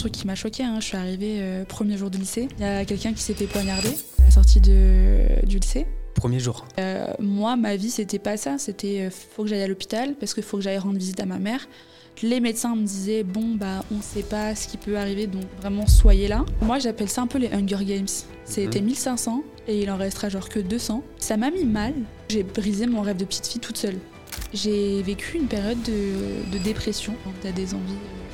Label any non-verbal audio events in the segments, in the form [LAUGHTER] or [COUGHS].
truc qui m'a choqué. Hein. Je suis arrivée euh, premier jour du lycée. Il y a quelqu'un qui s'est fait poignarder à la sortie de, du lycée. Premier jour. Euh, moi, ma vie, c'était pas ça. C'était euh, faut que j'aille à l'hôpital parce qu'il faut que j'aille rendre visite à ma mère. Les médecins me disaient bon bah on sait pas ce qui peut arriver donc vraiment soyez là. Moi j'appelle ça un peu les Hunger Games. C'était 1500 et il en restera genre que 200. Ça m'a mis mal. J'ai brisé mon rêve de petite fille toute seule. J'ai vécu une période de, de dépression. T'as des envies euh,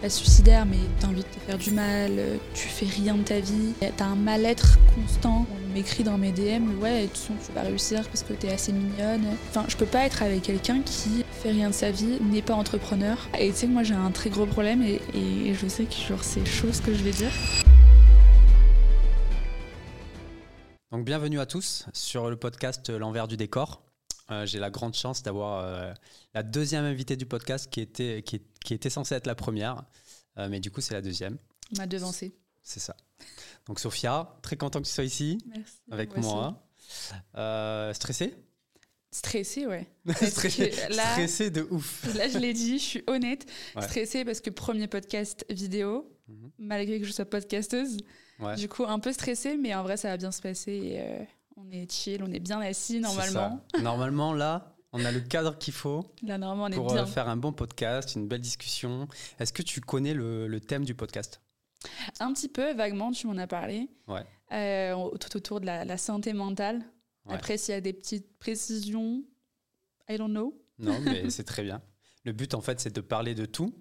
pas suicidaires, mais t'as envie de te faire du mal, euh, tu fais rien de ta vie. T'as un mal-être constant. On m'écrit dans mes DM, ouais, de toute façon, tu vas réussir parce que t'es assez mignonne. Enfin, je peux pas être avec quelqu'un qui fait rien de sa vie, n'est pas entrepreneur. Et tu sais, moi j'ai un très gros problème et, je sais que genre, c'est chaud ce que je vais dire. Donc bienvenue à tous sur le podcast L'envers du décor. Euh, J'ai la grande chance d'avoir euh, la deuxième invitée du podcast qui était, qui était censée être la première, Euh, mais du coup c'est la deuxième. On m'a devancé. C'est ça. Donc Sophia, très content que tu sois ici Merci. avec Moi moi. Euh, stressé? Stressé, ouais. [LAUGHS] Stressé que là- stressé de ouf. Là, je l'ai dit, je suis honnête. Ouais. Stressée parce que premier podcast vidéo, Mhm. malgré que je sois podcasteuse. Ouais. Du coup, un peu stressée, mais en vrai, ça va bien se passer. et, euh, on est chill, on est bien assis normalement. Normalement là, on a le cadre qu'il faut Là, normalement, on est pour euh, bien. faire un bon podcast, une belle discussion. Est-ce que tu connais le, le thème du podcast? Un petit peu, vaguement, tu m'en as parlé. Ouais. Euh, tout autour de la, la santé mentale. Ouais. Après, s'il y a des petites précisions, I don't know. Non, mais [LAUGHS] c'est très bien. Le but, en fait, c'est de parler de tout,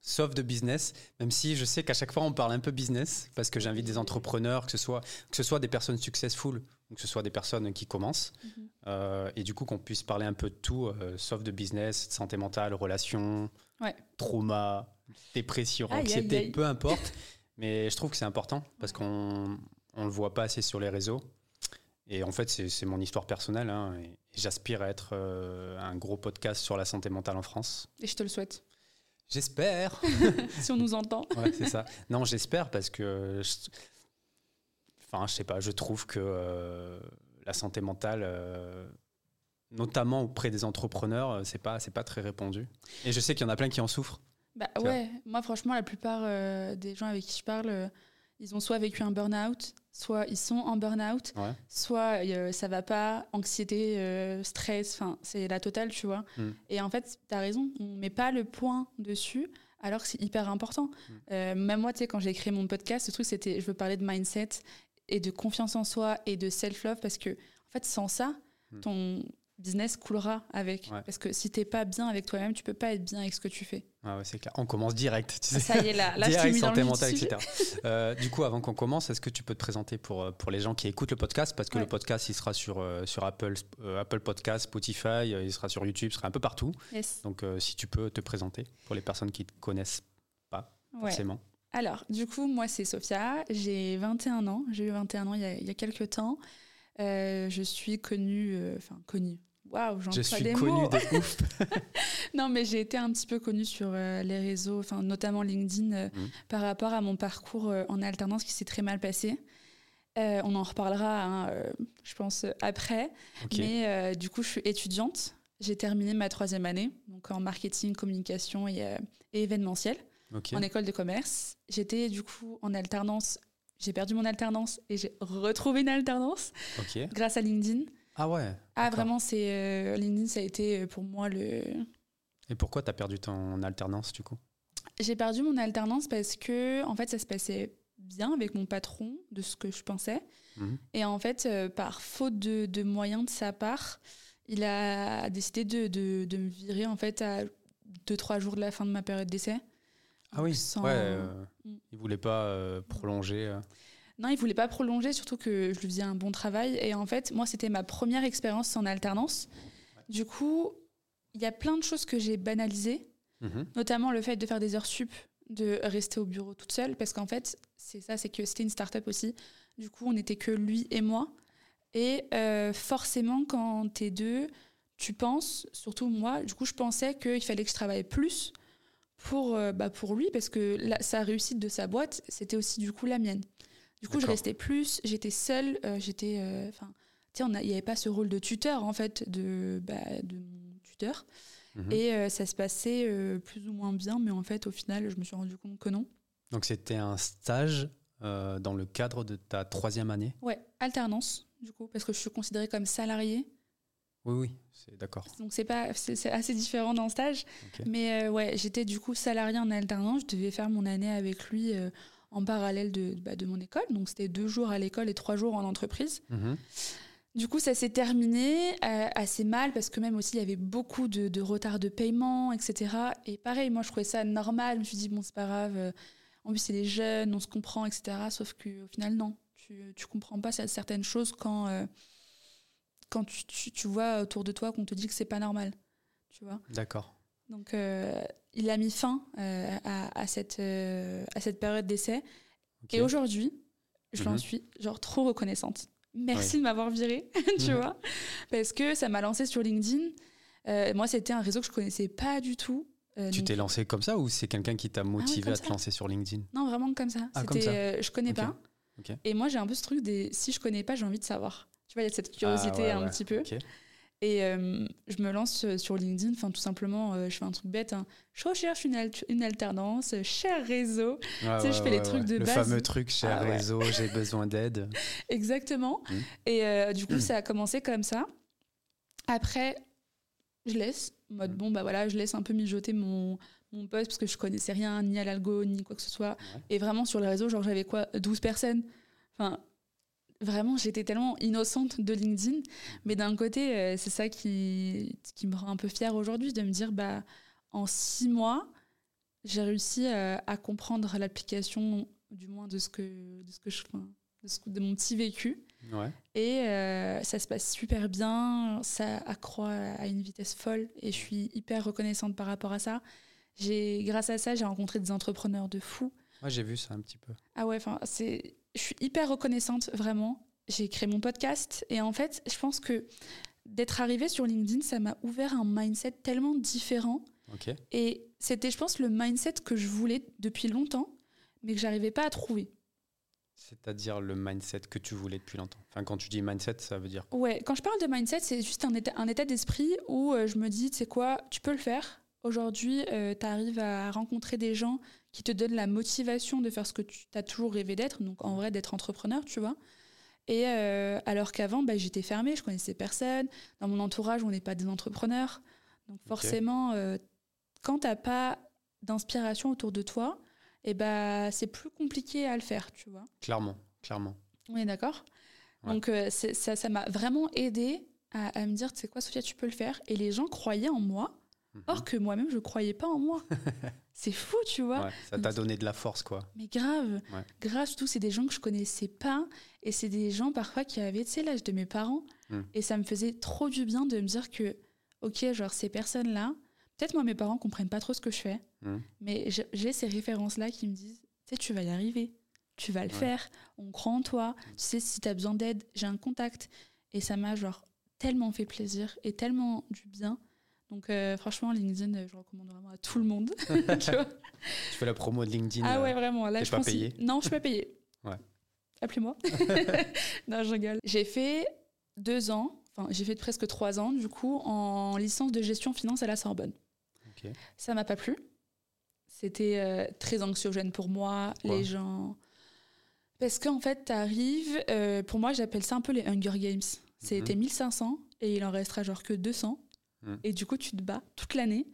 sauf de business, même si je sais qu'à chaque fois, on parle un peu business, parce que j'invite des entrepreneurs, que ce soit, que ce soit des personnes successful, que ce soit des personnes qui commencent, Mhm. euh, et du coup, qu'on puisse parler un peu de tout, euh, sauf de business, de santé mentale, relations, Ouais. trauma, dépression, Aïe, anxiété, aïe. peu importe. [LAUGHS] mais je trouve que c'est important, parce qu'on on le voit pas assez sur les réseaux. Et en fait, c'est mon histoire personnelle. hein, et j'aspire à être euh, un gros podcast sur la santé mentale en France. Et je te le souhaite. J'espère. [LAUGHS] si on nous entend. [LAUGHS] Ouais, c'est ça. Non, j'espère parce que. je- Enfin, je sais pas, je trouve que euh, la santé mentale, euh, notamment auprès des entrepreneurs, euh, c'est pas, c'est pas très répandu. Et je sais qu'il y en a plein qui en souffrent. Bah ouais, moi franchement, la plupart euh, des gens avec qui je parle, ils ont soit vécu un burn-out, soit ils sont en burn-out, Ouais. soit ça va pas, anxiété, stress, enfin c'est la totale, tu vois. Mm. Et en fait, tu as raison, on met pas le point dessus alors que c'est hyper important. Mm. Euh, même moi, tu sais, quand j'ai créé mon podcast, le truc c'était, je veux parler de mindset et de confiance en soi et de self-love parce que en fait, sans ça, Mm. ton business coulera avec. Ouais. Parce que si t'es pas bien avec toi-même, tu peux pas être bien avec ce que tu fais. Ah ouais, c'est clair. On commence direct. Tu sais. Ça y est, là, là je Direct, dans santé le mentale, etc. Euh, du coup, avant qu'on commence, est-ce que tu peux te présenter pour, euh, pour les gens qui écoutent le podcast? Parce que Ouais. le podcast, il sera sur, euh, sur Apple, euh, Apple Podcast, Spotify, euh, il sera sur YouTube, il sera un peu partout. Yes. Donc, euh, si tu peux te présenter pour les personnes qui ne te connaissent pas forcément. Alors, du coup, moi, c'est Sophia. J'ai 21 ans. J'ai eu 21 ans il y a, il y a quelques temps. Euh, je suis connue. euh, Enfin, connue. Waouh, j'en Je suis des connu mots. de ouf. [LAUGHS] Non, mais j'ai été un petit peu connue sur euh, les réseaux, enfin, notamment LinkedIn, euh, Mhm. par rapport à mon parcours euh, en alternance qui s'est très mal passé. On en reparlera, hein, je pense, après. Mais du coup, je suis étudiante. J'ai terminé ma troisième année, donc en marketing, communication et, et événementiel. En école de commerce. J'étais du coup en alternance. J'ai perdu mon alternance et j'ai retrouvé une alternance grâce à LinkedIn. Ah ouais. Ah vraiment, c'est euh, LinkedIn, ça a été euh, pour moi le. Et pourquoi tu as perdu ton alternance du coup? J'ai perdu mon alternance parce que en fait, ça se passait bien avec mon patron de ce que je pensais. Mhm. Et en fait, euh, par faute de, de moyens de sa part, il a décidé de, de- de me virer en fait à deux trois jours de la fin de ma période d'essai. Ah oui. Sans- Ouais. euh, Mm. il voulait pas euh, prolonger. euh. Non, il voulait pas prolonger, surtout que je lui faisais un bon travail. Et en fait, moi, c'était ma première expérience en alternance. Du coup, il y a plein de choses que j'ai banalisées, Mhm. notamment le fait de faire des heures sup, de rester au bureau toute seule, parce qu'en fait, c'est ça, c'est que c'était une start-up aussi. Du coup, on n'était que lui et moi. Et euh, forcément, quand t'es deux, tu penses, surtout moi, du coup, je pensais qu'il fallait que je travaille plus pour, euh, bah, pour lui, parce que la- sa réussite de sa boîte, c'était aussi du coup la mienne. Du coup, je restais plus, j'étais seule, euh, j'étais. euh, Enfin, a- il n'y avait pas ce rôle de tuteur, en fait, de, bah, de mon tuteur. Mhm. Et euh, ça se passait euh, plus ou moins bien, mais en fait, au final, je me suis rendu compte que non. Donc c'était un stage euh, dans le cadre de ta troisième année? Ouais, alternance, du coup, parce que je suis considérée comme salariée. Oui, oui, c'est d'accord. Donc c'est pas, c'est assez différent dans le stage. Mais euh, ouais, j'étais du coup salariée en alternance. Je devais faire mon année avec lui euh, en parallèle de, bah, de mon école. Donc c'était deux jours à l'école et trois jours en entreprise. Mhm. Du coup, ça s'est terminé euh, assez mal parce que même aussi il y avait beaucoup de, de, retard de paiement, etc. Et pareil, moi je trouvais ça normal. Je me suis dit bon c'est pas grave. En plus c'est les jeunes, on se comprend, etc. Sauf qu'au final non, tu, tu comprends pas certaines choses quand quand tu, tu, vois autour de toi qu'on te dit que c'est pas normal. Tu vois D'accord. Donc, euh, il a mis fin euh, à, à, cette, euh, à cette période d'essai. Et aujourd'hui, je l'en mhm. suis genre trop reconnaissante. Merci de m'avoir viré, [LAUGHS] tu mhm. vois, parce que ça m'a lancé sur LinkedIn. moi, c'était un réseau que je connaissais pas du tout. tu t'es lancé comme ça ou c'est quelqu'un qui t'a ah motivé à te lancer sur LinkedIn? Non, vraiment comme ça. Ah, comme ça. je connais pas. Et moi, j'ai un peu ce truc des si je connais pas, j'ai envie de savoir. Tu vois, il y a cette curiosité ah, un petit peu. Et euh, je me lance sur LinkedIn, enfin tout simplement, euh, je fais un truc bête. Hein. Je recherche une, une alternance, cher réseau. tu sais, je fais les trucs de Le base. Le fameux truc, cher ah réseau, j'ai besoin d'aide. [LAUGHS] Exactement. Mmh. Et euh, du coup, [CLEARS THROAT] ça a commencé comme ça. Après, je laisse, mode mmh. bon, bah voilà, je laisse un peu mijoter mon, mon poste parce que je connaissais rien, ni à l'algo, ni quoi que ce soit. Et vraiment, sur les réseaux, genre j'avais quoi 12 personnes. Enfin, vraiment, j'étais tellement innocente de LinkedIn. Mais d'un côté, euh, c'est ça qui, qui me rend un peu fière aujourd'hui, de me dire, bah, en six mois, j'ai réussi à, comprendre l'application, du moins de ce que, de ce que je de, de mon petit vécu. Et euh, ça se passe super bien, ça accroît à une vitesse folle et je suis hyper reconnaissante par rapport à ça. Grâce à ça, j'ai rencontré des entrepreneurs de fous. Moi, j'ai vu ça un petit peu. Ah ouais, enfin, c'est je suis hyper reconnaissante, vraiment. J'ai créé mon podcast et en fait, je pense que d'être arrivée sur LinkedIn, ça m'a ouvert un mindset tellement différent. Et c'était, je pense, le mindset que je voulais depuis longtemps, mais que j'arrivais pas à trouver. C'est-à-dire le mindset que tu voulais depuis longtemps. Enfin, quand tu dis mindset, ça veut dire quoi? Ouais, quand je parle de mindset, c'est juste un état, un état d'esprit où euh, je me dis, tu sais quoi, tu peux le faire. Aujourd'hui, euh, tu arrives à rencontrer des gens qui te donnent la motivation de faire ce que tu as toujours rêvé d'être, donc en vrai d'être entrepreneur, tu vois. Et euh, alors qu'avant, bah, j'étais fermée, je connaissais personne. Dans mon entourage, on n'est pas des entrepreneurs. Donc forcément, euh, quand tu n'as pas d'inspiration autour de toi, et eh bah, c'est plus compliqué à le faire, tu vois. Clairement, clairement. On est d'accord? Donc ça m'a vraiment aidé à, à me dire, tu sais quoi, Sophia, tu peux le faire? Et les gens croyaient en moi Mhm. Or que moi-même, je croyais pas en moi. [LAUGHS] c'est fou, tu vois. ça t'a donné de la force, quoi. Mais grave. Grave, surtout, c'est des gens que je connaissais pas. Et c'est des gens parfois qui avaient, tu sais, l'âge de mes parents. Hmm. Et ça me faisait trop du bien de me dire que, ok, genre, ces personnes-là, peut-être moi, mes parents comprennent pas trop ce que je fais. Hmm. Mais j'ai ces références-là qui me disent, tu sais, tu vas y arriver. Tu vas le faire. On croit en toi. Tu sais, si tu as besoin d'aide, j'ai un contact. Et ça m'a, genre, tellement fait plaisir et tellement du bien donc euh, franchement, LinkedIn, euh, je recommande vraiment à tout le monde. [LAUGHS] tu, fais la promo de LinkedIn. Ah ouais, euh, vraiment. Là, je pas payé Non, je suis pas payé. ouais. Appelez-moi. [LAUGHS] non, je rigole. J'ai fait deux ans, enfin j'ai fait presque trois ans du coup en licence de gestion finance à la Sorbonne. Ça Ça m'a pas plu. C'était très anxiogène pour moi, les gens. Parce qu'en fait, tu arrives, pour moi, j'appelle ça un peu les Hunger Games. C'était 1500 mhm. et il en restera genre que 200. Mm. Et du coup, tu te bats toute l'année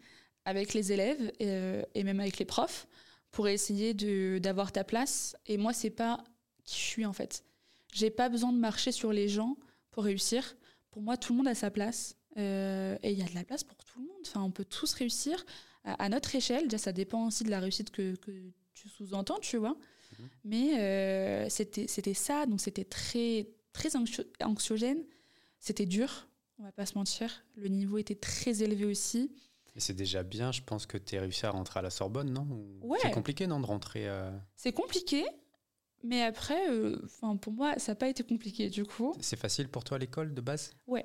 avec les élèves et, euh, et, même avec les profs pour essayer d'avoir ta place. Et moi, c'est pas qui je suis en fait. J'ai pas besoin de marcher sur les gens pour réussir. Pour moi, tout le monde a sa place. Euh, et il y a de la place pour tout le monde. Enfin, on peut tous réussir à, notre échelle. Déjà, ça dépend aussi de la réussite que, que tu sous-entends, tu vois. Mm-hmm. Mais euh, c'était ça. Donc, c'était très, très anxiogène. C'était dur on va pas se mentir. Le niveau était très élevé aussi. Et c'est déjà bien, je pense que tu as réussi à rentrer à la Sorbonne, non ouais. C'est compliqué, non, de rentrer euh C'est compliqué, mais après, euh, pour moi, ça n'a pas été compliqué, du coup. C'est facile pour toi à l'école, de base? Ouais.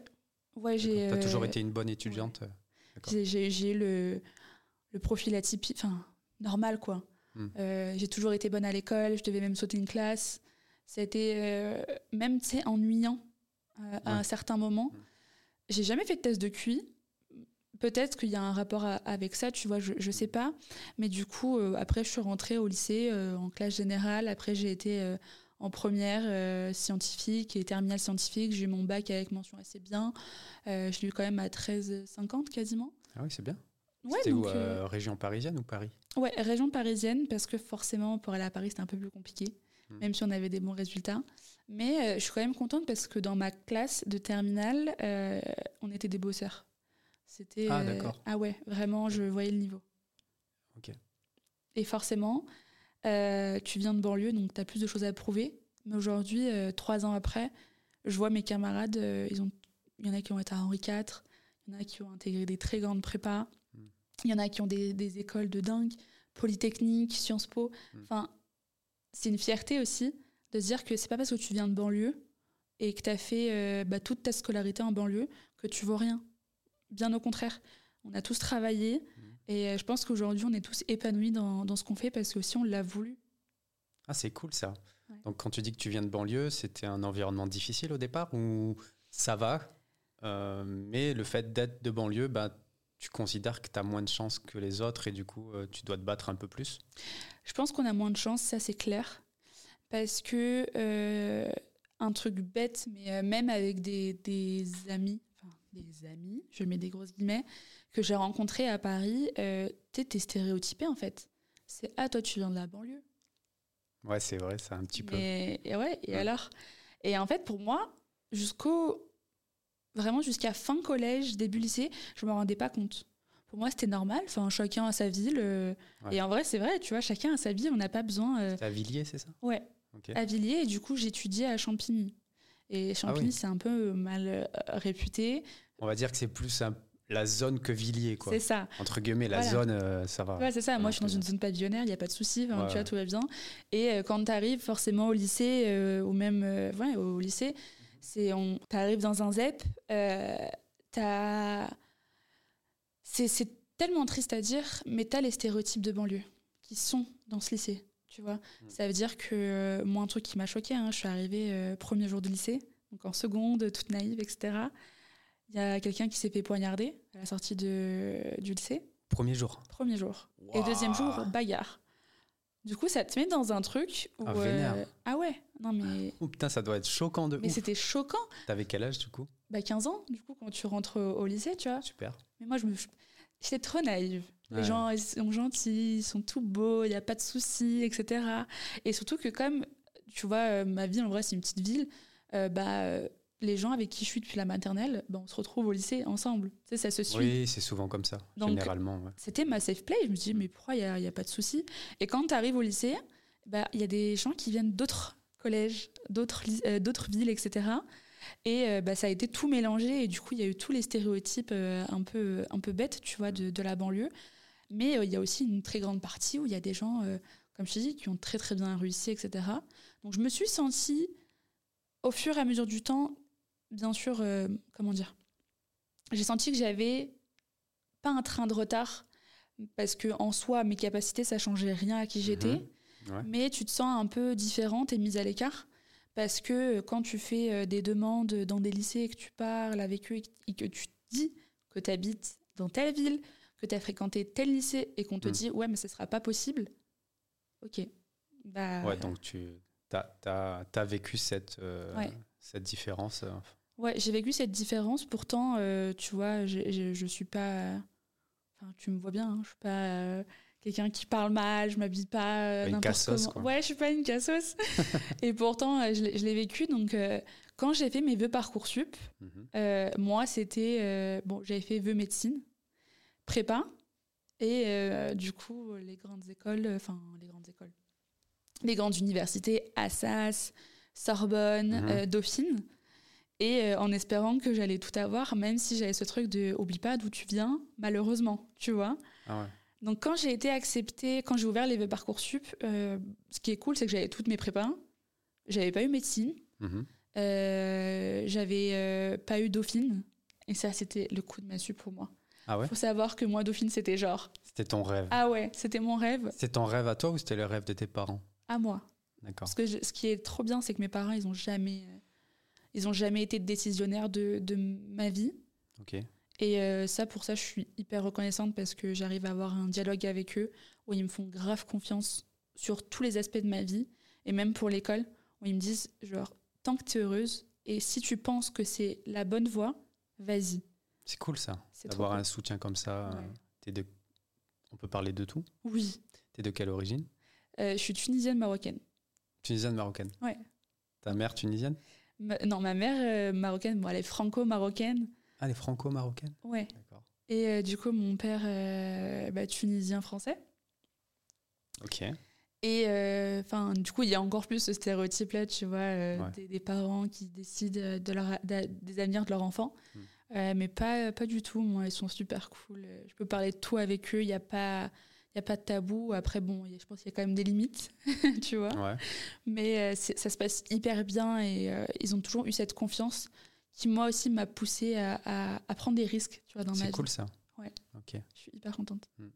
ouais j'ai. Tu as toujours euh, été une bonne étudiante J'ai le, le profil atypique, enfin, normal, quoi. Hmm. j'ai toujours été bonne à l'école, je devais même sauter une classe. C'était même, tu ennuyant à un certain moment. Hmm. J'ai jamais fait de test de QI. peut-être qu'il y a un rapport à- avec ça, tu vois, je, je sais pas. Mais du coup, euh, après, je suis rentrée au lycée euh, en classe générale. Après, j'ai été euh, en première scientifique et terminale scientifique. J'ai eu mon bac avec mention assez bien. Je l'ai eu quand même à 13,50 quasiment. Ah oui, c'est bien. Ouais, C'était où Région parisienne ou Paris? Ouais, région parisienne, parce que forcément, pour aller à Paris, c'était un peu plus compliqué, Hmm. même si on avait des bons résultats. Mais euh, je suis quand même contente parce que dans ma classe de terminale, euh, on était des bosseurs. C'était. Ah, euh, d'accord. ah ouais, vraiment, je voyais le niveau. Ok. Et forcément, tu viens de banlieue, donc tu as plus de choses à prouver. Mais aujourd'hui, trois ans après, je vois mes camarades, ils ont, il y en a qui ont été à Henri IV, il y en a qui ont intégré des très grandes prépas, Mm. il y en a qui ont des, des écoles de dingue, Polytechnique, Sciences Po. Mm. Enfin, c'est une fierté aussi de se dire que c'est pas parce que tu viens de banlieue et que tu as fait euh, bah, toute ta scolarité en banlieue que tu vaux rien. Bien au contraire, on a tous travaillé et euh, je pense qu'aujourd'hui on est tous épanouis dans, dans ce qu'on fait parce que aussi on l'a voulu. Ah, c'est cool ça. Ouais. Donc, quand tu dis que tu viens de banlieue, c'était un environnement difficile au départ ou ça va? Euh, Mais le fait d'être de banlieue, bah, tu considères que tu as moins de chance que les autres et du coup, tu dois te battre un peu plus? Je pense qu'on a moins de chance, ça c'est clair. Parce que euh, un truc bête, mais euh, même avec des, des amis, enfin des amis, je mets des grosses guillemets, que j'ai rencontrés à Paris, euh, t'es stéréotypé en fait. C'est ah toi tu viens de la banlieue. Ouais, c'est vrai, ça un petit peu. Et ouais, et Ouais. alors? Et en fait, pour moi, jusqu'au vraiment jusqu'à fin collège, début lycée, je me rendais pas compte. Pour moi, c'était normal. Enfin, chacun a sa ville. euh, Ouais. Et en vrai, c'est vrai, tu vois, chacun a sa vie. On n'a pas besoin. euh, à Villiers, c'est ça? Ouais, Ok. à Villiers. Et du coup, j'étudiais à Champigny. Et Champigny, Ah oui. c'est un peu mal euh, réputé. On va dire que c'est plus un- la zone que Villiers, quoi. C'est ça. Entre guillemets, la Voilà. zone, euh, ça va. Ouais, c'est ça. Moi, je suis dans une zone pavillonnaire, il n'y a pas de souci. Ouais, tu vois, tout va bien. Et euh, quand tu arrives forcément au lycée, euh, ou même euh, ouais, au lycée, c'est on t'arrives dans un ZEP, euh, t'as- c'est c'est tellement triste à dire, mais t'as les stéréotypes de banlieue qui sont dans ce lycée. Tu vois, Mm. ça veut dire que euh, moi, un truc qui m'a choqué, hein, je suis arrivée euh, premier jour de lycée, donc en seconde, toute naïve, etc. Il y a quelqu'un qui s'est fait poignarder à la sortie de, du lycée. Premier jour. Premier jour. Et deuxième jour, bagarre. Du coup, ça te met dans un truc où. Ah, vénère. ah ouais, non mais. [LAUGHS] Oh putain, ça doit être choquant de Mais c'était choquant. T'avais quel âge du coup? Bah 15 ans, du coup, quand tu rentres au lycée, tu vois. Super. Mais moi, je me. J'étais trop naïve. Les gens, ils sont gentils, ils sont tout beaux, il n'y a pas de soucis, etc. Et surtout que, comme, tu vois, euh, ma ville, en vrai, c'est une petite ville, euh, bah. euh, les gens avec qui je suis depuis la maternelle, bah, on se retrouve au lycée ensemble. Tu sais, ça se suit. Oui, c'est souvent comme ça, Donc- généralement. ouais. C'était ma safe play. Je me dis, mais pourquoi il n'y a, y a pas de souci Et quand tu arrives au lycée, bah, il y a des gens qui viennent d'autres collèges, euh, d'autres villes, etc. Et euh, bah, ça a été tout mélangé. Et du coup, il y a eu tous les stéréotypes euh, un, peu, un peu bêtes, tu vois, de, de la banlieue. Mais euh, il y a aussi une très grande partie où il y a des gens, comme je te dis, qui ont très très bien réussi, etc. Donc je me suis sentie, au fur et à mesure du temps, bien sûr, comment dire J'ai senti que j'avais pas un train de retard, parce que en soi, mes capacités, ça changeait rien à qui j'étais. Ouais. Mais tu te sens un peu différente et mise à l'écart. Parce que euh, quand tu fais euh, des demandes dans des lycées et que tu parles avec eux et que- tu dis que tu habites dans telle ville, que tu as fréquenté tel lycée et qu'on te Mm. dit ouais, mais ce sera pas possible. Ok. Bah, Ouais, donc tu as, vécu cette, euh, Ouais. cette différence. Ouais, j'ai vécu cette différence. Pourtant, euh, tu vois, j'ai- je suis pas. Enfin, tu me vois bien, hein, je suis pas euh, quelqu'un qui parle mal, je m'habille pas euh, une cassos, quoi. Ouais, je suis pas une cassos. [LAUGHS] [LAUGHS] Et pourtant, euh, je l'ai vécu. Donc, euh, quand j'ai fait mes vœux Parcoursup, euh, moi, c'était. bon, j'avais fait vœux médecine, prépa, et du coup, les grandes écoles, enfin, les grandes écoles, les grandes universités, Assas, Sorbonne, Mhm. Dauphine, et en espérant que j'allais tout avoir, même si j'avais ce truc de oublie pas d'où tu viens, malheureusement, tu vois. Ah ouais. Donc, quand j'ai été acceptée, quand j'ai ouvert les Parcoursup, euh, ce qui est cool, c'est que j'avais toutes mes prépas. J'avais pas eu médecine. Mhm. Euh, j'avais euh, pas eu Dauphine. Et ça, c'était le coup de massue pour moi. Ah ouais? Faut savoir que moi, Dauphine, c'était genre. C'était ton rêve. Ah ouais, c'était mon rêve C'était ton rêve à toi ou c'était le rêve de tes parents? À moi. D'accord. Parce que je- ce qui est trop bien, c'est que mes parents, ils ont jamais, euh, ils ont jamais été décisionnaires de, de ma vie. Ok. Et euh, ça, pour ça, je suis hyper reconnaissante parce que j'arrive à avoir un dialogue avec eux où ils me font grave confiance sur tous les aspects de ma vie et même pour l'école où ils me disent genre tant que tu es heureuse et si tu penses que c'est la bonne voie, vas-y. C'est cool ça, d'avoir un soutien comme ça. Euh, de... On peut parler de tout Oui. Tu es de quelle origine? Euh, Je suis tunisienne marocaine. Tunisienne marocaine Ouais. Ta mère tunisienne? Non, ma mère marocaine, bon, elle est franco-marocaine. Ah, elle est franco-marocaine Ouais. Et euh, du coup, mon père, euh, bah, tunisien-français. Ok. Et euh, enfin, du coup, il y a encore plus ce stéréotype-là, tu vois, des, parents qui décident de leur, des avenirs de leurs enfants. Hmm. mais pas, pas du tout. Moi, ils sont super cool. Je peux parler de tout avec eux. Il n'y a pas. Il a pas de tabou. Après, bon, je pense qu'il y a quand même des limites, [LAUGHS] tu vois. Ouais. Mais ça se passe hyper bien et ils ont toujours eu cette confiance qui moi aussi m'a poussé à, à, prendre des risques tu vois, dans ma vie. C'est cool ça. Ouais. Ok. Je suis hyper contente. Hmm.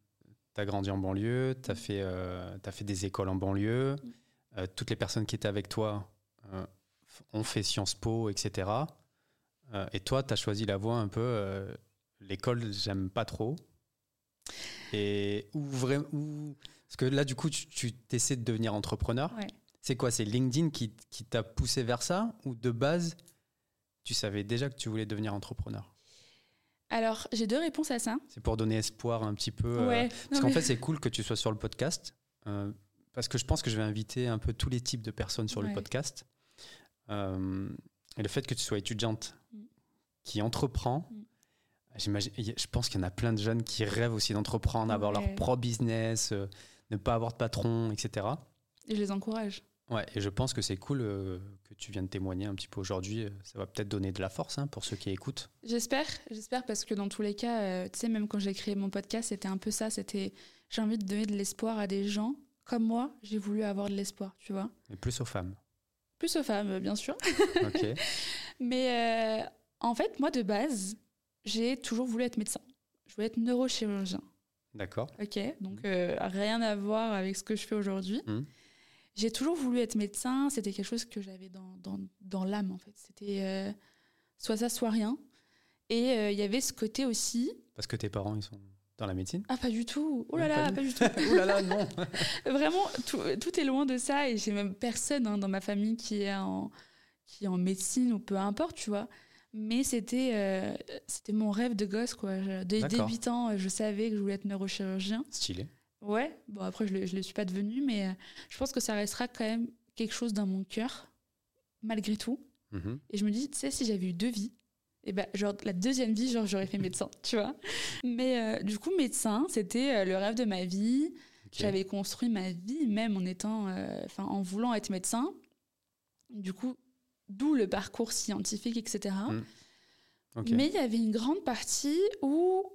Tu as grandi en banlieue, tu as, fait, euh, as fait des écoles en banlieue. Hmm. Euh, toutes les personnes qui étaient avec toi euh, ont fait Sciences Po, etc. et toi, tu as choisi la voie un peu l'école, j'aime pas trop. Et où vraiment. Parce que là, du coup, tu, tu essaies de devenir entrepreneur. Ouais. C'est quoi C'est LinkedIn qui, qui t'a poussé vers ça Ou de base, tu savais déjà que tu voulais devenir entrepreneur alors, j'ai deux réponses à ça. C'est pour donner espoir un petit peu. Euh, parce qu'en fait, c'est cool que tu sois sur le podcast. Euh, parce que je pense que je vais inviter un peu tous les types de personnes sur le podcast. Euh, et le fait que tu sois étudiante mm. qui entreprend, mm. j'imagine, je pense qu'il y en a plein de jeunes qui rêvent aussi d'entreprendre, d'avoir leur propre business, ne pas avoir de patron, etc. Et je les encourage. Ouais, et je pense que c'est cool euh, que tu viennes témoigner un petit peu aujourd'hui. Ça va peut-être donner de la force hein, pour ceux qui écoutent. J'espère, j'espère parce que dans tous les cas, euh, tu sais, même quand j'ai créé mon podcast, c'était un peu ça. C'était j'ai envie de donner de l'espoir à des gens comme moi. J'ai voulu avoir de l'espoir, tu vois. Et plus aux femmes. Plus aux femmes, bien sûr. [LAUGHS] ok. [LAUGHS] Mais euh, en fait, moi de base, j'ai toujours voulu être médecin. Je voulais être neurochirurgien. D'accord. Ok, donc rien à voir avec ce que je fais aujourd'hui. Mmh. J'ai toujours voulu être médecin. C'était quelque chose que j'avais dans, dans, dans l'âme, en fait. C'était euh, soit ça, soit rien. Et euh, il y avait ce côté aussi. Parce que tes parents, ils sont dans la médecine? Ah, pas du tout. Oh là là, pas, du tout. [LAUGHS] oh là là, non. [LAUGHS] Vraiment, tout, tout, est loin de ça. Et j'ai même personne hein, dans ma famille qui est en, qui est en médecine ou peu importe, tu vois. Mais c'était euh, c'était mon rêve de gosse, quoi. Dès, dès 8 ans, je savais que je voulais être neurochirurgien. Stylé. Ouais, bon après je ne le, suis pas devenue, mais euh, je pense que ça restera quand même quelque chose dans mon cœur, malgré tout. Mhm. Et je me dis, tu sais, si j'avais eu deux vies, et eh ben, genre la deuxième vie, genre j'aurais fait médecin, [LAUGHS] tu vois. Mais euh, du coup, médecin, c'était euh, le rêve de ma vie. J'avais construit ma vie même en étant, enfin, en voulant être médecin. Du coup, d'où le parcours scientifique, etc. Mhm. Mais il y avait une grande partie où,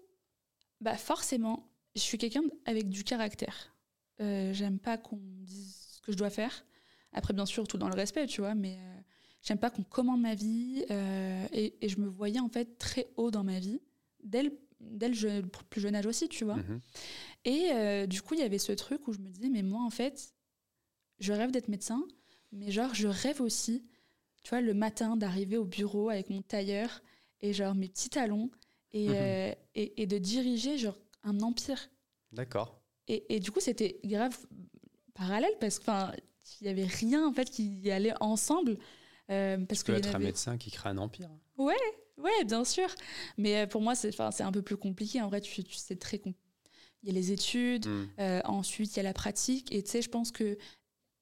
bah forcément, je suis quelqu'un avec du caractère. Euh, j'aime pas qu'on me dise ce que je dois faire. Après, bien sûr, tout dans le respect, tu vois, mais euh, j'aime pas qu'on commande ma vie. Euh, et, je me voyais en fait très haut dans ma vie, dès le, dès le plus jeune âge aussi, tu vois. Mhm. Et du coup, il y avait ce truc où je me disais, mais moi, en fait, je rêve d'être médecin, mais genre, je rêve aussi, tu vois, le matin d'arriver au bureau avec mon tailleur et genre mes petits talons et, mhm. et, et de diriger, genre, un empire. D'accord. Et, et, du coup, c'était grave parallèle parce qu'il n'y avait rien en fait qui y allait ensemble. Euh, parce tu peux être un médecin qui crée un empire. Ouais, ouais, bien sûr. Mais euh, pour moi, c'est un peu plus compliqué. En vrai, tu, tu sais très Il y a les études, hmm. euh, ensuite il y a la pratique. Et tu sais, je pense que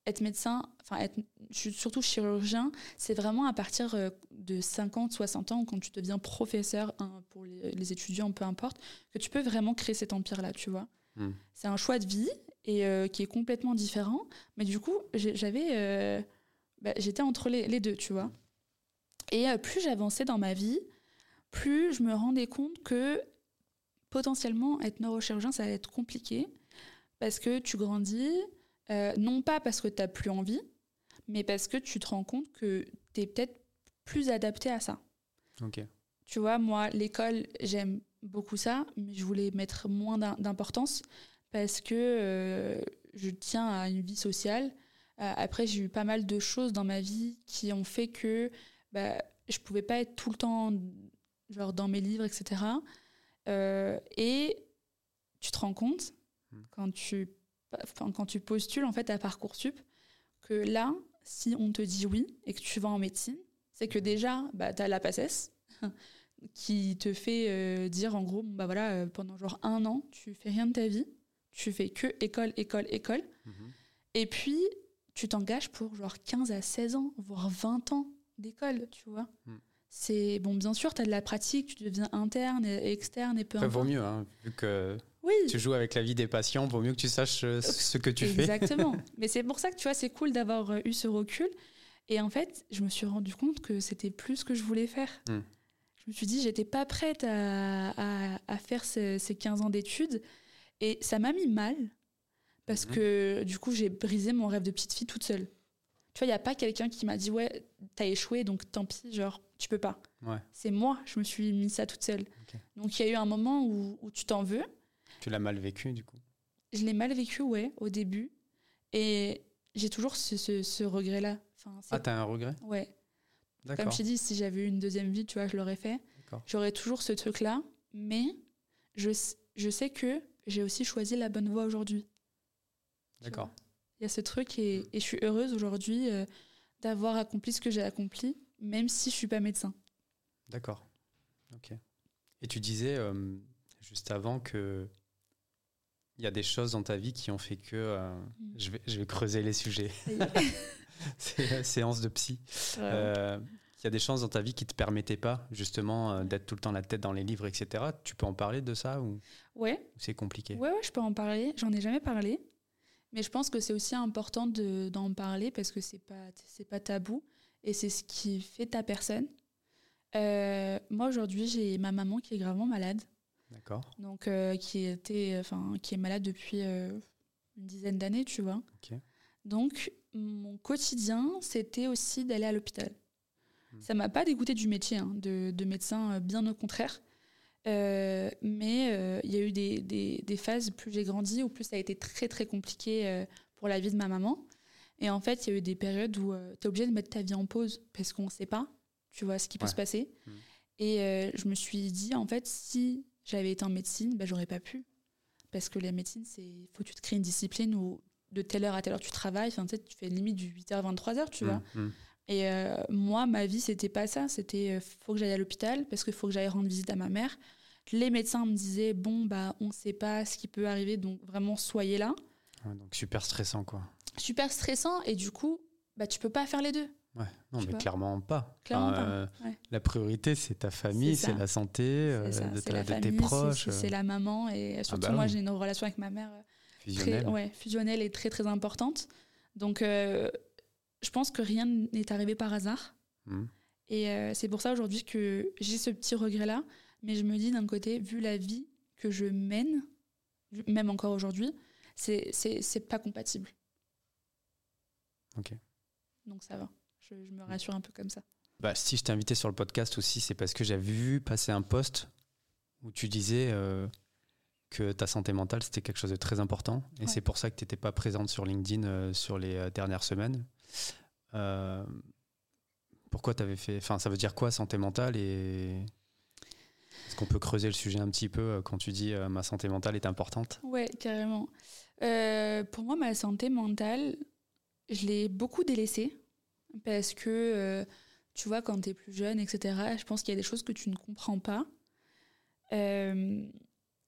être médecin, enfin être surtout chirurgien, c'est vraiment à partir euh, de 50, 60 ans, quand tu deviens professeur hein, pour les, étudiants, peu importe, que tu peux vraiment créer cet empire-là, tu vois. Hmm. C'est un choix de vie et euh, qui est complètement différent. Mais du coup, j'avais, euh, bah, j'étais entre les, deux, tu vois. Et plus j'avançais dans ma vie, plus je me rendais compte que potentiellement être neurochirurgien, ça allait être compliqué parce que tu grandis, euh, non pas parce que tu n'as plus envie, mais parce que tu te rends compte que tu es peut-être plus adapté à ça. Ok. Tu vois, moi, l'école, j'aime beaucoup ça, mais je voulais mettre moins d'importance parce que euh, je tiens à une vie sociale. Euh, après, j'ai eu pas mal de choses dans ma vie qui ont fait que bah, je pouvais pas être tout le temps genre dans mes livres, etc. Euh, et tu te rends compte, Hmm. quand, tu, enfin, quand tu postules en fait à Parcoursup, que là, si on te dit oui et que tu vas en médecine, c'est que déjà, bah, tu as la PACES [LAUGHS] qui te fait euh, dire en gros, bah voilà, euh, pendant genre un an, tu fais rien de ta vie, tu fais que école, école, école. Mhm. Et puis, tu t'engages pour genre 15 à 16 ans, voire 20 ans d'école, tu vois. Mm. C'est bon, bien sûr, tu as de la pratique, tu deviens interne et externe et peu Après, vaut mieux, hein, vu que Oui, tu joues avec la vie des patients, vaut mieux que tu saches euh, ce que tu fais. exactement. [LAUGHS] Mais c'est pour ça que tu vois, c'est cool d'avoir euh, eu ce recul. Et en fait, je me suis rendu compte que c'était plus ce que je voulais faire. Mm. Je me suis dit, j'étais pas prête à, à- à faire ce- ces 15 ans d'études. Et ça m'a mis mal, parce Mhm. que du coup, j'ai brisé mon rêve de petite fille toute seule. Tu vois, il n'y a pas quelqu'un qui m'a dit, ouais, t'as échoué, donc tant pis, genre, tu peux pas. Ouais. C'est moi, je me suis mis ça toute seule. Donc il y a eu un moment où, où tu t'en veux. Tu l'as mal vécu, du coup? Je l'ai mal vécu, ouais, au début. Et j'ai toujours ce, ce- ce regret-là. Enfin, Ah, t'as un regret? Ouais. Comme je t'ai dit, si j'avais eu une deuxième vie, tu vois, je l'aurais fait. J'aurais toujours ce truc-là. Mais je, je sais que j'ai aussi choisi la bonne voie aujourd'hui. D'accord. Il y a ce truc et, et je suis heureuse aujourd'hui euh, d'avoir accompli ce que j'ai accompli, même si je suis pas médecin. D'accord. Ok. Et tu disais euh, juste avant que il y a des choses dans ta vie qui ont fait que euh, Mm. je, vais, je vais creuser les sujets. [LAUGHS] [LAUGHS] C'est la séance de psy. Euh, il y a des choses dans ta vie qui te permettaient pas justement euh, d'être tout le temps la tête dans les livres, etc. Tu peux en parler de ça ou, ouais, ou c'est compliqué? Ouais, ouais, je peux en parler. J'en ai jamais parlé. Mais je pense que c'est aussi important de- d'en parler parce que c'est pas, c'est pas tabou et c'est ce qui fait ta personne. Moi, aujourd'hui, j'ai ma maman qui est gravement malade, D'accord. donc euh, qui, était, enfin, qui est malade depuis euh, une dizaine d'années, tu vois. Donc, mon quotidien, c'était aussi d'aller à l'hôpital. Hmm. Ça m'a pas dégoûté du métier hein, de, de médecin, euh, bien au contraire. Euh, mais il y a eu des, des- des phases, plus j'ai grandi, où plus ça a été très très compliqué pour la vie de ma maman. Et en fait, il y a eu des périodes où tu es obligé de mettre ta vie en pause parce qu'on ne sait pas, tu vois, ce qui peut se passer. Mm. Et euh, je me suis dit, en fait, si j'avais été en médecine, bah, j'aurais pas pu. Parce que la médecine, c'est faut que tu te crées une discipline où de telle heure à telle heure tu travailles. Enfin, tu sais, tu fais limite du 8h à 23h, tu vois. Mm, mm. Et euh, moi, ma vie, c'était pas ça. C'était euh, faut que j'aille à l'hôpital parce qu'il faut que j'aille rendre visite à ma mère. Les médecins me disaient bon bah on sait pas ce qui peut arriver, donc vraiment soyez là. Ouais, donc super stressant quoi. Super stressant et du coup bah tu peux pas faire les deux. Ouais. Non Tu mais clairement pas. Clairement Enfin, pas, euh, ouais. La priorité c'est ta famille, C'est la santé euh, de, c'est ta- la de tes famille, proches. c'est c'est la maman et surtout bah moi oui. j'ai une relation avec ma mère euh, très fusionnelle. ouais, fusionnelle et très très importante. Donc euh, je pense que rien n'est arrivé par hasard. Mm. Et euh, c'est pour ça aujourd'hui que j'ai ce petit regret-là. Mais je me dis d'un côté, vu la vie que je mène, même encore aujourd'hui, c'est pas compatible. Ok. Donc ça va. Je, je me rassure un peu comme ça. Bah, si je t'ai invité sur le podcast aussi, c'est parce que j'avais vu passer un post où tu disais euh, que ta santé mentale, c'était quelque chose de très important. Et Ouais. c'est pour ça que tu n'étais pas présente sur LinkedIn euh, sur les euh, dernières semaines. Pourquoi tu avais fait. Enfin, ça veut dire quoi, santé mentale Et. Est-ce qu'on peut creuser le sujet un petit peu quand tu dis ma santé mentale est importante? Ouais, carrément. Pour moi, ma santé mentale, je l'ai beaucoup délaissée parce que, euh, tu vois, quand tu es plus jeune, etc., je pense qu'il y a des choses que tu ne comprends pas. Euh,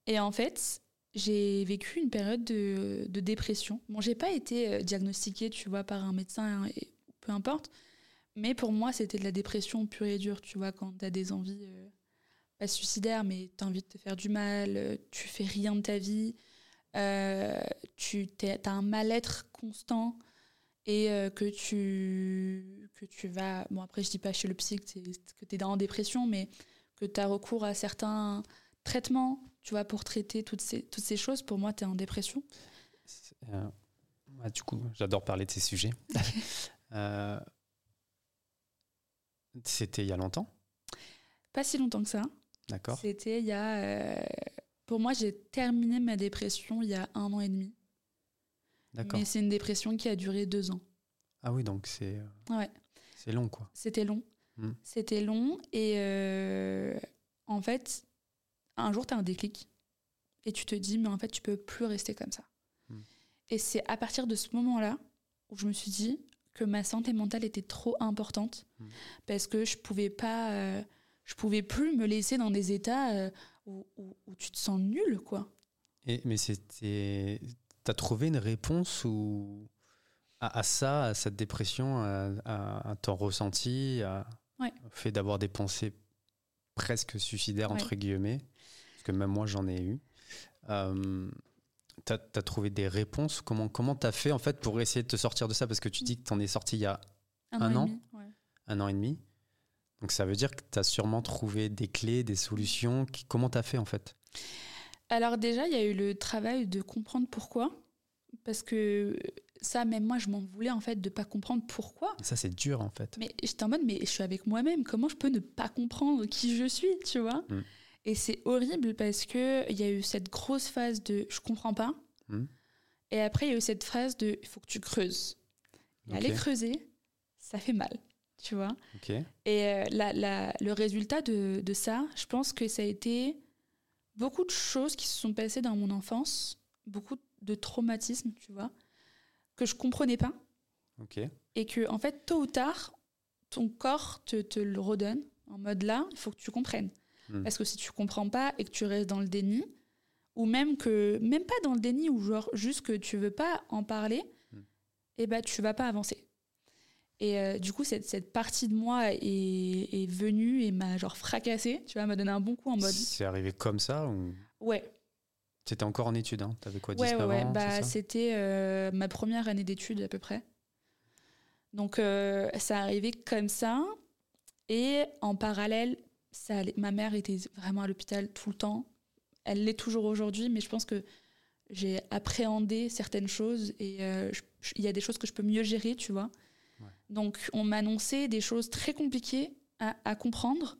et en fait, j'ai vécu une période de, de dépression. Bon, j'ai pas été euh, diagnostiquée, tu vois, par un médecin, peu importe, mais pour moi, c'était de la dépression pure et dure, tu vois, quand tu as des envies, pas suicidaires, mais tu as envie de te faire du mal, tu fais rien de ta vie, tu as un mal-être constant et euh, que tu que tu vas bon après je dis pas chez le psy que tu es en dépression mais que tu as recours à certains traitements tu vois pour traiter toutes ces toutes ces choses pour moi tu es en dépression. Euh, ouais, Du coup, j'adore parler de ces sujets. [LAUGHS] Euh, c'était il y a longtemps, pas si longtemps que ça. D'accord. C'était il y a pour moi j'ai terminé ma dépression il y a un an et demi D'accord. mais c'est une dépression qui a duré deux ans Ah oui, donc c'est euh, ouais c'est long, quoi. C'était long. Mm. C'était long et, euh, en fait, un jour, tu as un déclic et tu te dis, mais en fait, tu peux plus rester comme ça. Hmm. Et c'est à partir de ce moment-là où je me suis dit que ma santé mentale était trop importante Hmm. parce que je pouvais pas, euh, je pouvais plus me laisser dans des états euh, où, où- où tu te sens nul, quoi. Et, mais c'était. T'as trouvé une réponse ou à, à ça, à cette dépression, à, à- à ton ressenti, Ouais. au fait d'avoir des pensées presque suicidaires, entre guillemets, parce que même moi j'en ai eu. Euh, t'as as trouvé des réponses? Comment comment t'as fait en fait pour essayer de te sortir de ça? Parce que tu dis que t'en es sorti il y a Un an demi, ouais. un an et demi. Donc ça veut dire que t'as sûrement trouvé des clés, des solutions. Qui- Comment t'as fait en fait? Alors déjà, il y a eu le travail de comprendre pourquoi. Parce que ça, même moi, je m'en voulais en fait de pas comprendre pourquoi. Ça c'est dur en fait. Mais j'étais en mode, mais je suis avec moi-même, comment je peux ne pas comprendre qui je suis, tu vois Mm. Et c'est horrible parce que il y a eu cette grosse phase de je comprends pas. Mm. Et après, il y a eu cette phase de il faut que tu creuses. Et aller creuser, ça fait mal, tu vois. Et euh, la- la- le résultat de, de ça, je pense que ça a été beaucoup de choses qui se sont passées dans mon enfance, beaucoup de traumatismes, tu vois, que je comprenais pas. Et que, en fait, tôt ou tard, ton corps te, te le redonne en mode là, il faut que tu comprennes. Hmm. Parce que si tu comprends pas et que tu restes dans le déni, ou même que, même pas dans le déni, ou genre juste que tu veux pas en parler, Hmm. et ben tu vas pas avancer. Et euh, du coup, cette, cette partie de moi est, est venue et m'a genre fracassée, tu vois, m'a donné un bon coup en mode C'est arrivé comme ça ou? Ouais, T'étais encore en études, hein T'avais quoi, ouais, 19 ouais, ouais. ans Bah, c'était euh, ma première année d'études à peu près. Donc euh, ça arrivait comme ça. Et en parallèle, ça allait- ma mère était vraiment à l'hôpital tout le temps. Elle l'est toujours aujourd'hui, mais je pense que j'ai appréhendé certaines choses et il y a des choses que je peux mieux gérer, tu vois. Donc on m'annonçait des choses très compliquées à, à comprendre.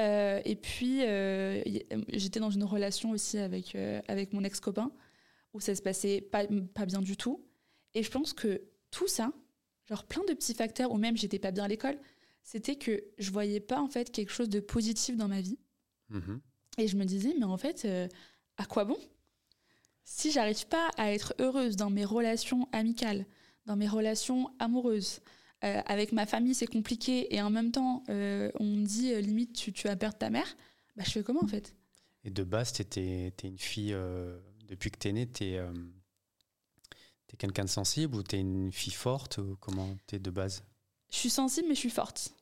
Euh, et puis euh, y- j'étais dans une relation aussi avec, euh, avec mon ex-copain où ça se passait pas, pas bien du tout. Et je pense que tout ça, genre plein de petits facteurs, ou même j'étais pas bien à l'école, c'était que je voyais pas en fait quelque chose de positif dans ma vie. Mhm. Et je me disais, mais en fait, euh, à quoi bon? Si j'arrive pas à être heureuse dans mes relations amicales, dans mes relations amoureuses, euh, avec ma famille, c'est compliqué, et en même temps, euh, on me dit euh, limite, tu, tu vas perdre ta mère, bah je fais comment en fait? Et de base, t'étais t'es une fille, depuis que t'es née, t'es euh, t'es quelqu'un de sensible ou t'es une fille forte ou comment t'es de base? Je suis sensible, mais je suis forte.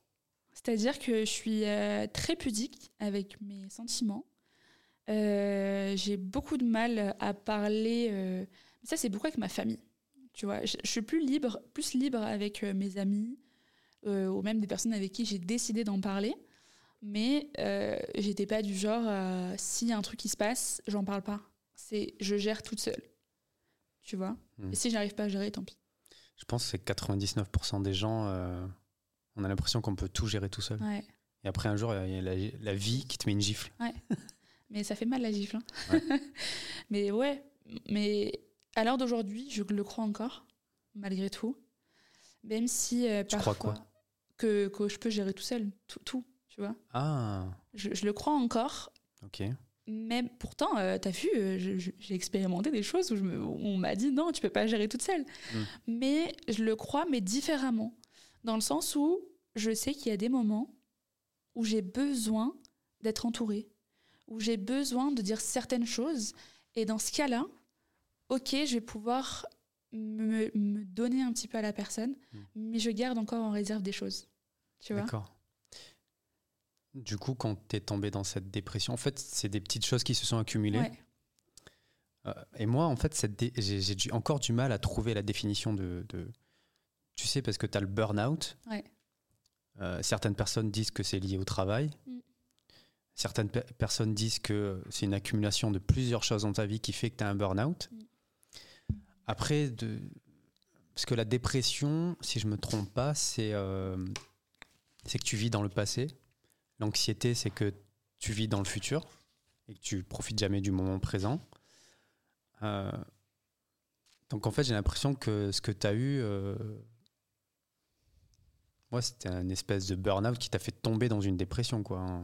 C'est-à-dire que je suis très pudique avec mes sentiments. J'ai beaucoup de mal à parler. Ça, c'est beaucoup avec ma famille. Tu vois, je, je suis plus libre, plus libre avec euh, mes amis euh, ou même des personnes avec qui j'ai décidé d'en parler. Mais euh, j'étais pas du genre, euh, s'il y a un truc qui se passe, j'en parle pas. C'est je gère toute seule. Tu vois? Hmm. Et si j'arrive pas à gérer, tant pis. Je pense que c'est 99% des gens, euh, on a l'impression qu'on peut tout gérer tout seul. Ouais. Et après, un jour, il y a la, la vie qui te met une gifle. [LAUGHS] Mais ça fait mal la gifle. hein. Ouais. [LAUGHS] mais ouais, mais à l'heure d'aujourd'hui, je le crois encore, malgré tout. Même si euh, Tu parfois crois quoi? que, que je peux gérer tout seul, tout, tout tu vois. Ah, Je, je le crois encore, ok. mais pourtant, euh, t'as vu, euh, j'ai expérimenté des choses où, je me- où on m'a dit non, tu peux pas gérer toute seule. Mm. Mais je le crois, mais différemment. Dans le sens où je sais qu'il y a des moments où j'ai besoin d'être entourée, où j'ai besoin de dire certaines choses. Et dans ce cas-là, ok, je vais pouvoir me, me donner un petit peu à la personne, Mm. mais je garde encore en réserve des choses. Tu vois D'accord. Du coup, quand tu es tombé dans cette dépression, en fait, c'est des petites choses qui se sont accumulées. Ouais. Euh, et moi, en fait, j'ai encore du mal à trouver la définition de. de- tu sais, parce que tu as le burn-out. Ouais. Euh, certaines personnes disent que c'est lié au travail. Mm. Certaines pe- personnes disent que c'est une accumulation de plusieurs choses dans ta vie qui fait que tu as un burn-out. Mm. Après, parce que la dépression, si je me trompe pas, c'est euh, c'est que tu vis dans le passé. L'anxiété, c'est que tu vis dans le futur et que tu profites jamais du moment présent. Euh, donc en fait, j'ai l'impression que ce que tu as eu, euh, c'était un espèce de burn-out qui t'a fait tomber dans une dépression, quoi.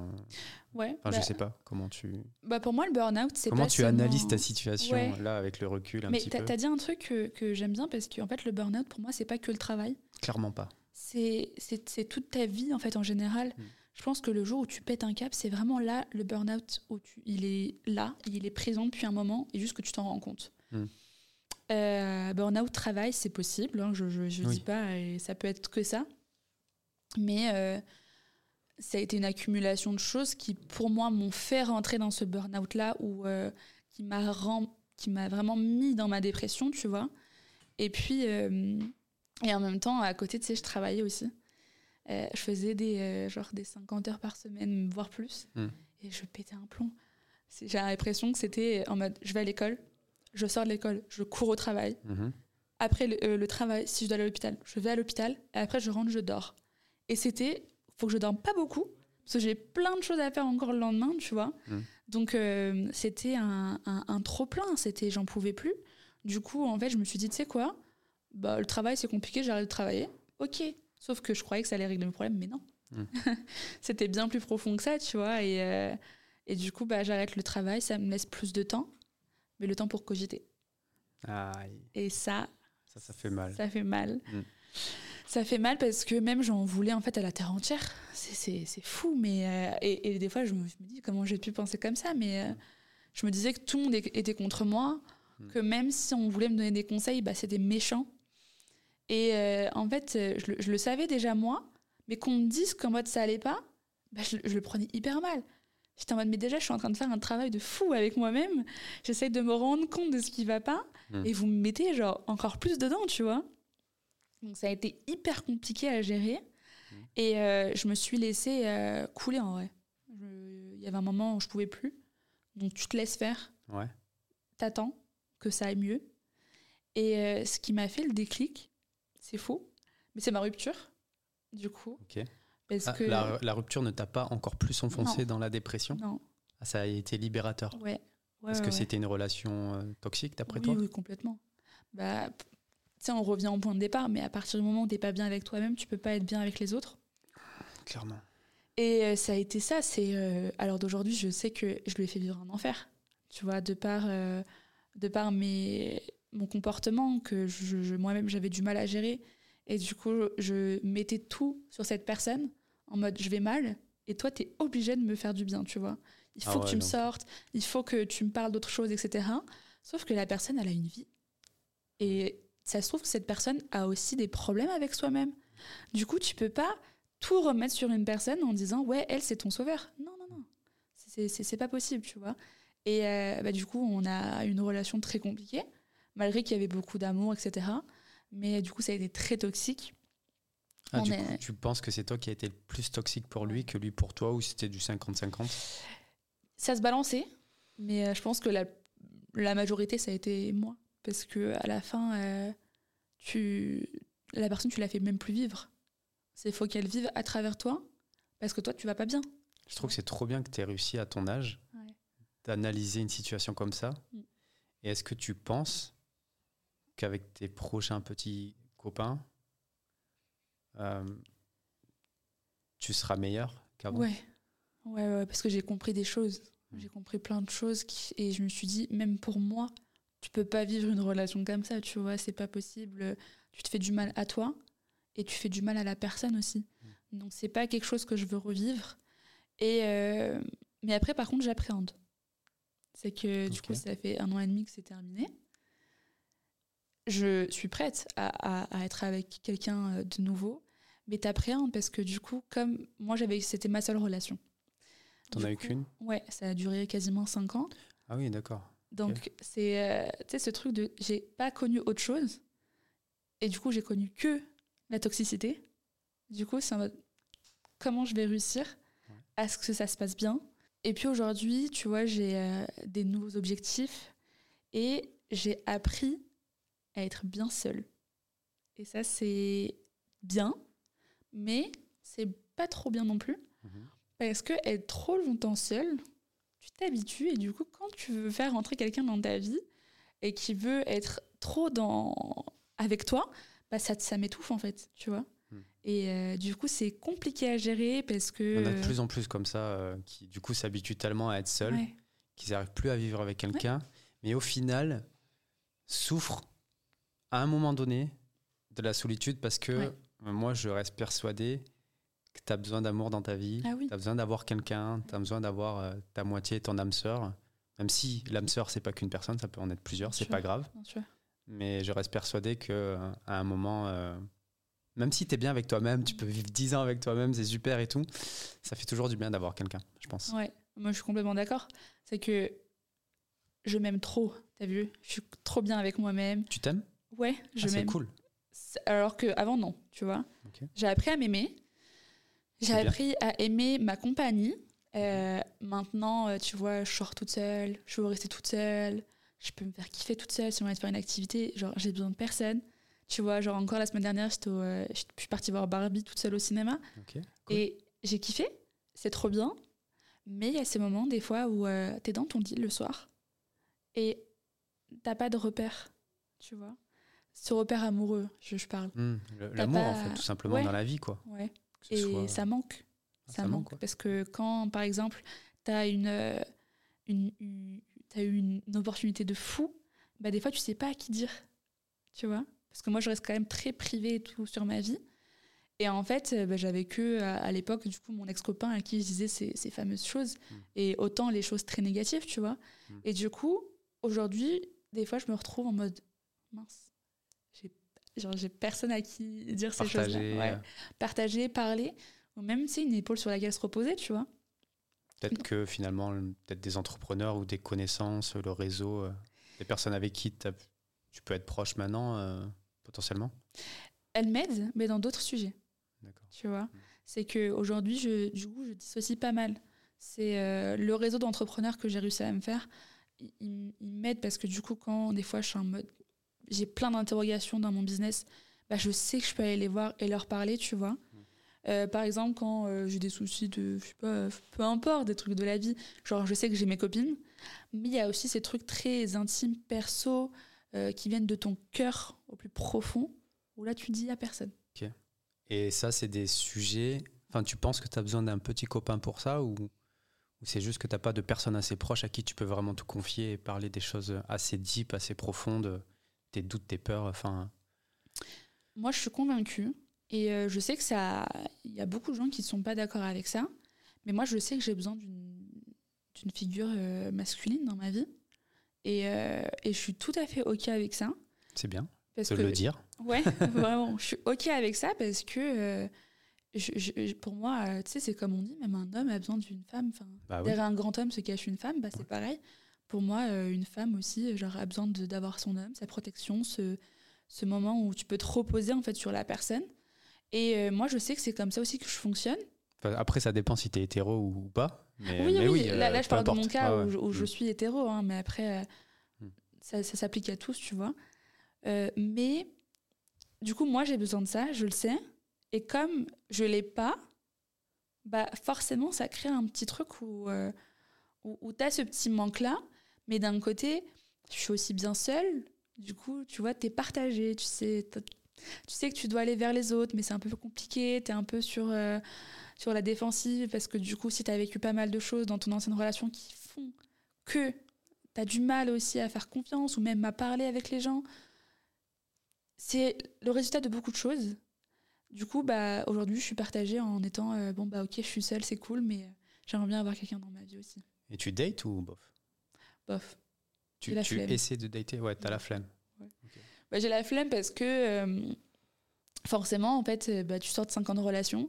Ouais. Enfin, je sais pas comment tu. Bah pour moi, le burn-out, c'est Comment pas tu seulement- analyses ta situation Ouais. là avec le recul un Mais petit t'as peu as dit un truc que, que j'aime bien parce qu'en fait, le burn-out, pour moi, c'est pas que le travail. Clairement pas. C'est toute ta vie, en fait, en général. Mm. Je pense que le jour où tu pètes un cap, c'est vraiment là, le burn-out, où tu, il est là, il est présent depuis un moment, et juste que tu t'en rends compte. Mm. Euh, burn-out, travail, c'est possible, hein, je ne Oui. dis pas, et ça peut être que ça. Mais euh, ça a été une accumulation de choses qui, pour moi, m'ont fait rentrer dans ce burn-out-là, ou euh, qui m'a ren- qui m'a vraiment mis dans ma dépression, tu vois. Et puis, euh, et en même temps, à côté, tu sais, je travaillais aussi. Euh, je faisais des, genre des 50 heures par semaine, voire plus. Mm. Et je pétais un plomb. J'ai l'impression que c'était en mode, je vais à l'école, je sors de l'école, je cours au travail. Mhm. Après le, le travail, si je dois aller à l'hôpital, je vais à l'hôpital. Et après, je rentre, je dors. Et c'était, faut que je dorme pas beaucoup, parce que j'ai plein de choses à faire encore le lendemain, tu vois. Mm. Donc, euh, c'était un, un, un trop-plein, c'était, j'en pouvais plus. Du coup, en fait, je me suis dit, tu sais quoi? Bah, Le travail, c'est compliqué, j'arrête de travailler. Ok. Sauf que je croyais que ça allait régler mes problèmes, mais non. Mm. [LAUGHS] c'était bien plus profond que ça, tu vois. Et, euh, et du coup, bah, j'arrête le travail, ça me laisse plus de temps, mais le temps pour cogiter. Aïe, Et ça, ça, ça fait mal. ça fait mal. Mm. Ça fait mal parce que même j'en voulais en fait à la terre entière. C'est- fou, mais euh, et, et des fois je me, je me dis comment j'ai pu penser comme ça, mais euh, je me disais que tout le monde était contre moi, Mm. que même si on voulait me donner des conseils, bah, c'était méchant. Et euh, en fait, je, le- je le savais déjà moi, mais qu'on me dise qu'en mode ça allait pas, bah, je, je le prenais hyper mal. J'étais en mode mais déjà je suis en train de faire un travail de fou avec moi-même. J'essaye de me rendre compte de ce qui va pas, Mm. et vous me mettez genre encore plus dedans, tu vois. Donc ça a été hyper compliqué à gérer. Et euh, je me suis laissée euh, couler en vrai. Il y avait un moment où je pouvais plus. Donc tu te laisses faire, Ouais. t'attends que ça aille mieux. Et euh, ce qui m'a fait le déclic, c'est faux, mais c'est ma rupture, du coup. Ok. Parce Ah, que. la, la rupture ne t'a pas encore plus enfoncé Non. dans la dépression Non, Ah, Ça a été libérateur. ouais. ouais Est-ce ouais, que ouais. c'était une relation toxique d'après oui, toi Oui, complètement. Bah, sais, on revient au point de départ, mais à partir du moment où t'es pas bien avec toi-même, tu peux pas être bien avec les autres. Clairement. Et euh, ça a été ça. C'est euh, alors d'aujourd'hui, je sais que je lui ai fait vivre un enfer. Tu vois, de par euh, de par mes mon comportement que je, je- moi-même j'avais du mal à gérer. Et du coup, je mettais tout sur cette personne en mode je vais mal. Et toi, tu es obligé de me faire du bien, tu vois. Il Ah faut que ouais, tu me sortes, il faut que tu me parles d'autre chose, etc. Sauf que la personne, elle a une vie. Et ça se trouve que cette personne a aussi des problèmes avec soi-même. Du coup, tu peux pas tout remettre sur une personne en disant ouais, elle, c'est ton sauveur. Non, non, non. C'est- pas possible, tu vois. Et euh, bah, du coup, on a une relation très compliquée, malgré qu'il y avait beaucoup d'amour, etc. Mais du coup, ça a été très toxique. Ah, du est- coup, tu penses que c'est toi qui as été le plus toxique pour lui que lui pour toi ou c'était du 50-50 Ça se balançait, mais euh, je pense que la, la majorité, ça a été moi. Parce que à la fin, euh, tu, la personne, tu la fais même plus vivre. C'est faut qu'elle vive à travers toi, parce que toi, tu vas pas bien. Je trouve que c'est trop bien que tu aies réussi à ton âge Ouais. d'analyser une situation comme ça. Mm. Et est-ce que tu penses qu'avec tes prochains petits copains, euh, tu seras meilleur qu'avant? Ouais. ouais, ouais, parce que j'ai compris des choses. Mm. J'ai compris plein de choses qui- et je me suis dit, même pour moi, tu peux pas vivre une relation comme ça, tu vois, c'est pas possible. Tu te fais du mal à toi et tu fais du mal à la personne aussi. Donc c'est pas quelque chose que je veux revivre. Et euh, mais après, par contre, j'appréhende. C'est que du coup, ça fait un an et demi que c'est terminé. Je suis prête à, à- à être avec quelqu'un euh, de nouveau, mais t'appréhendes parce que du coup, comme moi, j'avais, c'était ma seule relation. T'en as eu qu'une? Ouais, ça a duré quasiment cinq ans. Ah oui, d'accord. Donc, c'est euh, ce truc de j'ai pas connu autre chose. Et du coup, j'ai connu que la toxicité. Du coup, c'est en mode comment je vais réussir à ce que ça se passe bien. Et puis aujourd'hui, tu vois, j'ai euh, des nouveaux objectifs et j'ai appris à être bien seule. Et ça, c'est bien, mais c'est pas trop bien non plus. Mhm. Parce que être trop longtemps seule, tu t'habitues et du coup, quand tu veux faire rentrer quelqu'un dans ta vie et qui veut être trop dans avec toi, bah ça, ça m'étouffe en fait, tu vois. Hmm. Et euh, du coup, c'est compliqué à gérer parce que. On a de plus en plus comme ça euh, qui, du coup, s'habituent tellement à être seuls Ouais. qu'ils n'arrivent plus à vivre avec quelqu'un, mais au final, souffrent à un moment donné de la solitude parce que Ouais. moi, je reste persuadé que tu as besoin d'amour dans ta vie, Ah oui. tu as besoin d'avoir quelqu'un, tu as besoin d'avoir euh, ta moitié, ton âme sœur. Même si l'âme sœur, c'est pas qu'une personne, ça peut en être plusieurs, c'est pas grave. Mais je reste persuadé que à un moment, euh, même si tu es bien avec toi-même, tu peux vivre 10 ans avec toi-même, c'est super et tout, ça fait toujours du bien d'avoir quelqu'un, je pense. Ouais, moi je suis complètement d'accord. C'est que je m'aime trop, t'as vu? Je suis trop bien avec moi-même. Tu t'aimes? Ouais, je Ah, C'est m'aime. cool. C'est- Alors que avant non, tu vois. J'ai appris à m'aimer. J'ai appris à aimer ma compagnie. Euh, maintenant, euh, tu vois, je sors toute seule, je veux rester toute seule, je peux me faire kiffer toute seule si on envie de faire une activité. Genre, j'ai besoin de personne. Tu vois, genre encore la semaine dernière, euh, je suis partie voir Barbie toute seule au cinéma. Cool. Et j'ai kiffé, c'est trop bien. Mais il y a ces moments, des fois, où tu t'es dans ton lit le soir et t'as pas de repère, tu vois. Ce repère amoureux, je, je parle. Hmm, L'amour, pas- en fait, tout simplement Ouais. dans la vie, quoi. Ouais. Que Et soit- ça manque. Ah, Ça, ça manque. Parce que quand, par exemple, t'as une, euh, une, une- t'as eu une, une opportunité de fou, bah des fois, tu sais pas à qui dire. Tu vois Parce que moi, je reste quand même très privée et tout sur ma vie. Et en fait, euh, bah, j'avais que à, à l'époque, du coup, mon ex-copain à qui je disais ces, ces fameuses choses. Mm. Et autant les choses très négatives, tu vois. Mm. Et du coup, aujourd'hui, des fois, je me retrouve en mode mince. J'ai, genre, j'ai personne à qui dire ces choses-là. Partager. Ouais. euh, Partager, parler. Ou même, c'est une épaule sur laquelle se reposer, tu vois. Peut-être que finalement, le- peut-être des entrepreneurs ou des connaissances, le réseau, euh, des personnes avec qui tu peux être proche maintenant, euh, potentiellement? Elle m'aide, mais dans d'autres sujets. D'accord. tu vois. C'est que aujourd'hui, je, du coup, je dissocie pas mal. C'est euh, le réseau d'entrepreneurs que j'ai réussi à me faire. Il, il- il m'aide parce que du coup, quand des fois je suis en mode, j'ai plein d'interrogations dans mon business, bah, je sais que je peux aller les voir et leur parler, tu vois. Euh, par exemple, quand euh, j'ai des soucis de, je sais pas, peu importe, des trucs de la vie, genre je sais que j'ai mes copines, mais il y a aussi ces trucs très intimes, perso, euh, qui viennent de ton cœur au plus profond, où là tu dis à personne. Et ça, c'est des sujets. Enfin, tu penses que tu as besoin d'un petit copain pour ça ou, ou c'est juste que tu n'as pas de personne assez proche à qui tu peux vraiment te confier et parler des choses assez deep, assez profondes, tes doutes, tes peurs, enfin. Moi, je suis convaincue. Et euh, je sais que ça. Il y a beaucoup de gens qui ne sont pas d'accord avec ça. Mais moi, je sais que j'ai besoin d'une figure euh, masculine dans ma vie. Et, euh, et je suis tout à fait OK avec ça. C'est bien Parce de que, le dire. Ouais, [LAUGHS] vraiment. Je suis OK avec ça parce que je- je- pour moi, tu sais, c'est comme on dit, même un homme a besoin d'une femme. Enfin, Bah oui. derrière un grand homme se cache une femme, bah, c'est pareil. Pour moi, euh, une femme aussi, genre, a besoin d'avoir son homme, sa protection, ce, ce moment où tu peux te reposer en fait sur la personne. Et euh, moi, je sais que c'est comme ça aussi que je fonctionne. Enfin, après, ça dépend si tu es hétéro ou pas. Mais, oui, mais oui, oui, là, euh, là, je parle de mon cas Ouais, où, je, où je Mm. suis hétéro, hein, mais après, euh, Mm. ça, ça s'applique à tous, tu vois. Euh, mais du coup, moi, j'ai besoin de ça, je le sais. Et comme je l'ai pas, bah forcément, ça crée un petit truc où, euh, où, tu as ce petit manque-là. Mais d'un côté, je suis aussi bien seule. Du coup, tu vois, tu es partagé. Tu sais, t'as- tu sais que tu dois aller vers les autres, mais c'est un peu compliqué. Tu es un peu sur, euh, sur la défensive parce que du coup, si tu as vécu pas mal de choses dans ton ancienne relation qui font que tu as du mal aussi à faire confiance ou même à parler avec les gens, c'est le résultat de beaucoup de choses. Du coup, bah, aujourd'hui, je suis partagée en étant euh, bon, bah, ok, je suis seule, c'est cool, mais j'aimerais bien avoir quelqu'un dans ma vie aussi. Et tu dates ou bof? Bof. Tu, la tu flemme. essaies de dater Ouais, t'as la flemme. Bah, j'ai la flemme parce que euh, forcément, en fait, euh, bah, tu sors de 5 ans de relation.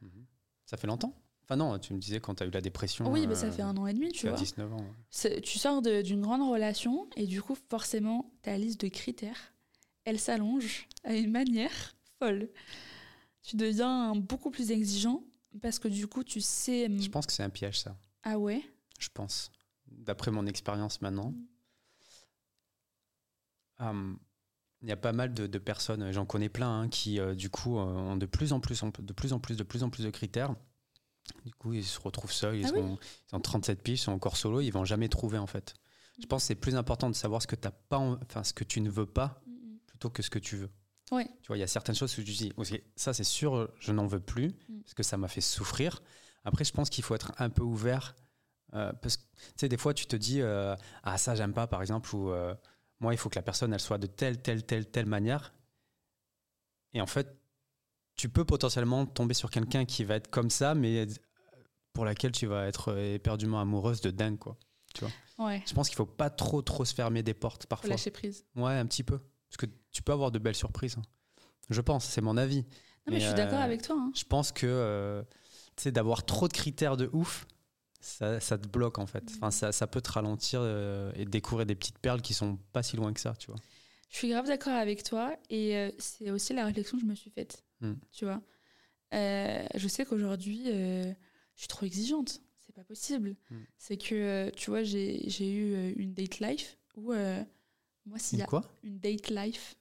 Mhm. Ça fait longtemps? Enfin non, tu me disais quand tu as eu la dépression. oui, euh, mais ça fait un an et demi, tu vois. 19 ans. ouais. Tu sors d'une grande relation et du coup, forcément, ta liste de critères, elle s'allonge à une manière folle. Tu deviens beaucoup plus exigeant parce que du coup, tu sais. hum, Je pense que c'est un piège, ça. Ah ouais? Je pense. D'après mon expérience maintenant. Hum, Il y a pas mal de, de personnes, j'en connais plein, hein, qui euh, du coup euh, ont de plus en plus, de plus en plus, de plus en plus de critères. Du coup, ils se retrouvent seuls, ils, Ah oui sont, ils ont 37 piges, ils sont encore solo, ils vont jamais trouver en fait. Je pense que c'est plus important de savoir ce que t'as pas, en- enfin ce que tu ne veux pas, Mm, mm. plutôt que ce que tu veux. Tu vois, il y a certaines choses où tu dis, ça c'est sûr, je n'en veux plus, Mm. parce que ça m'a fait souffrir. Après, je pense qu'il faut être un peu ouvert. Euh, parce que, tu sais, des fois, tu te dis, euh, ah, ça, j'aime pas, par exemple, ou euh, moi, il faut que la personne, elle soit de telle, telle, telle, telle manière. Et en fait, tu peux potentiellement tomber sur quelqu'un qui va être comme ça, mais pour laquelle tu vas être éperdument amoureuse de dingue, quoi. Ouais. Je pense qu'il faut pas trop, trop se fermer des portes Faut parfois. lâcher prise. Ouais, un petit peu. Parce que tu peux avoir de belles surprises. hein. Je pense, c'est mon avis. Non, mais, Mais, je suis d'accord avec toi. hein. Je pense que tu sais, d'avoir trop de critères de ouf, ça, ça te bloque en fait. Enfin, ça, ça peut te ralentir euh, et découvrir des petites perles qui sont pas si loin que ça, tu vois. Je suis grave d'accord avec toi et euh, c'est aussi la réflexion que je me suis faite. Mm. Tu vois, Euh, je sais qu'aujourd'hui, euh, je suis trop exigeante. C'est pas possible. Mm. C'est que, tu vois, j'ai eu une date life où, euh, moi, s'il y Une a quoi? une date life,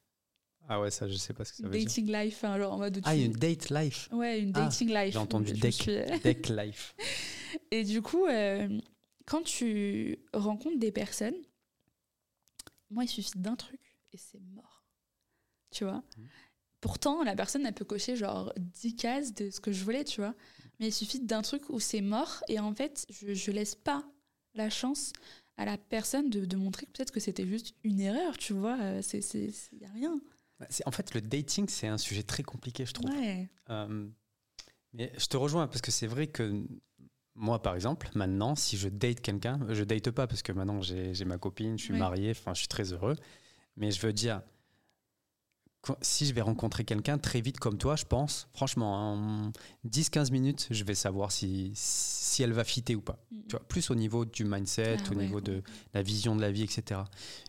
Ah ouais, ça, je sais pas ce que ça veut dire. dating life, hein, genre en mode Ah, tu- une date life? Ouais, une Ah, dating life. j'ai entendu deck. suis- Deck life. [LAUGHS] Et du coup, euh, quand tu rencontres des personnes, moi, il suffit d'un truc et c'est mort. Tu vois Mhm. Pourtant, la personne, elle peut cocher genre 10 cases de ce que je voulais, tu vois. Mais il suffit d'un truc où c'est mort et en fait, je, je laisse pas la chance à la personne de, de montrer que peut-être que c'était juste une erreur, tu vois. Euh, C'est, c'est, c'est- y a rien. En fait, le dating, c'est un sujet très compliqué, je trouve. Ouais. Euh, mais je te rejoins parce que c'est vrai que moi, par exemple, maintenant, si je date quelqu'un, je date pas parce que maintenant j'ai ma copine, je suis Oui. marié, enfin, je suis très heureux. Mais je veux dire, si je vais rencontrer quelqu'un très vite comme toi, je pense, franchement, en 10-15 minutes, je vais savoir si, si elle va fitter ou pas. Mm. Tu vois, plus au niveau du mindset, Ah au ouais. niveau de la vision de la vie, etc.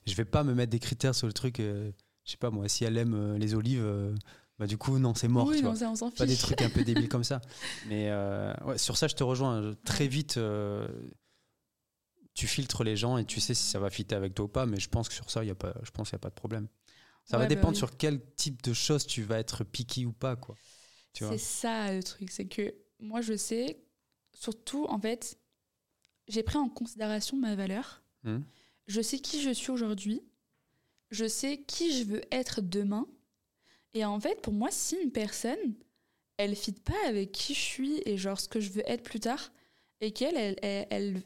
Je vais pas me mettre des critères sur le truc. euh, je sais pas moi, si elle aime euh, les olives, euh, bah du coup non, c'est mort. oui, tu non, vois ça, on s'en fiche. pas des trucs un peu débiles comme ça. [LAUGHS] Mais euh, ouais, sur ça, je te rejoins. Je- Très vite, euh, tu filtres les gens et tu sais si ça va fitter avec toi ou pas. Mais je pense que sur ça, il y a pas, je pense qu'il n'y a pas de problème. Ça va bah dépendre oui. sur quel type de choses tu vas être picky ou pas, quoi. C'est ça le truc, c'est que moi je sais, surtout en fait, j'ai pris en considération ma valeur. Mhm. Je sais qui je suis aujourd'hui. Je sais qui je veux être demain. Et en fait, pour moi, si une personne, elle fit pas avec qui je suis et genre ce que je veux être plus tard, et qu'elle, elle, elle, elle-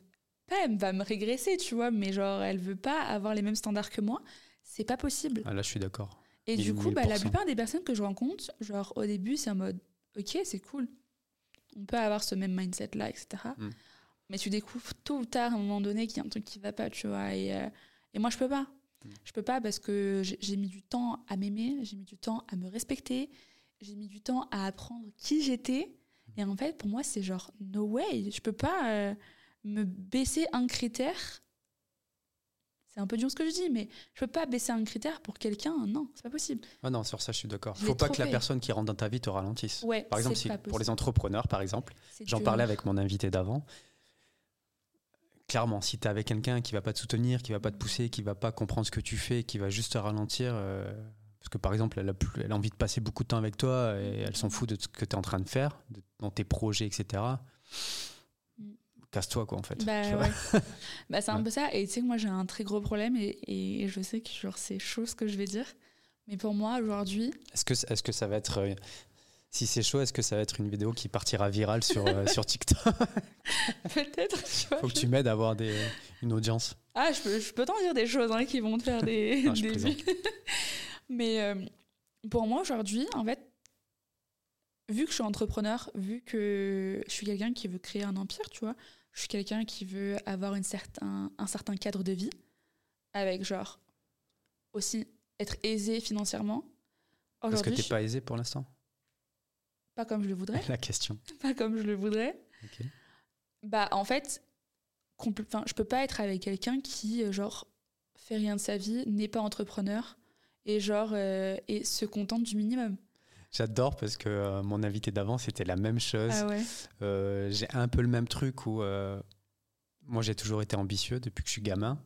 pas elle va me régresser, tu vois, mais genre elle veut pas avoir les mêmes standards que moi, c'est pas possible. Ah, là, je suis d'accord. Et du coup, bah, la 1000%. plupart des personnes que je rencontre, genre au début, c'est en mode ok, c'est cool. On peut avoir ce même mindset-là, etc. Mm. Mais tu découvres tôt ou tard, à un moment donné, qu'il y a un truc qui va pas, tu vois. Et, euh, et moi, je peux pas. Mm. Je peux pas parce que j'ai mis du temps à m'aimer, j'ai mis du temps à me respecter, j'ai mis du temps à apprendre qui j'étais. Et en fait, pour moi, c'est genre no way. Je peux pas euh, me baisser un critère. C'est un peu dur ce que je dis, mais je peux pas baisser un critère pour quelqu'un. Non, c'est pas possible. Ah non, sur ça, je suis d'accord. Je Faut l'ai pas que la personne qui rentre dans ta vie te ralentisse. Ouais, Par exemple, si- pour les entrepreneurs, par exemple, J'en parlais avec mon invité d'avant. Clairement, si tu es avec quelqu'un qui va pas te soutenir, qui va pas te pousser, qui va pas comprendre ce que tu fais, qui va juste te ralentir, euh, parce que par exemple, elle a, plus- elle a envie de passer beaucoup de temps avec toi et elle s'en fout de ce que tu es en train de faire, de- dans tes projets, etc. Casse-toi, quoi, en fait. Bah, ouais. [LAUGHS] bah, c'est un Ouais. peu ça. Et tu sais que moi, j'ai un très gros problème et, et je sais que genre, c'est chaud ce que je vais dire. Mais pour moi, aujourd'hui, Est-ce que, est que ça va être. Si c'est chaud, est-ce que ça va être une vidéo qui partira virale sur, euh, sur TikTok? [LAUGHS] Peut-être. Faut que tu m'aides à avoir des, une audience. Ah, je peux, je peux t'en dire des choses hein, qui vont te faire des, Non, des. [LAUGHS] Mais euh, pour moi, aujourd'hui, en fait, vu que je suis entrepreneur, vu que je suis quelqu'un qui veut créer un empire, tu vois, je suis quelqu'un qui veut avoir une certain, un certain cadre de vie, avec genre aussi être aisé financièrement. Parce que t'es pas aisé pour l'instant? Pas comme je le voudrais, [LAUGHS] La question. pas comme je le voudrais. Ok. Bah, en fait, enfin, je peux pas être avec quelqu'un qui, euh, genre, fait rien de sa vie, n'est pas entrepreneur et, genre, euh, et se contente du minimum. J'adore parce que euh, mon invité d'avant, c'était la même chose. Ah ouais. Euh, j'ai un peu le même truc où moi j'ai toujours été ambitieux depuis que je suis gamin.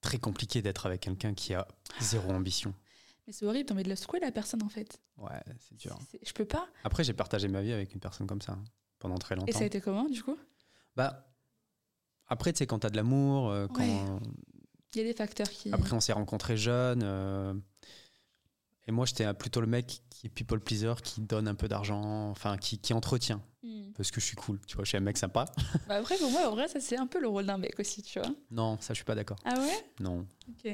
Très compliqué d'être avec quelqu'un qui a zéro ambition. Mais c'est horrible, t'as envie de la secouer, la personne, en fait. Ouais, c'est dur. C'est- c'est- Je peux pas. Après, j'ai partagé ma vie avec une personne comme ça hein, pendant très Et longtemps. ça a été comment, du coup? Bah, après, tu sais, quand t'as de l'amour, euh, quand Ouais. Il y a des facteurs qui. après on s'est rencontrés jeunes, euh, Et moi, j'étais plutôt le mec qui est people pleaser, qui donne un peu d'argent, enfin, qui, qui entretient. Hmm. Parce que je suis cool, tu vois, je suis un mec sympa. [LAUGHS] Bah après, pour moi, en vrai, ça, c'est un peu le rôle d'un mec aussi, tu vois. Non, ça, je suis pas d'accord. Ah ouais? Non. Ok.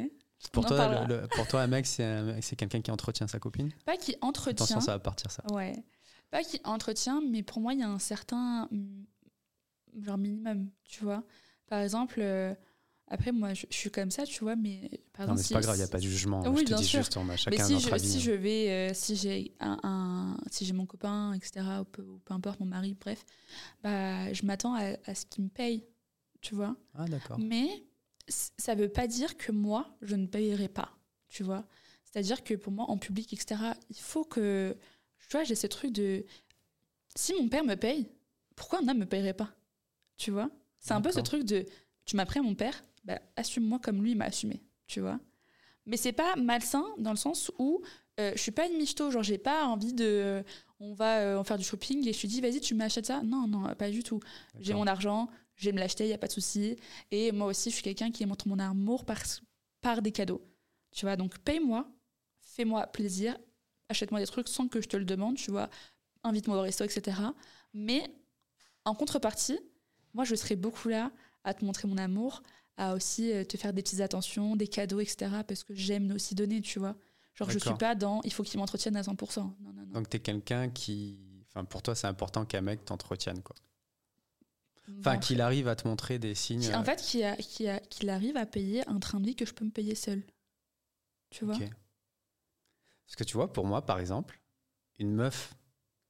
Pour On toi, parlera. le- le- pour toi, un mec, c'est un- c'est quelqu'un qui entretient sa copine Pas qui entretient. Attention, ça va partir, ça. Ouais. Pas qui entretient, mais pour moi, il y a un certain mm, genre minimum, tu vois. Par exemple, euh, après, moi, je, je suis comme ça, tu vois, mais par Non, exemple. mais c'est si- pas grave, il n'y a pas de jugement. Oui, je te bien dis sûr. juste, on a Mais chacun si notre je, avis. si je vais, euh, si j'ai un, un- si j'ai mon copain, etc., ou peu, ou peu importe, mon mari, bref, bah, je m'attends à, à ce qu'il me paye, tu vois. Ah, d'accord. Mais ça veut pas dire que moi, je ne payerai pas, tu vois. C'est-à-dire que pour moi, en public, etc., il faut que, tu vois, j'ai ce truc de, si mon père me paye, pourquoi un homme me payerait pas, tu vois C'est un peu ce truc de, tu m'as pris à mon père, bah, assume-moi comme lui m'a assumé, tu vois. Mais c'est pas malsain dans le sens où euh, je suis pas une michto, genre j'ai pas envie de, on va euh, en faire du shopping et je te dis vas-y tu m'achètes ça. Non non pas du tout. J'ai mon argent, je vais me l'acheter, il y a pas de souci. Et moi aussi je suis quelqu'un qui montre mon amour par par des cadeaux. Tu vois donc paye-moi, fais-moi plaisir, achète-moi des trucs sans que je te le demande, tu vois, invite-moi au resto etc. Mais en contrepartie, moi je serai beaucoup là à te montrer mon amour, à aussi euh, te faire des petites attentions, des cadeaux, etc. Parce que j'aime aussi donner, tu vois. Genre, je suis pas dans il faut qu'il m'entretienne à 100%. Non, non, non. Donc, tu es quelqu'un qui. Enfin, pour toi, c'est important qu'un mec t'entretienne, quoi. Enfin, Bon, qu'il arrive à te montrer des signes. en fait, qu'il a- a- qu'il arrive à payer un train de vie que je peux me payer seul. Tu vois? Parce que tu vois, pour moi, par exemple, une meuf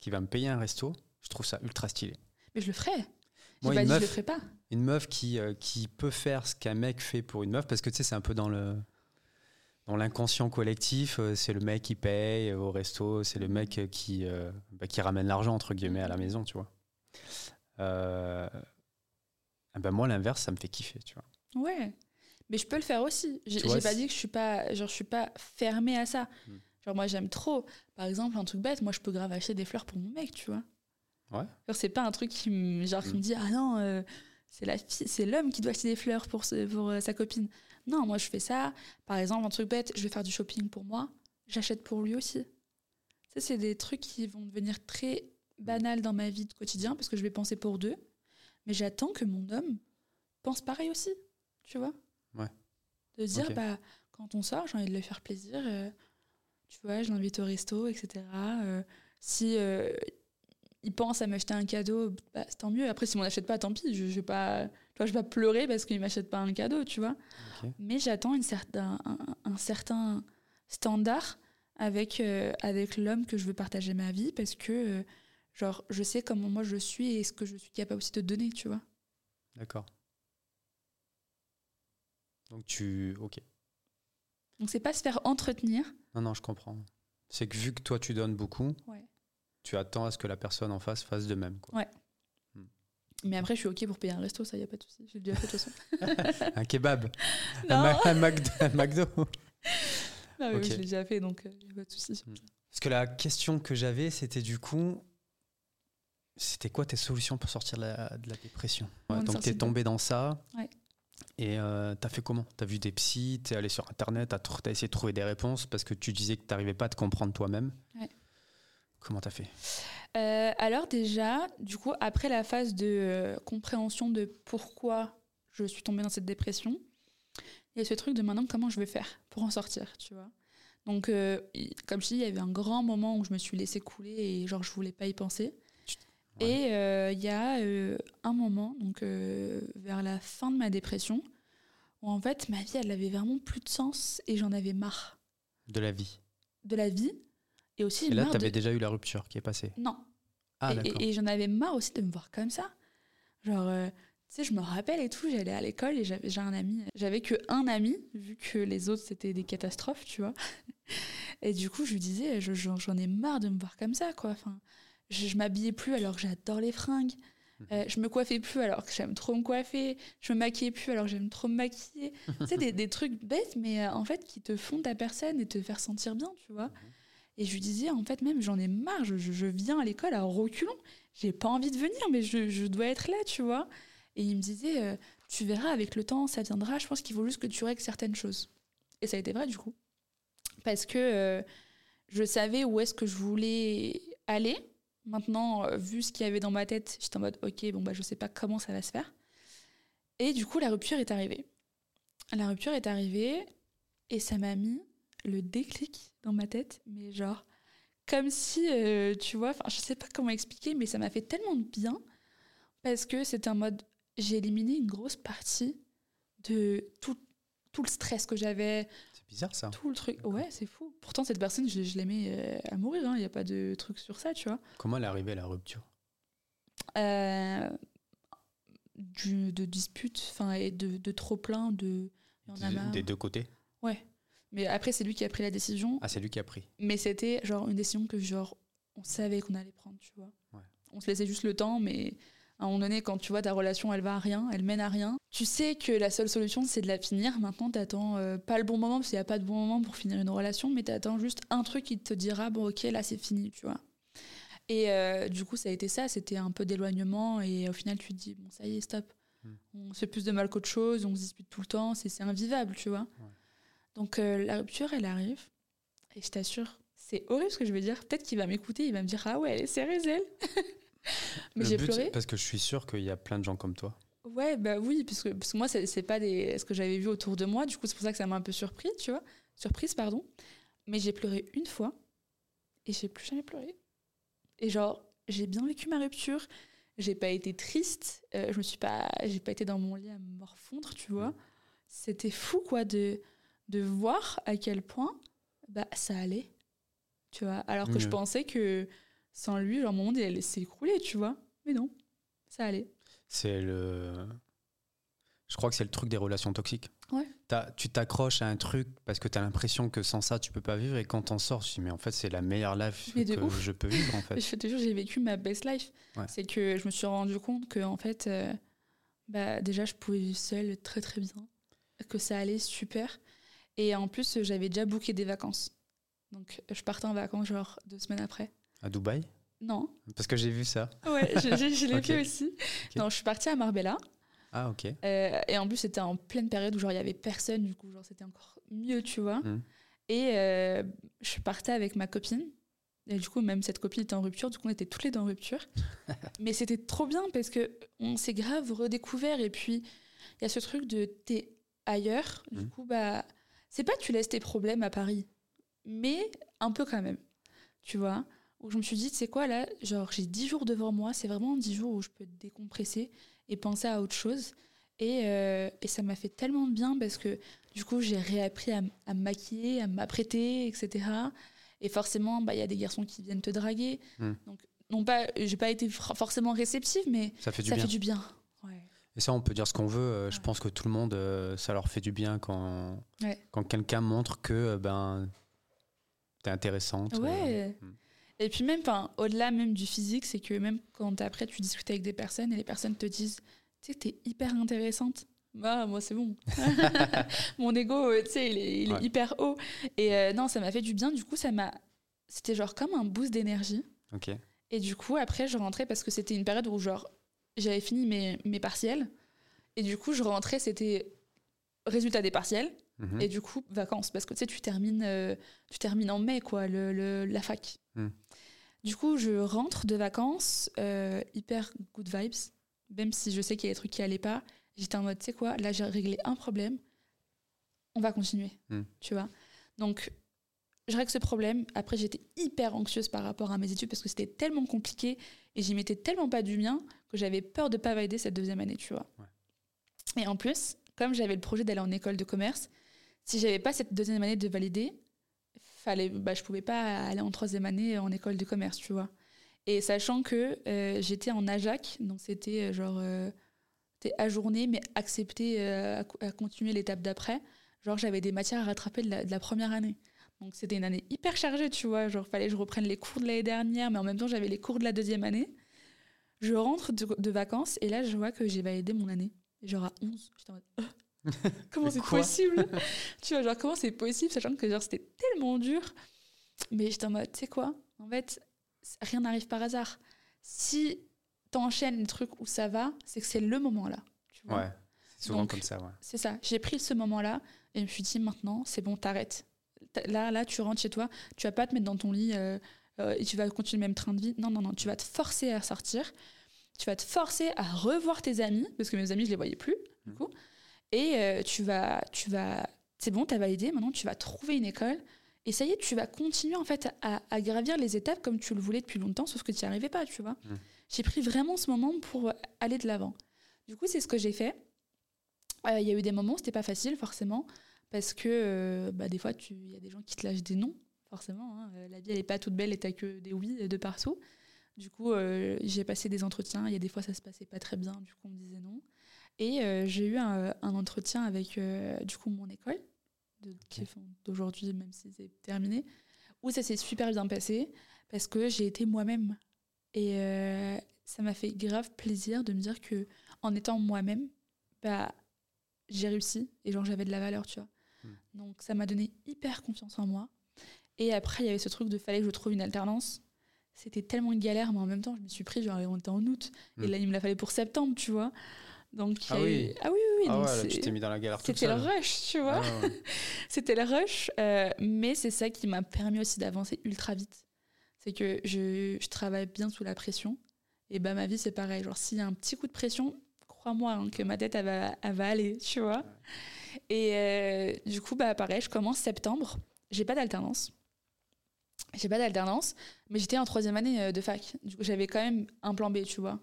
qui va me payer un resto, je trouve ça ultra stylé. Mais je le ferai. J'ai Moi, pas une dit que je le meuf, ferai pas. une meuf qui, euh, qui peut faire ce qu'un mec fait pour une meuf, parce que tu sais, c'est un peu dans le dans l'inconscient collectif, euh, c'est le mec qui paye euh, au resto, c'est le mec euh, qui, euh, bah, qui ramène l'argent, entre guillemets, à la maison, tu vois. Ah ben moi, l'inverse, ça me fait kiffer, tu vois. Ouais. Mais je peux le faire aussi. J'ai pas dit que je suis pas, genre, je suis pas fermée à ça. Hmm. Genre, moi, j'aime trop. Par exemple, un truc bête, moi, je peux grave acheter des fleurs pour mon mec, tu vois. Ouais. Genre, c'est pas un truc qui me, genre, qui Hmm. me dit, ah non, euh, c'est la c'est l'homme qui doit acheter des fleurs pour, ce- pour euh, sa copine. Non, moi, je fais ça. Par exemple, un truc bête, je vais faire du shopping pour moi, j'achète pour lui aussi. Ça, c'est des trucs qui vont devenir très banals dans ma vie de quotidien parce que je vais penser pour deux. Mais j'attends que mon homme pense pareil aussi, tu vois. Ouais. De dire, bah, quand on sort, j'ai envie de le faire plaisir. euh, tu vois, je l'invite au resto, etc. Euh, si euh, il pense à m'acheter un cadeau, bah, c'est tant mieux. Après, si on n'achète pas, tant pis. Je, je vais pas, tu vois, je vais pas pleurer parce qu'il m'achète pas un cadeau, tu vois. Mais j'attends une certain, un, un certain standard avec, euh, avec l'homme que je veux partager ma vie parce que, genre, je sais comment moi je suis et ce que je suis capable aussi de donner, tu vois. D'accord. Donc tu... Ok. Donc, c'est pas se faire entretenir. Non, non, je comprends. C'est que vu que toi, tu donnes beaucoup, Ouais. tu attends à ce que la personne en face fasse de même. Quoi. Ouais. Mais après, je suis OK pour payer un resto, ça y a pas de souci. J'ai déjà fait de toute façon. [LAUGHS] Un kebab, un, Non. Ma- un McDo. un McDo. [LAUGHS] Ah oui, Ok. je l'ai déjà fait, donc il y a pas de souci. Parce que la question que j'avais, c'était du coup, c'était quoi tes solutions pour sortir de la, de la dépression? Ouais, Donc t'es de- tombé dans ça. Ouais. Et euh, t'as fait comment? T'as vu des psys, t'es allé sur internet, t'as tr- t'as essayé de trouver des réponses parce que tu disais que t'arrivais pas à te comprendre toi-même. Ouais. Comment t'as fait? Euh, alors déjà, du coup, après la phase de euh, compréhension de pourquoi je suis tombée dans cette dépression, il y a ce truc de maintenant comment je vais faire pour en sortir, tu vois? Donc, euh, comme je dis, il y avait un grand moment où je me suis laissée couler et genre je voulais pas y penser. Ouais. Et euh, il y a euh, un moment, donc euh, vers la fin de ma dépression, où en fait ma vie elle avait vraiment plus de sens et j'en avais marre De la vie. de la vie et aussi Et là, t'avais de... déjà eu la rupture qui est passée. Non, Ah, et, et- et j'en avais marre aussi de me voir comme ça. Genre, tu sais, je me rappelle et tout, j'allais à l'école et j'avais un ami. J'avais que un ami, vu que les autres c'était des catastrophes, tu vois. [LAUGHS] Et du coup, je lui disais, je- j'en ai marre de me voir comme ça, quoi. Enfin, je, je m'habillais plus alors que j'adore les fringues. Mhm. Euh, je me coiffais plus alors que j'aime trop me coiffer. Je me maquillais plus alors que j'aime trop me maquiller. [LAUGHS] tu sais, des, des trucs bêtes, mais euh, en fait, qui te font ta personne et te faire sentir bien, tu vois. Et je lui disais, en fait, même, j'en ai marre. Je, je- je viens à l'école à reculons. J'ai pas envie de venir, mais je, je dois être là, tu vois. Et il me disait, euh, tu verras, avec le temps, ça viendra. Je pense qu'il faut juste que tu règles certaines choses. Et ça a été vrai, du coup. Parce que euh, je savais où est-ce que je voulais aller. Maintenant, euh, vu ce qu'il y avait dans ma tête, j'étais en mode ok, bon bah je sais pas comment ça va se faire. Et du coup, la rupture est arrivée. La rupture est arrivée et ça m'a mis le déclic dans ma tête, mais genre comme si, euh, tu vois, enfin je sais pas comment expliquer, mais ça m'a fait tellement de bien parce que c'était un mode, j'ai éliminé une grosse partie de tout, tout le stress que j'avais, bizarre ça. tout le truc. Ouais, c'est fou. Pourtant, cette personne, je, je l'aimais euh, à mourir. Il n'y a pas de truc sur ça, tu vois. Comment elle est arrivée à la rupture? Euh, du, de disputes, enfin, et de, de trop plein, de. Y en Des- deux côtés? Ouais. Mais après, c'est lui qui a pris la décision. Ah, c'est lui qui a pris. Mais c'était genre une décision que genre on savait qu'on allait prendre, tu vois. Ouais. On se laissait juste le temps, mais à un moment donné, quand tu vois ta relation, elle va à rien, elle mène à rien. Tu sais que la seule solution, c'est de la finir. Maintenant, t'attends euh, pas le bon moment, parce qu'il n'y a pas de bon moment pour finir une relation, mais t'attends juste un truc qui te dira, bon, ok, là, c'est fini, tu vois. Et euh, du coup, ça a été ça, c'était un peu d'éloignement, et au final, tu te dis, bon, ça y est, stop. Hmm. On se fait plus de mal qu'autre chose, on se dispute tout le temps, c'est invivable, tu vois. Donc, euh, la rupture, elle arrive, et je t'assure, c'est horrible ce que je vais dire. Peut-être qu'il va m'écouter, il va me dire, ah ouais, elle est sérieuse, elle. [LAUGHS] [LAUGHS] mais j'ai pleuré. Parce que je suis sûr qu'il y a plein de gens comme toi. Ouais, bah oui, parce que, parce que moi, c'est pas des, ce que j'avais vu autour de moi. Du coup, c'est pour ça que ça m'a un peu surpris, tu vois. Surprise, pardon. Mais j'ai pleuré une fois et j'ai plus jamais pleuré. Et genre, j'ai bien vécu ma rupture. J'ai pas été triste. euh, je me suis pas, j'ai pas été dans mon lit à me morfondre, tu vois. C'était fou, quoi, de, de voir à quel point bah, ça allait, tu vois. Alors que je pensais que sans lui, genre, mon monde, il allait s'écrouler, tu vois. Mais non, ça allait. C'est le. Je crois que c'est le truc des relations toxiques. Ouais. Tu t'accroches à un truc parce que tu as l'impression que sans ça, tu peux pas vivre. Et quand t'en sors, tu te dis, mais en fait, c'est la meilleure life Mais que ouf. je peux vivre, en fait. [LAUGHS] Je te jure, j'ai vécu ma best life. Ouais. C'est que je me suis rendu compte que, en fait, euh, bah, déjà, je pouvais vivre seule très très bien. Que ça allait super. Et en plus, j'avais déjà booké des vacances. Donc, je partais en vacances, genre deux semaines après. À Dubaï Non, Parce que j'ai vu ça. ouais, je, je- je l'ai [LAUGHS] aussi. Non, je suis partie à Marbella. Ah, ok. Euh, et en plus, c'était en pleine période où genre il y avait personne, du coup, genre c'était encore mieux, tu vois. Mhm. Et euh, je partais avec ma copine. Et du coup, même cette copine était en rupture, du coup, on était toutes les deux en rupture. [LAUGHS] Mais c'était trop bien parce que on s'est grave redécouvert. Et puis, il y a ce truc de t'es ailleurs. Du Mhm. coup, bah, c'est pas tu laisses tes problèmes à Paris, mais un peu quand même. Tu vois Où je me suis dit, c'est quoi là Genre, j'ai 10 jours devant moi. C'est vraiment 10 jours où je peux décompresser et penser à autre chose. Et, euh, et ça m'a fait tellement de bien parce que du coup, j'ai réappris à, à me maquiller, à m'apprêter, etc. Et forcément, bah, il y a des garçons qui viennent te draguer. Hmm. Donc, non pas, j'ai pas été forcément réceptive, mais Ça fait du ça bien. fait du bien. Ouais. Et ça, on peut dire ce qu'on veut. euh, Je pense que tout le monde, euh, ça leur fait du bien quand, Ouais. quand quelqu'un montre que ben, t'es intéressante. Ouais. hmm. Et puis même, au-delà même du physique, c'est que même quand après tu discutes avec des personnes et les personnes te disent, tu sais, t'es hyper intéressante. Bah, moi, c'est bon. [LAUGHS] Mon ego, euh, tu sais, il est, il est Ouais. hyper haut. Et euh, non, ça m'a fait du bien. Du coup, ça m'a. C'était genre comme un boost d'énergie. Ok. Et du coup, après, je rentrais parce que c'était une période où, genre, j'avais fini mes, mes partiels. Et du coup, je rentrais, c'était résultat des partiels. Mhm. Et du coup, vacances. Parce que tu sais, tu termines, euh, tu termines en mai, quoi, le, le- la fac. Hmm. Du coup, je rentre de vacances, euh, hyper good vibes. Même si je sais qu'il y a des trucs qui allaient pas. J'étais en mode, tu sais quoi, là, j'ai réglé un problème. On va continuer. Hmm. Tu vois Donc, je règle ce problème. Après, j'étais hyper anxieuse par rapport à mes études parce que c'était tellement compliqué et j'y mettais tellement pas du mien que j'avais peur de pas valider cette deuxième année, tu vois. Ouais. Et en plus, comme j'avais le projet d'aller en école de commerce, si j'avais pas cette deuxième année de valider, fallait, bah, je pouvais pas aller en troisième année en école de commerce, tu vois. Et sachant que euh, j'étais en AJAC, donc c'était euh, genre euh, t'es ajourné mais accepté à, co- à continuer l'étape d'après. Genre j'avais des matières à rattraper de la, première année. Donc c'était une année hyper chargée, tu vois. Genre fallait que je reprenne les cours de l'année dernière, mais en même temps j'avais les cours de la deuxième année. Je rentre de, vacances et là je vois que j'ai validé mon année. Genre à 11. J'étais en mode, Ah, [LAUGHS] comment c'est possible? [LAUGHS] Tu vois, genre comment c'est possible, sachant que genre c'était tellement dur. Mais j'étais en mode, tu sais quoi? En fait, rien n'arrive par hasard. Si t'enchaînes les trucs où ça va, c'est que c'est le moment là. Tu vois? Ouais. C'est souvent Donc, comme ça, ouais. c'est ça. J'ai pris ce moment-là et je me suis dit maintenant, c'est bon, t'arrêtes. Là, là, tu rentres chez toi, tu vas pas te mettre dans ton lit euh, euh, et tu vas continuer le même train de vie. Non, non, non, tu vas te forcer à sortir. Tu vas te forcer à revoir tes amis, parce que mes amis, je les voyais plus, du coup. Et euh, tu vas, tu vas, c'est bon, tu as validé, maintenant tu vas trouver une école. Et ça y est, tu vas continuer en fait à, à gravir les étapes comme tu le voulais depuis longtemps, sauf que tu n'y arrivais pas, tu vois. Mm. J'ai pris vraiment ce moment pour aller de l'avant. Du coup, c'est ce que j'ai fait. Euh, Il y a eu des moments où c'était pas facile, forcément, parce que euh, bah, des fois, il y a des gens qui te lâchent des noms, forcément. hein. Euh, La vie, elle est pas toute belle et t'as que des oui de partout. Du coup, euh, j'ai passé des entretiens. Il y a des fois, ça se passait pas très bien. Du coup, on me disait non. Et euh, j'ai eu un, un entretien avec, euh, du coup, mon école, de- d'aujourd'hui, même si c'est terminé, où ça s'est super bien passé, parce que j'ai été moi-même. Et euh, ça m'a fait grave plaisir de me dire que en étant moi-même, bah, j'ai réussi et genre j'avais de la valeur, tu vois. Hmm. Donc ça m'a donné hyper confiance en moi. Et après, il y avait ce truc de fallait que je trouve une alternance. C'était tellement une galère, mais en même temps, je me suis pris, genre, on était en août, et Hmm. là, il me la fallait pour septembre, tu vois. Donc, Ah eu- oui. ah oui, oui, oui. Ah donc ouais, là, c'est- tu t'es mis dans la galère toute C'était le rush, tu vois. Ah ouais. [LAUGHS] C'était le rush, euh, mais c'est ça qui m'a permis aussi d'avancer ultra vite. C'est que je, je travaille bien sous la pression. Et bah ma vie, c'est pareil. Genre, s'il y a un petit coup de pression, crois-moi hein, que ma tête, elle va, elle va aller, tu vois. Et euh, du coup, bah pareil, je commence septembre. J'ai pas d'alternance. J'ai pas d'alternance, mais j'étais en troisième année euh, de fac. Du coup, j'avais quand même un plan B, tu vois.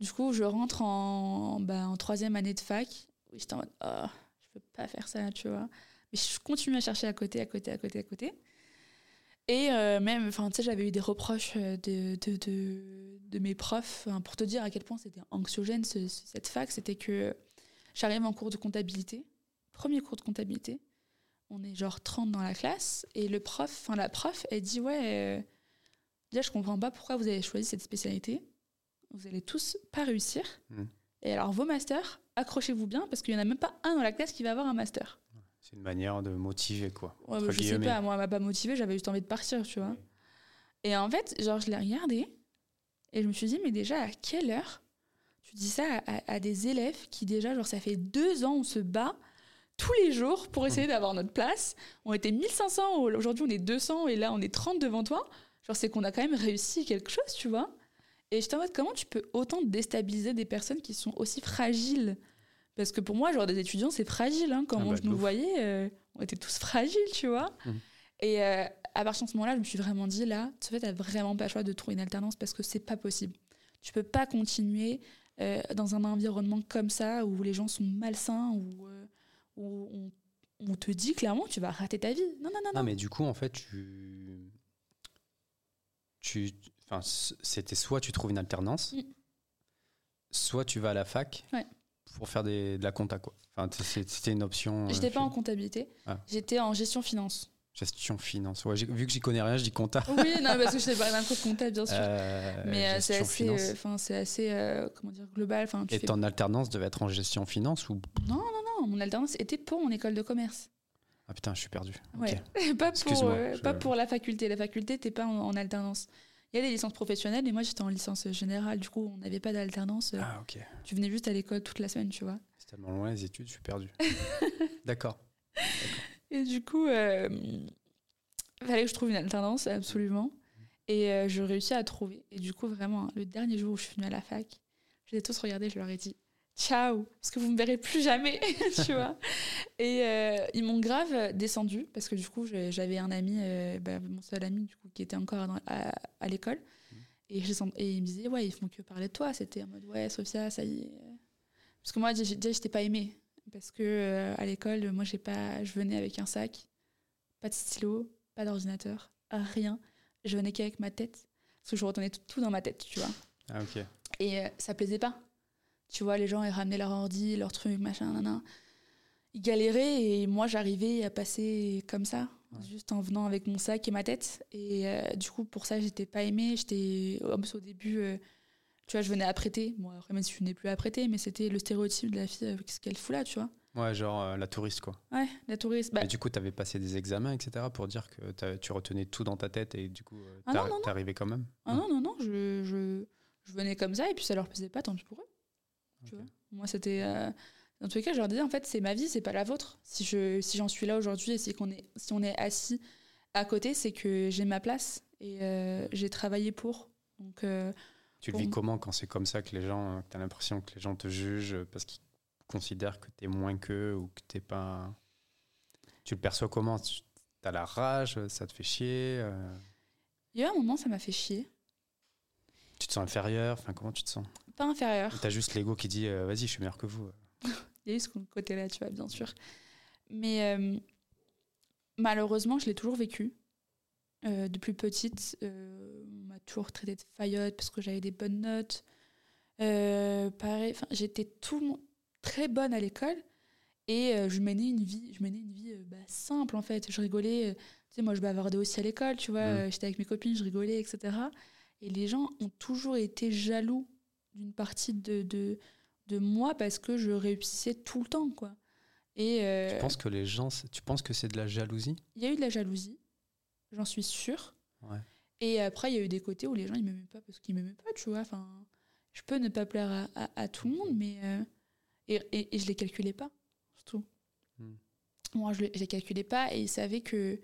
Du coup, je rentre en, bah, en troisième année de fac. J'étais en mode, oh, je peux pas faire ça, tu vois. Mais je continue à chercher à côté, à côté, à côté, à côté. Et euh, même, enfin, tu sais, j'avais eu des reproches euh, de, de, de, de mes profs, pour te dire à quel point c'était anxiogène ce- cette fac, c'était que j'arrive en cours de comptabilité, premier cours de comptabilité, on est genre 30 dans la classe, et le prof, enfin la prof, elle dit ouais, euh, déjà je comprends pas pourquoi vous avez choisi cette spécialité, vous allez tous pas réussir. Mm. Et alors vos masters, accrochez-vous bien parce qu'il y en a même pas un dans la classe qui va avoir un master. C'est une manière de motiver, quoi. Ouais, bah, je sais guillemets. pas, moi, elle m'a pas motivée, j'avais juste envie de partir, tu vois. Et en fait, genre, je l'ai regardé et je me suis dit, mais déjà, à quelle heure tu dis ça à, à- à des élèves qui, déjà, genre, ça fait deux ans, on se bat tous les jours pour essayer d'avoir notre place. On était 1500, aujourd'hui, on est 200 et là, on est 30 devant toi. Genre, c'est qu'on a quand même réussi quelque chose, tu vois. Et j'étais en mode, comment tu peux autant déstabiliser des personnes qui sont aussi fragiles? Parce que pour moi, genre, des étudiants, c'est fragile. Hein. Comment Ah bah, je nous voyais, euh, on était tous fragiles, tu vois. Mhm. Et euh, à partir de ce moment-là, je me suis vraiment dit, là, tu fait, t'as vraiment pas le choix de trouver une alternance parce que c'est pas possible. Tu peux pas continuer euh, dans un environnement comme ça où les gens sont malsains, où, où on, on te dit clairement tu vas rater ta vie. Non, non, non, non. Non, mais du coup, en fait, tu. tu... Enfin, c'était soit tu trouves une alternance, Mm. soit tu vas à la fac Ouais. pour faire des, de la compta, quoi. Enfin, c'était une option. euh, J'étais pas en comptabilité, Ah. j'étais en gestion finance. Gestion finance. Ouais, vu que j'y connais rien, je dis compta. Oui, non, parce que je sais pas d'un cours comptable, bien sûr. Euh, mais euh, c'est assez, euh, c'est assez, euh, comment dire, global. Enfin, tu Et fais- ton alternance devait être en gestion finance ou? Non, mon alternance était pour mon école de commerce. Ah putain, je suis perdu. Ouais. [LAUGHS] pas, pour, euh, je- pas pour la faculté. La faculté, t'es pas en, en alternance. Il y a des licences professionnelles et moi j'étais en licence générale. Du coup, on n'avait pas d'alternance. Ah, ok. Tu venais juste à l'école toute la semaine, tu vois. C'est tellement loin les études, je suis perdu. [LAUGHS] D'accord. Et du coup, euh, fallait que je trouve une alternance, absolument. Et euh, je réussis à trouver. Et du coup, vraiment, hein, le dernier jour où je suis venue à la fac, je les ai tous regardés, je leur ai dit ciao, parce que vous me verrez plus jamais, [LAUGHS] tu vois. Et euh, ils m'ont grave descendu, parce que du coup, j'avais un ami, euh, bah, mon seul ami, du coup, qui était encore à, à l'école. Et, descend- et il me disait, ouais, ils font que parler de toi. C'était en mode, ouais, Sophia, ça y est. Parce que moi, déjà, j'étais pas aimée. Parce que euh, à l'école, moi, j'ai pas, je venais avec un sac, pas de stylo, pas d'ordinateur, rien. Je venais qu'avec ma tête. Parce que je retenais tout, tout dans ma tête, tu vois. Ah, ok. Et ça plaisait pas. Tu vois, les gens, ils ramenaient leur ordi, leur truc, machin, nan, Ils galéraient et moi, j'arrivais à passer comme ça, Ouais. juste en venant avec mon sac et ma tête. Et euh, du coup, pour ça, j'étais pas aimée. J'étais, plus, au début, euh, tu vois, je venais apprêter. Moi, après, même si je venais plus apprêter, mais c'était le stéréotype de la fille avec ce qu'elle fout là, tu vois. Ouais, genre euh, la touriste, quoi. Ouais, la touriste. Bah, du coup, tu avais passé des examens, etc., pour dire que tu retenais tout dans ta tête et du coup, euh, Ah t'arrivais quand même? ah non, non, non, je, je, je venais comme ça et puis ça leur plaisait pas, tant pis pour eux. Tu Ok. vois. Moi, c'était. euh, Dans tous les cas, je leur disais, en fait, c'est ma vie, c'est pas la vôtre. Si je si j'en suis là aujourd'hui et si, qu'on est, si on est assis à côté, c'est que j'ai ma place et euh, j'ai travaillé pour. Donc, euh, tu le vis comment quand c'est comme ça que les gens, tu as l'impression que les gens te jugent parce qu'ils considèrent que tu es moins qu'eux ou que t'es pas. Tu le perçois comment? Tu as la rage, ça te fait chier euh? Il y a un moment, ça m'a fait chier. Tu te sens inférieur? Enfin, comment tu te sens? Pas inférieur. Tu as juste l'ego qui dit vas-y, je suis meilleur que vous. [LAUGHS] Il y a eu ce côté-là, tu vois, bien sûr. Mais malheureusement, je l'ai toujours vécu. Euh, depuis petite, euh, on m'a toujours traité de faillotte parce que j'avais des bonnes notes. Euh, pareil, j'étais tout très bonne à l'école et je menais une vie, je menais une vie bah, simple en fait. Je rigolais, tu sais, moi je bavardais aussi à l'école, tu vois, mmh. j'étais avec mes copines, je rigolais, etc. Et les gens ont toujours été jaloux d'une partie de, de, de, moi parce que je réussissais tout le temps, quoi. Et tu penses que les gens, tu penses que c'est de la jalousie? Il y a eu de la jalousie j'en suis sûre. Et après, il y a eu des côtés où les gens ils m'aimaient pas parce qu'ils m'aimaient pas, tu vois. Enfin, je peux ne pas plaire à, tout le monde, mais euh, et, et, je les calculais pas, surtout. Hmm. Moi, je, je les calculais pas et ils savaient que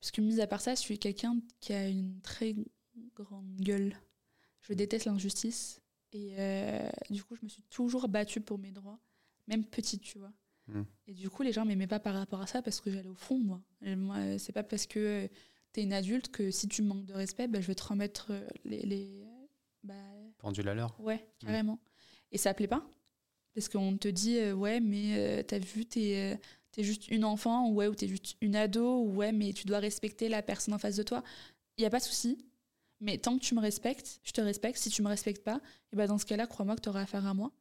parce que mis à part ça, je suis quelqu'un qui a une très grande gueule. Je déteste l'injustice et euh, du coup, je me suis toujours battue pour mes droits, même petite, tu vois. Mm. Et du coup, les gens m'aimaient pas par rapport à ça parce que j'allais au fond, moi. Et moi, c'est pas parce que tu es une adulte que si tu manques de respect, bah, je vais te remettre euh, les. les bah... Pendule à l'heure Ouais, mm. carrément. Et ça plaît pas. Parce qu'on te dit, euh, ouais, mais euh, t'as vu, t'es es juste une enfant, ou ouais, ou t'es juste une ado, ou ouais, mais tu dois respecter la personne en face de toi. Il y a pas de souci. Mais tant que tu me respectes, je te respecte. Si tu me respectes pas, et ben dans ce cas-là, crois-moi que tu auras affaire à moi.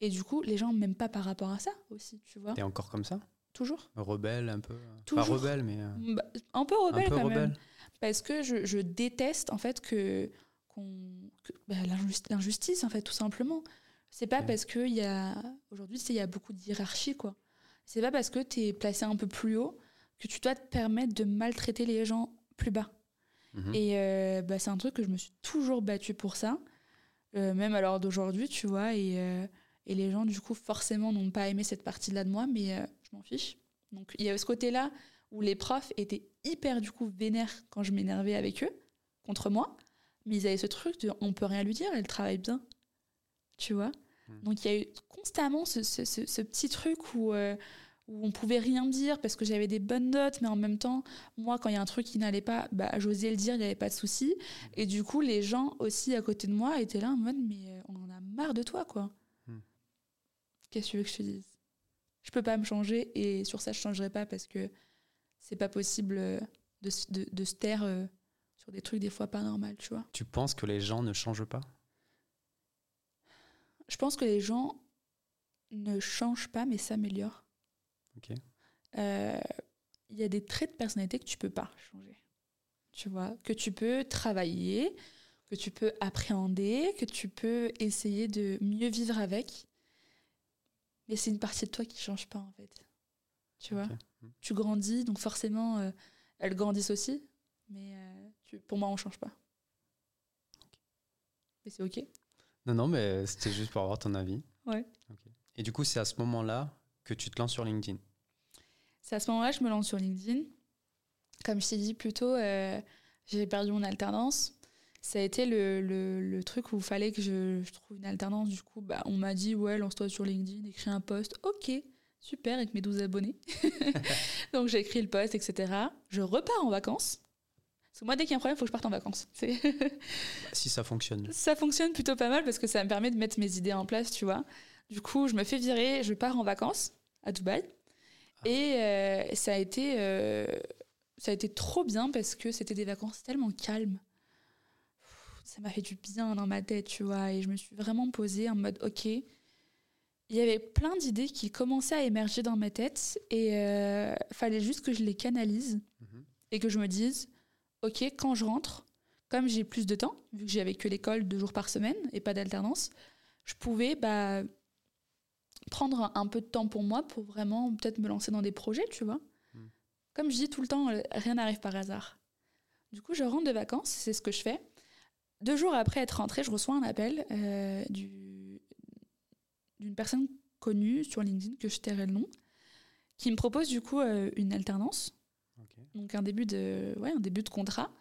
Et du coup, les gens m'aiment pas par rapport à ça aussi, tu vois. T'es encore comme ça? Toujours. Rebelle un peu Toujours. Pas rebelle, mais. Euh, bah, un peu rebelle un peu quand rebelle. même. Parce que je, je, déteste, en fait, que, qu'on, bah, l'injustice, en fait, tout simplement. C'est pas parce qu'il y a. Aujourd'hui, il y a beaucoup de hiérarchie, quoi. C'est pas parce que tu es placé un peu plus haut que tu dois te permettre de maltraiter les gens plus bas. Mhm. Et euh, bah, c'est un truc que je me suis toujours battue pour ça. Euh, même à l'heure d'aujourd'hui, tu vois. Et. Et les gens, du coup, forcément, n'ont pas aimé cette partie-là de moi, mais euh, je m'en fiche. Donc, il y a ce côté-là où les profs étaient hyper, du coup, vénères quand je m'énervais avec eux, contre moi. Mais ils avaient ce truc de on peut rien lui dire, elle travaille bien. Tu vois? Hmm. Donc, il y a eu constamment ce, ce, ce, petit truc où. Où on pouvait rien dire parce que j'avais des bonnes notes, mais en même temps, moi, quand il y a un truc qui n'allait pas, bah, j'osais le dire, il n'y avait pas de souci. Et du coup, les gens aussi à côté de moi étaient là en mode, mais euh, on en a marre de toi, quoi. Qu'est-ce que tu veux que je te dise? Je peux pas me changer et sur ça, je changerai pas parce que c'est pas possible euh, de, de, de, se taire euh, sur des trucs des fois pas normaux, tu vois. Tu penses que les gens ne changent pas? Je pense que les gens ne changent pas mais s'améliorent. Euh, il y a des traits de personnalité que tu peux pas changer. Tu vois, que tu peux travailler, que tu peux appréhender, que tu peux essayer de mieux vivre avec. Mais c'est une partie de toi qui change pas, en fait. Tu vois? Hmm. Tu grandis, donc forcément, euh, elles grandissent aussi. Mais euh, tu, pour moi, on change pas. Mais c'est OK. Non, non, mais c'était juste pour avoir ton avis. Ouais. Et du coup, c'est à ce moment-là que tu te lances sur LinkedIn C'est à ce moment-là que je me lance sur LinkedIn. Comme je t'ai dit plus tôt, euh, j'ai perdu mon alternance ça a été le, le, truc où il fallait que je, je, trouve une alternance. Du coup, bah, on m'a dit, ouais, lance-toi sur LinkedIn, écris un post. Ok, super, avec mes 12 abonnés. [LAUGHS] Donc j'ai écrit le post, etc. Je repars en vacances. Parce que moi, dès qu'il y a un problème, il faut que je parte en vacances. [LAUGHS] si ça fonctionne. Ça fonctionne plutôt pas mal parce que ça me permet de mettre mes idées en place, tu vois. Du coup, je me fais virer, je pars en vacances à Dubaï. Ah. Et euh, ça, a été, euh, ça a été trop bien parce que c'était des vacances tellement calmes ça m'a fait du bien dans ma tête, tu vois. Et je me suis vraiment posée en mode, ok, il y avait plein d'idées qui commençaient à émerger dans ma tête et il euh, fallait juste que je les canalise mhm. et que je me dise, ok, quand je rentre, comme j'ai plus de temps, vu que j'avais que l'école deux jours par semaine et pas d'alternance, je pouvais bah, prendre un peu de temps pour moi pour vraiment peut-être me lancer dans des projets, tu vois. Mhm. Comme je dis tout le temps, rien n'arrive par hasard. Du coup, je rentre de vacances, c'est ce que je fais. Deux jours après être rentrée, je reçois un appel euh, d'une personne connu sur LinkedIn, que je tairai le nom, qui me propose du coup euh, une alternance. Donc un début, de, ouais, un début de contrat.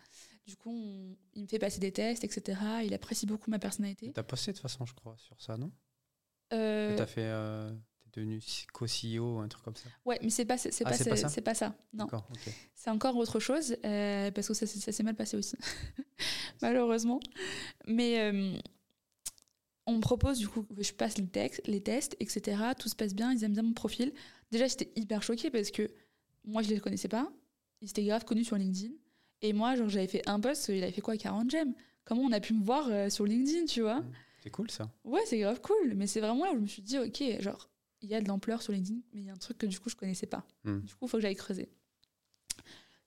Du coup, il me fait passer des tests, etc. Il apprécie beaucoup ma personnalité. T'as posté de toute façon, je crois, sur ça, non? Euh... T'as fait. Euh, t'es devenu co-CEO, un truc comme ça Ouais, mais c'est pas, c'est, ah, pas, c'est, pas, ça c'est pas ça. Non. C'est encore autre chose, euh, parce que ça, ça, s'est mal passé aussi, [LAUGHS] malheureusement. Mais on me propose, du coup, je passe les, textes, les tests, etc. Tout se passe bien, ils aiment bien mon profil. Déjà, j'étais hyper choquée parce que moi, je les connaissais pas. Ils étaient grave connus sur LinkedIn. Et moi, genre, j'avais fait un post, il avait fait quoi, 40 j'aime? Comment on a pu me voir euh, sur LinkedIn, tu vois? Mmh. C'est cool ça. Ouais, c'est grave cool. Mais c'est vraiment là où je me suis dit, ok, genre, il y a de l'ampleur sur LinkedIn, mais il y a un truc que du coup, je connaissais pas. Mmh. Du coup, il faut que j'aille creuser.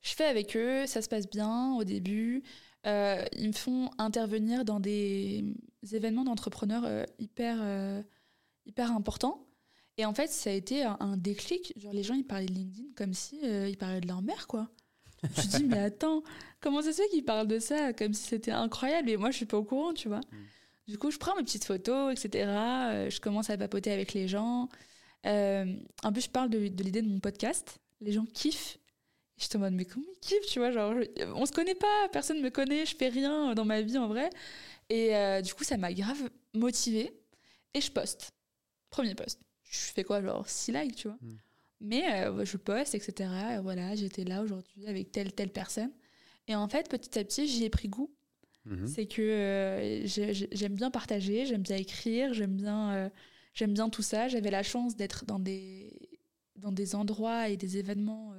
Je fais avec eux, ça se passe bien au début. Euh, ils me font intervenir dans des événements d'entrepreneurs euh, hyper, euh, hyper importants. Et en fait, ça a été un, déclic. Genre, les gens, ils parlaient de LinkedIn comme si ils parlaient de leur mère, quoi. Je me suis dit, mais attends, comment ça se fait qu'ils parlent de ça comme si c'était incroyable? Et moi, je suis pas au courant, tu vois. Mm. Du coup, je prends mes petites photos, etc. je commence à papoter avec les gens. en plus, je parle de, de l'idée de mon podcast. Les gens kiffent je te mode, mais comment il kiffe, tu vois genre, On se connaît pas, personne me connaît, je fais rien dans ma vie en vrai. Et euh, du coup, ça m'a grave motivée. Et je poste. Premier post. Je fais quoi, genre 6 likes, tu vois. Hmm. Mais euh, je poste, etc. Et voilà, j'étais là aujourd'hui avec telle, telle personne. Et en fait, petit à petit, j'y ai pris goût. Mhm. C'est que euh, j'aime bien partager, j'aime bien écrire, j'aime bien, j'aime bien tout ça. J'avais la chance d'être dans des, dans des endroits et des événements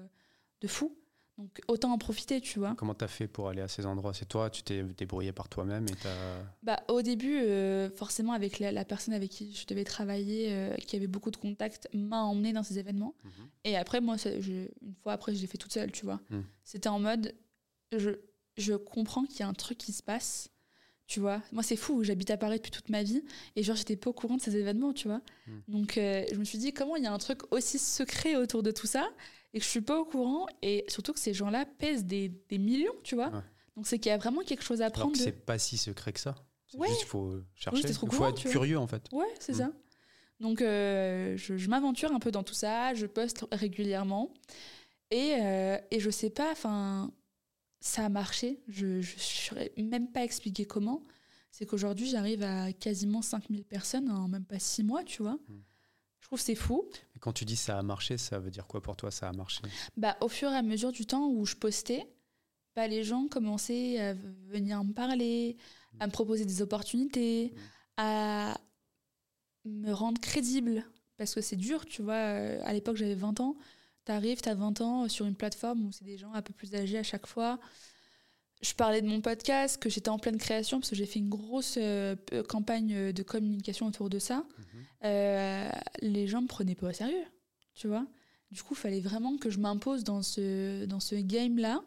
de fou. Donc autant en profiter, tu vois. Comment t'as fait pour aller à ces endroits? C'est toi, tu t'es débrouillé par toi-même et t'as... Bah au début, euh, forcément avec la, personne avec qui je devais travailler, euh, qui avait beaucoup de contacts, m'a emmené dans ces événements. Mhm. Et après, moi, une fois après, je l'ai fait toute seule, tu vois. Mhm. C'était en mode, je, je comprends qu'il y a un truc qui se passe, tu vois. Moi, c'est fou, j'habite à Paris depuis toute ma vie et genre j'étais pas au courant de ces événements, tu vois. Mhm. Donc euh, je me suis dit comment il y a un truc aussi secret autour de tout ça et que je suis pas au courant et surtout que ces gens-là pèsent des, des millions, tu vois. Donc c'est qu'il y a vraiment quelque chose à prendre. Alors c'est pas si secret que ça. Ouais. Juste, il faut chercher. il faut être curieux en fait. Ouais, c'est mm. ça. Donc euh, je, m'aventure un peu dans tout ça, je poste régulièrement et, euh, et je sais pas, enfin, ça a marché. Je ne saurais même pas expliquer comment. C'est qu'aujourd'hui, j'arrive à quasiment 5000 personnes en même pas 6 mois, tu vois. Mm. Je trouve c'est fou. Et quand tu dis ça a marché, ça veut dire quoi pour toi, ça a marché? Bah, Au fur et à mesure du temps où je postais, bah, les gens commençaient à venir me parler, à me proposer des opportunités, à me rendre crédible. Parce que c'est dur, tu vois. À l'époque, j'avais 20 ans. Tu arrives, tu as 20 ans sur une plateforme où c'est des gens un peu plus âgés à chaque fois je parlais de mon podcast, que j'étais en pleine création, parce que j'ai fait une grosse euh, campagne de communication autour de ça. Mhm. Euh, les gens me prenaient pas au sérieux, tu vois. Du coup, il fallait vraiment que je m'impose dans ce, dans ce game-là.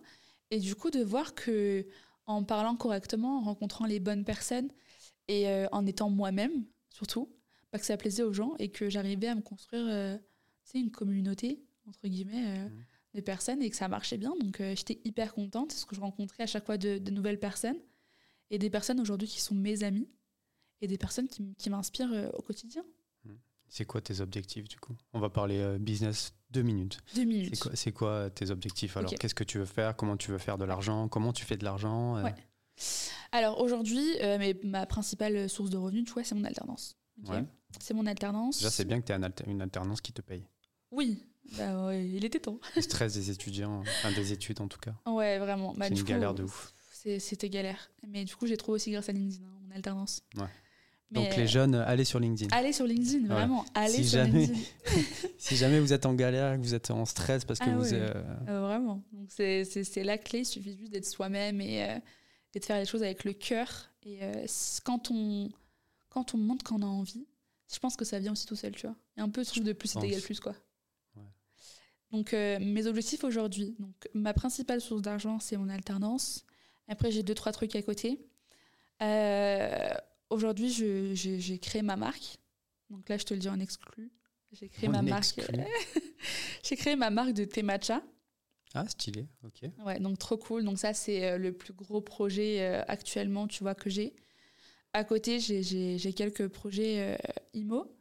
Et du coup, de voir que en parlant correctement, en rencontrant les bonnes personnes et euh, en étant moi-même, surtout, pas que ça plaisait aux gens et que j'arrivais à me construire une communauté, entre guillemets. Mhm des personnes et que ça marchait bien. Donc euh, j'étais hyper contente parce que je rencontrais à chaque fois de, nouvelles personnes et des personnes aujourd'hui qui sont mes amis et des personnes qui, qui m'inspirent euh, au quotidien. Hmm. C'est quoi tes objectifs du coup? On va parler euh, business deux minutes. Deux minutes. C'est quoi, tes objectifs? Alors qu'est-ce que tu veux faire? Comment tu veux faire de l'argent? Comment tu fais de l'argent? Ouais. Alors aujourd'hui, ma principale source de revenus, tu vois, c'est mon alternance. C'est mon alternance. Déjà, c'est bien que tu aies une alternance qui te paye. Oui, bah il était temps. Le stress des étudiants, enfin des études en tout cas. Ouais, vraiment. Bah, c'est une galère de ouf. C'était galère. Mais du coup, j'ai trouvé aussi grâce à LinkedIn, hein, mon alternance. Ouais. Donc les jeunes, allez sur LinkedIn. Allez sur LinkedIn, vraiment. Allez si sur jamais, LinkedIn. [LAUGHS] si jamais vous êtes en galère, que vous êtes en stress parce que ah vous... Euh... Euh, vraiment. Donc c'est la clé, il suffit juste d'être soi-même et, euh, et, de faire les choses avec le cœur. Et euh, quand, on, quand on montre qu'on a envie, je pense que ça vient aussi tout seul, tu vois. Et un peu ce truc de plus c'est égal plus, quoi. Donc euh, mes objectifs aujourd'hui, donc ma principale source d'argent c'est mon alternance. Après j'ai deux trois trucs à côté. Euh, aujourd'hui j'ai créé ma marque. Donc là je te le dis en exclu. J'ai créé ma marque. [LAUGHS] j'ai créé ma marque de thé matcha. Ah stylé, ok. Ouais donc trop cool. Donc ça c'est euh, le plus gros projet actuellement tu vois que j'ai. À côté j'ai quelques projets IMO.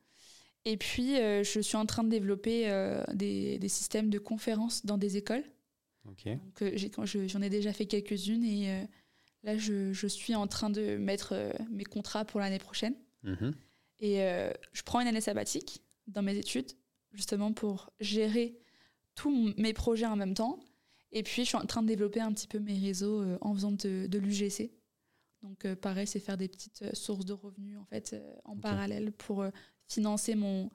Et puis, euh, je suis en train de développer euh, des, des systèmes de conférences dans des écoles. Ok. Donc, euh, j'ai- quand je- j'en ai déjà fait quelques-unes et là, je, je suis en train de mettre mes contrats pour l'année prochaine. Mhm. Et je prends une année sabbatique dans mes études, justement pour gérer tous mes projets en même temps. Et puis, je suis en train de développer un petit peu mes réseaux euh, en faisant de, de l'UGC. Donc, euh, pareil, c'est faire des petites sources de revenus en fait euh, en parallèle pour financer mon,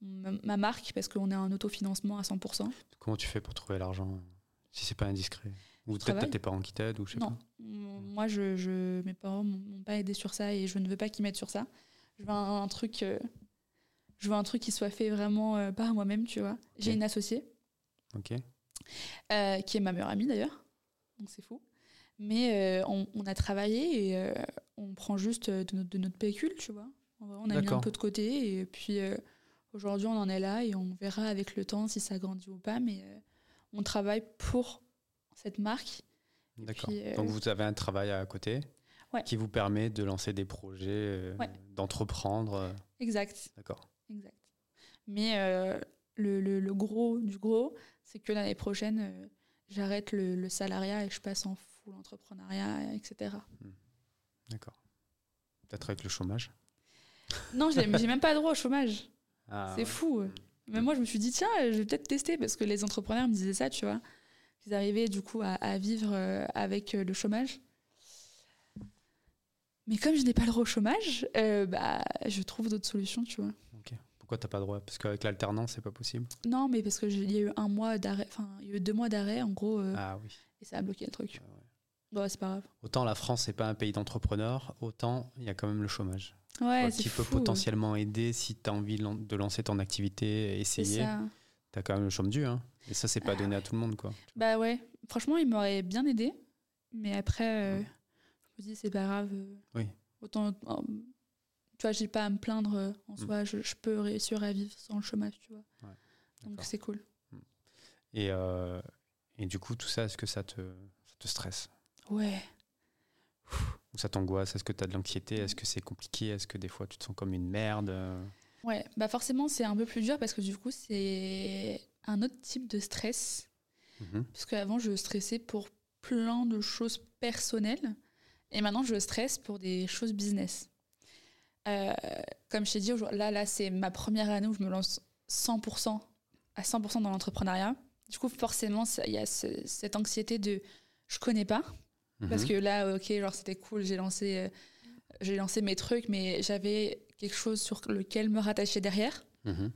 ma ma marque parce qu'on est en autofinancement à 100%. Comment tu fais pour trouver l'argent si c'est pas indiscret? Ou peut-être t'as tes parents qui t'aident ou je sais Non, pas. Moi, je, je, mes parents m'ont m'ont pas aidé sur ça et je ne veux pas qu'ils m'aident sur ça. Je veux un, un truc, euh, je veux un truc qui soit fait vraiment euh, par moi-même, tu vois. J'ai une associée Ok. euh, qui est ma meilleure amie d'ailleurs, donc c'est fou. Mais on, on a travaillé et on prend juste de notre, de notre pécule, tu vois. On a mis un peu de côté et puis euh, aujourd'hui on en est là et on verra avec le temps si ça grandit ou pas. Mais euh, on travaille pour cette marque. D'accord. euh, Donc vous avez un travail à côté Ouais. qui vous permet de lancer des projets, Ouais. d'entreprendre. Exact. D'accord. Exact. Mais le, le- le gros du gros, c'est que l'année prochaine, j'arrête le, le salariat et je passe en full entrepreneuriat, etc. D'accord. Peut-être avec le chômage. Non, j'ai même pas droit au chômage. Ah, c'est ouais. fou. Mais moi, je me suis dit, tiens, je vais peut-être tester parce que les entrepreneurs me disaient ça, tu vois. Ils arrivaient du coup à, à vivre euh, avec euh, le chômage. Mais comme je n'ai pas le droit au chômage, euh, bah, je trouve d'autres solutions, tu vois. Ok. Pourquoi t'as pas droit? Parce qu'avec l'alternance, c'est pas possible. Non, mais parce qu'il y a eu un mois d'arrêt, enfin, il y a eu deux mois d'arrêt, en gros, euh, Ah oui. et ça a bloqué le truc. Ouais. Bon, c'est pas grave. Autant la France, c'est pas un pays d'entrepreneurs, autant il y a quand même le chômage. Ouais, qui peut fou. potentiellement aider si tu as envie de lan- de lancer ton activité, essayer. Tu as quand même le chôme dû. Hein. Et ça, c'est pas Ah donné à tout le monde. quoi. Bah ouais, franchement, il m'aurait bien aidé. Mais après, euh, je me dis, c'est pas grave. euh, Oui. Autant. euh, tu vois, j'ai pas à me plaindre euh, en Mm. soi. Je, je peux réussir à vivre sans le chômage, tu vois. Ouais, Donc c'est cool. Et, euh, et du coup, tout ça, est-ce que ça te, ça te stresse? Ouais. Ou ça t'angoisse? Est-ce que tu as de l'anxiété? Est-ce que c'est compliqué? Est-ce que des fois, tu te sens comme une merde? Ouais, bah forcément, c'est un peu plus dur parce que du coup, c'est un autre type de stress. Mhm. Parce qu'avant, je stressais pour plein de choses personnelles. Et maintenant, je stresse pour des choses business. Euh, comme je t'ai dit, là, là c'est ma première année où je me lance 100% à 100% dans l'entrepreneuriat. Du coup, forcément, il y a ce- cette anxiété de je connais pas. Parce Mhm. que là, ok, genre c'était cool, j'ai lancé, euh, j'ai lancé mes trucs, mais j'avais quelque chose sur lequel me rattacher derrière. Mhm.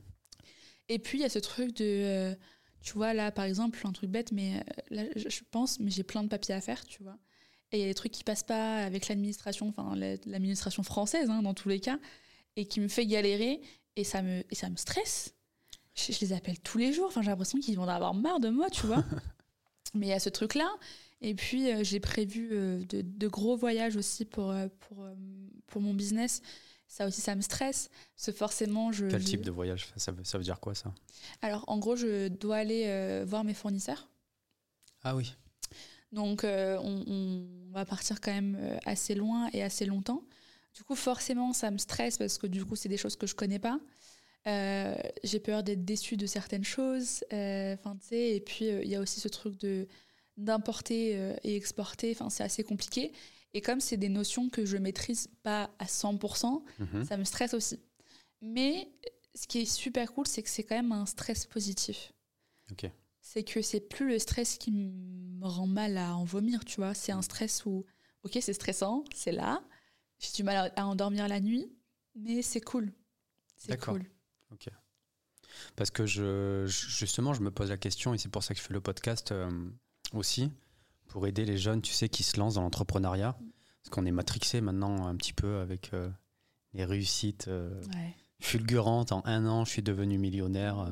Et puis, il y a ce truc de. euh, tu vois, là, par exemple, un truc bête, mais euh, là, je pense, mais j'ai plein de papiers à faire, tu vois. Et il y a des trucs qui passent pas avec l'administration, enfin, la- l'administration française, hein, dans tous les cas, et qui me fait galérer, et ça me, et ça me stresse. Je, je les appelle tous les jours, enfin, j'ai l'impression qu'ils vont en avoir marre de moi, tu vois. [LAUGHS] mais il y a ce truc-là. Et puis, euh, j'ai prévu euh, de, de gros voyages aussi pour, euh, pour, pour mon business. Ça aussi, ça me stresse. Parce que forcément, je. Quel je- type de voyage ça veut, ça veut dire quoi, ça? Alors, en gros, je dois aller euh, voir mes fournisseurs. Ah oui. Donc, euh, on, on va partir quand même assez loin et assez longtemps. Du coup, forcément, ça me stresse parce que du coup, c'est des choses que je connais pas. Euh, J'ai peur d'être déçue de certaines choses. Enfin, tu sais, et puis il y a aussi ce truc de d'importer euh, et exporter. Enfin, c'est assez compliqué. Et comme c'est des notions que je maîtrise pas à 100%, Mhm. ça me stresse aussi. Mais ce qui est super cool, c'est que c'est quand même un stress positif. Ok. C'est que c'est plus le stress qui me rend mal à en vomir, tu vois. C'est un stress où, ok, c'est stressant, c'est là, j'ai du mal à, endormir la nuit, mais c'est cool. C'est cool. Parce que je- justement, je me pose la question, et c'est pour ça que je fais le podcast euh, aussi, pour aider les jeunes, tu sais, qui se lancent dans l'entrepreneuriat. Parce qu'on est matrixé maintenant un petit peu avec euh, les réussites euh, Ouais. fulgurantes. En un an, je suis devenu millionnaire. euh,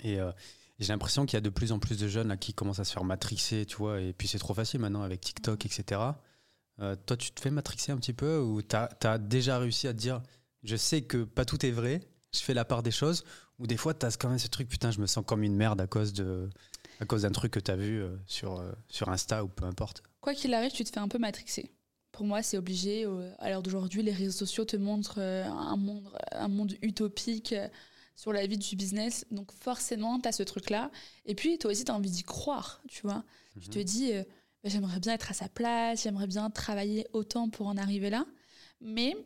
Et euh, j'ai l'impression qu'il y a de plus en plus de jeunes là, qui commencent à se faire matrixer, tu vois. Et puis c'est trop facile maintenant avec TikTok, etc. Euh, toi, tu te fais matrixer un petit peu ou tu as, déjà réussi à te dire je sais que pas tout est vrai, je fais la part des choses ou des fois tu as quand même ce truc putain, je me sens comme une merde à cause de à cause d'un truc que tu as vu euh, sur, euh, sur Insta ou peu importe. Quoi qu'il arrive, tu te fais un peu matrixer. Pour moi, c'est obligé. À l'heure d'aujourd'hui, les réseaux sociaux te montrent un monde, un monde utopique sur la vie du business. Donc forcément, tu as ce truc-là. Et puis, toi aussi, tu as envie d'y croire, tu vois. Tu te mhm. dis, bah, j'aimerais bien être à sa place, j'aimerais bien travailler autant pour en arriver là. Mais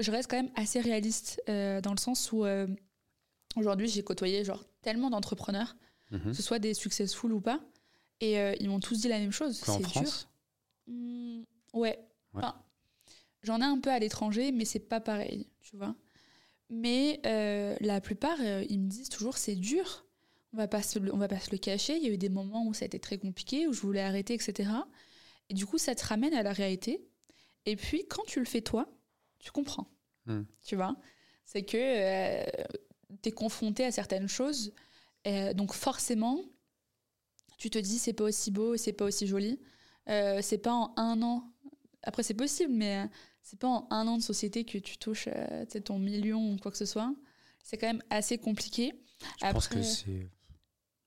je reste quand même assez réaliste dans le sens où aujourd'hui, j'ai côtoyé genre tellement d'entrepreneurs, mhm. que ce soit des successful ou pas, et euh, ils m'ont tous dit la même chose. C'est dur. Mmh, ouais. J'en ai un peu à l'étranger, mais c'est pas pareil, tu vois. Mais euh, la plupart, euh, ils me disent toujours c'est dur. On va pas se le, on va pas se le cacher. Il y a eu des moments où ça a été très compliqué, où je voulais arrêter, etc. Et du coup, ça te ramène à la réalité. Et puis, quand tu le fais toi, tu comprends. Hmm. Tu vois? C'est que tu es confronté à certaines choses. Donc, forcément, tu te dis c'est pas aussi beau, c'est pas aussi joli. Euh, c'est pas en un an. Après, c'est possible, mais c'est pas en un an de société que tu touches euh, ton million ou quoi que ce soit. C'est quand même assez compliqué. Je pense que c'est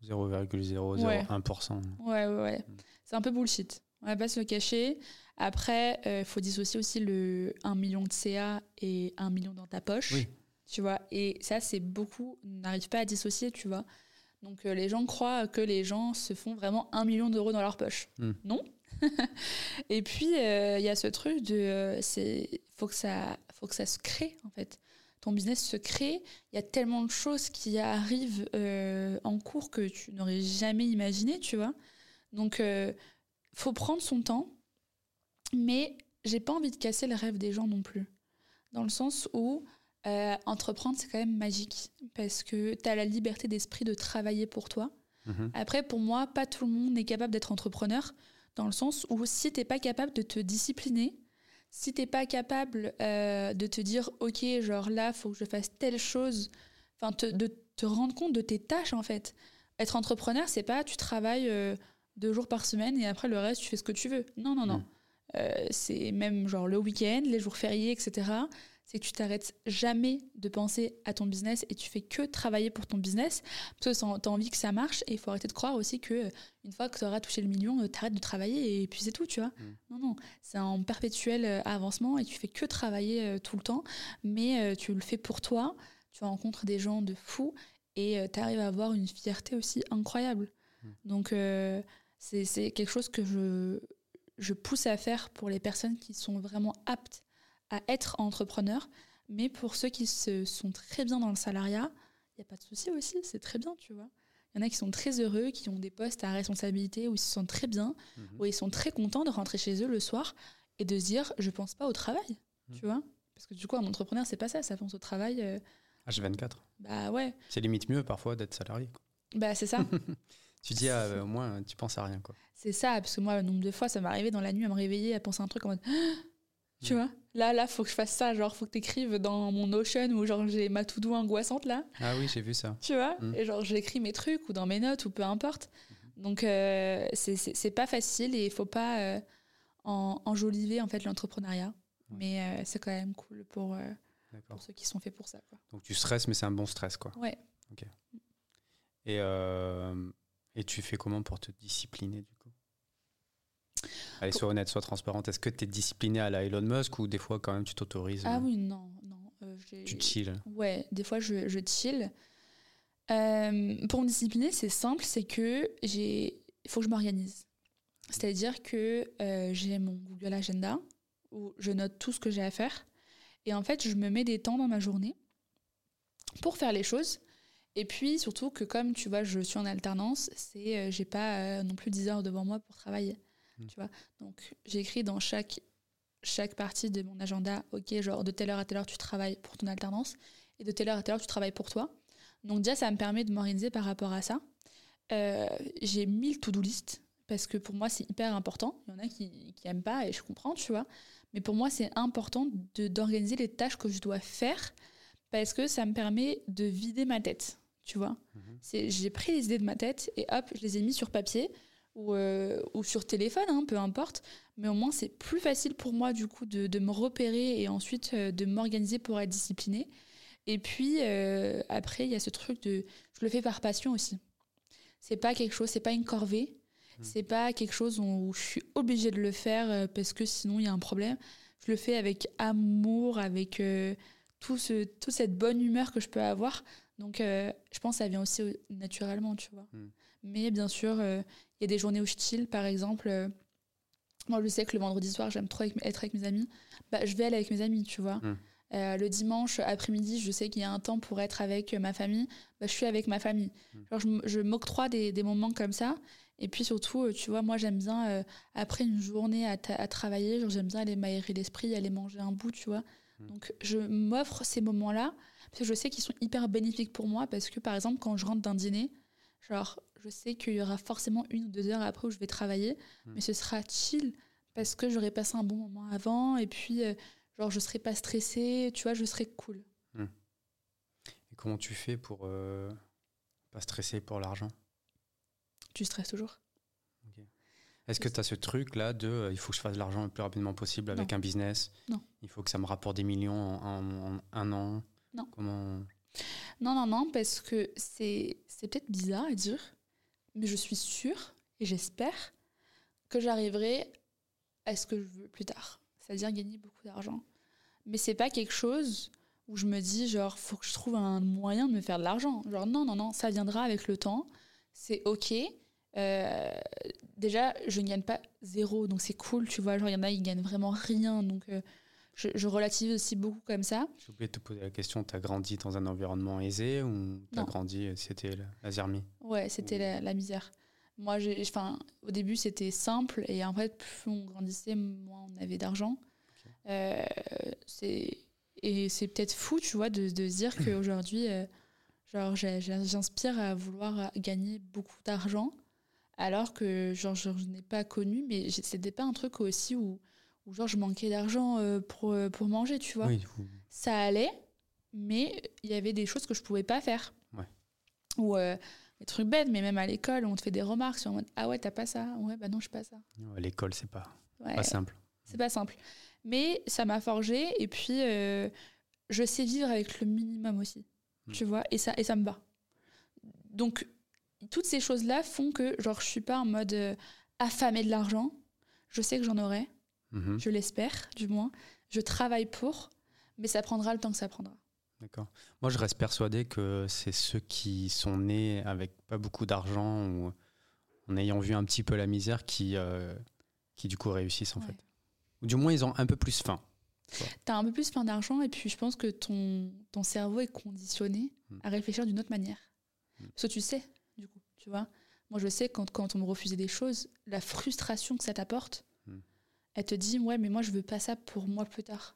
0,001%. Ouais, ouais, ouais. Mm. C'est un peu bullshit. On va pas se le cacher. Après, il euh, faut dissocier aussi le 1 million de CA et 1 million dans ta poche. Oui. Tu vois, et ça, c'est beaucoup, n'arrive pas à dissocier, tu vois. Donc euh, les gens croient que les gens se font vraiment un million d'euros dans leur poche. Hmm. Non. [LAUGHS] et puis euh, il y a ce truc de euh, c'est faut que ça faut que ça se crée en fait. Ton business se crée. Il y a tellement de choses qui arrivent en cours que tu n'aurais jamais imaginé, tu vois. Donc faut prendre son temps, mais j'ai pas envie de casser le rêve des gens non plus. Dans le sens où euh, entreprendre, c'est quand même magique parce que tu as la liberté d'esprit de travailler pour toi. Mhm. Après, pour moi, pas tout le monde est capable d'être entrepreneur dans le sens où si tu n'es pas capable de te discipliner, si tu n'es pas capable euh, de te dire, OK, genre là, faut que je fasse telle chose, enfin, de te rendre compte de tes tâches en fait. Être entrepreneur, c'est pas tu travailles euh, deux jours par semaine et après le reste, tu fais ce que tu veux. Non, non, non. Mhm. c'est même genre le week-end, les jours fériés, etc c'est que tu t'arrêtes jamais de penser à ton business et tu fais que travailler pour ton business parce que tu as envie que ça marche et il faut arrêter de croire aussi que une fois que tu auras touché le million, euh, tu arrêtes de travailler et puis c'est tout, tu vois. Mm. Non, non, c'est en perpétuel euh, avancement et tu fais que travailler euh, tout le temps, mais tu le fais pour toi, tu rencontres des gens de fous et tu arrives à avoir une fierté aussi incroyable. Mm. Donc c'est quelque chose que je, je pousse à faire pour les personnes qui sont vraiment aptes à être entrepreneur. Mais pour ceux qui se sont très bien dans le salariat, il n'y a pas de souci aussi, c'est très bien, tu vois. Il y en a qui sont très heureux, qui ont des postes à responsabilité, où ils se sentent très bien, mhm. où ils sont très contents de rentrer chez eux le soir et de se dire je pense pas au travail, mhm. tu vois. Parce que du coup, un entrepreneur, c'est pas ça, ça pense au travail. H24. Euh, bah ouais. C'est limite mieux parfois d'être salarié. Bah c'est ça. [LAUGHS] tu dis, ah, au moins, tu penses à rien, quoi. C'est ça, parce que moi, le nombre de fois, ça m'est arrivé dans la nuit à me réveiller, à penser à un truc en mode [GASPS] tu vois Là, là, faut que je fasse ça. Genre, faut que tu écrives dans mon Notion où genre j'ai ma to-do angoissante là. Ah oui, j'ai vu ça. Tu vois? Mm. Et genre, j'écris mes trucs ou dans mes notes ou peu importe. Donc, euh, c'est pas facile et il faut pas euh, en, enjoliver en fait l'entrepreneuriat. Mais euh, c'est quand même cool pour, euh, pour ceux qui sont faits pour ça. Quoi. Donc, tu stresses, mais c'est un bon stress, quoi. Ouais. Ok. Et, et tu fais comment pour te discipliner du coup? Allez, sois honnête, sois transparente. Est-ce que tu es discipliné à la Elon Musk ou des fois quand même tu t'autorises Ah oui, non, non. Euh, tu chill Ouais, des fois je, je chill. Euh, pour me discipliner, c'est simple, c'est que j'ai, il faut que je m'organise. C'est-à-dire que euh, j'ai mon Google Agenda où je note tout ce que j'ai à faire. Et en fait, je me mets des temps dans ma journée pour faire les choses. Et puis surtout que comme tu vois, je suis en alternance, c'est j'ai pas non plus 10 heures devant moi pour travailler. Mm. Tu vois Donc, j'écris dans chaque, chaque partie de mon agenda, OK, genre de telle heure à telle heure, tu travailles pour ton alternance, et de telle heure à telle heure, tu travailles pour toi. Donc, déjà, ça me permet de m'organiser par rapport à ça. Euh, j'ai mille to-do list parce que pour moi, c'est hyper important. Il y en a qui n'aiment pas et je comprends, tu vois. Mais pour moi, c'est important d'organiser les tâches que je dois faire parce que ça me permet de vider ma tête, tu vois. Mm-hmm. J'ai pris les idées de ma tête et hop, je les ai mis sur papier ou, euh, ou sur téléphone, hein, peu importe. Mais au moins, c'est plus facile pour moi, du coup, de, de me repérer et ensuite euh, de m'organiser pour être disciplinée. Et puis, euh, après, il y a ce truc de. Je le fais par passion aussi. C'est pas quelque chose, c'est pas une corvée. C'est pas quelque chose où je suis obligée de le faire euh, parce que sinon il y a un problème. Je le fais avec amour, avec tout ce, toute cette bonne humeur que je peux avoir. Donc euh, je pense que ça vient aussi naturellement, tu vois. Mm. Mais bien sûr, il y a des journées où je chill, par exemple. moi, je sais que le vendredi soir, j'aime trop être avec mes amis. Bah, je vais aller avec mes amis, tu vois. Mm. Euh, le dimanche après-midi, je sais qu'il y a un temps pour être avec ma famille. Bah, je suis avec ma famille. Mm. Genre, je, je m'octroie des, des, moments comme ça. Et puis surtout, euh, tu vois, moi j'aime bien, euh, après une journée à, à travailler, j'aime bien aller m'aérer l'esprit, aller manger un bout, tu vois. Mm. Donc je m'offre ces moments-là, parce que je sais qu'ils sont hyper bénéfiques pour moi, parce que par exemple, quand je rentre d'un dîner, genre je sais qu'il y aura forcément une ou deux heures après où je vais travailler, Mm. mais ce sera chill, parce que j'aurai passé un bon moment avant, et puis genre je serai pas stressée, tu vois, je serai cool. Et comment tu fais pour euh, pas stresser pour l'argent? Tu stresses toujours Est-ce que tu as ce truc là de euh, il faut que je fasse de l'argent le plus rapidement possible avec Non. un business? Non. Il faut que ça me rapporte des millions en, en- en un an? Non. Comment? Non, non, non, parce que c'est peut-être bizarre à dire, mais je suis sûre et j'espère que j'arriverai à ce que je veux plus tard, c'est-à-dire gagner beaucoup d'argent. Mais c'est pas quelque chose où je me dis genre faut que je trouve un moyen de me faire de l'argent. Genre non, non, non, ça viendra avec le temps. C'est ok. Euh, déjà, je ne gagne pas zéro, donc c'est cool, tu vois. Genre, il y en a, ils gagnent vraiment rien, donc euh, je, je relativise aussi beaucoup comme ça. J'ai oublié de te poser la question, tu as grandi dans un environnement aisé ou tu as Non. grandi, c'était la, la Zermie Ouais, c'était la, la misère. Moi, enfin, au début, c'était simple, et en fait, plus on grandissait, moins on avait d'argent. Euh, c'est, et c'est peut-être fou, tu vois, de, de se dire qu'aujourd'hui, [COUGHS] euh, genre, j'inspire à vouloir gagner beaucoup d'argent, alors que, genre, je, je n'ai pas connu, mais c'était pas un truc aussi où, où genre, je manquais d'argent euh, pour, euh, pour manger, tu vois Oui, ça allait, mais il y avait des choses que je pouvais pas faire. Ouais. Ou euh, des trucs bêtes, mais même à l'école, on te fait des remarques sur mode Ah ouais, t'as pas ça Ouais, bah non, je pas ça. l'école, c'est pas, Ouais, pas simple. c'est pas simple. Mais ça m'a forgé, et puis euh, je sais vivre avec le minimum aussi. Mm. Tu vois, et ça, et ça me va. Donc, toutes ces choses-là font que, genre, je suis pas en mode affamée de l'argent. Je sais que j'en aurai, Mhm, je l'espère, du moins. Je travaille pour, mais ça prendra le temps que ça prendra. D'accord. Moi, je reste persuadé que c'est ceux qui sont nés avec pas beaucoup d'argent ou en ayant vu un petit peu la misère qui, euh, qui du coup réussissent en Ouais. fait. Ou du moins, ils ont un peu plus faim. T'as un peu plus faim d'argent et puis je pense que ton, ton cerveau est conditionné Mm. à réfléchir d'une autre manière. Mm. Parce que tu sais, du coup, tu vois. Moi, je sais quand, quand on me refusait des choses, la frustration que ça t'apporte. Elle te dit, ouais, mais moi, je veux pas ça pour moi plus tard.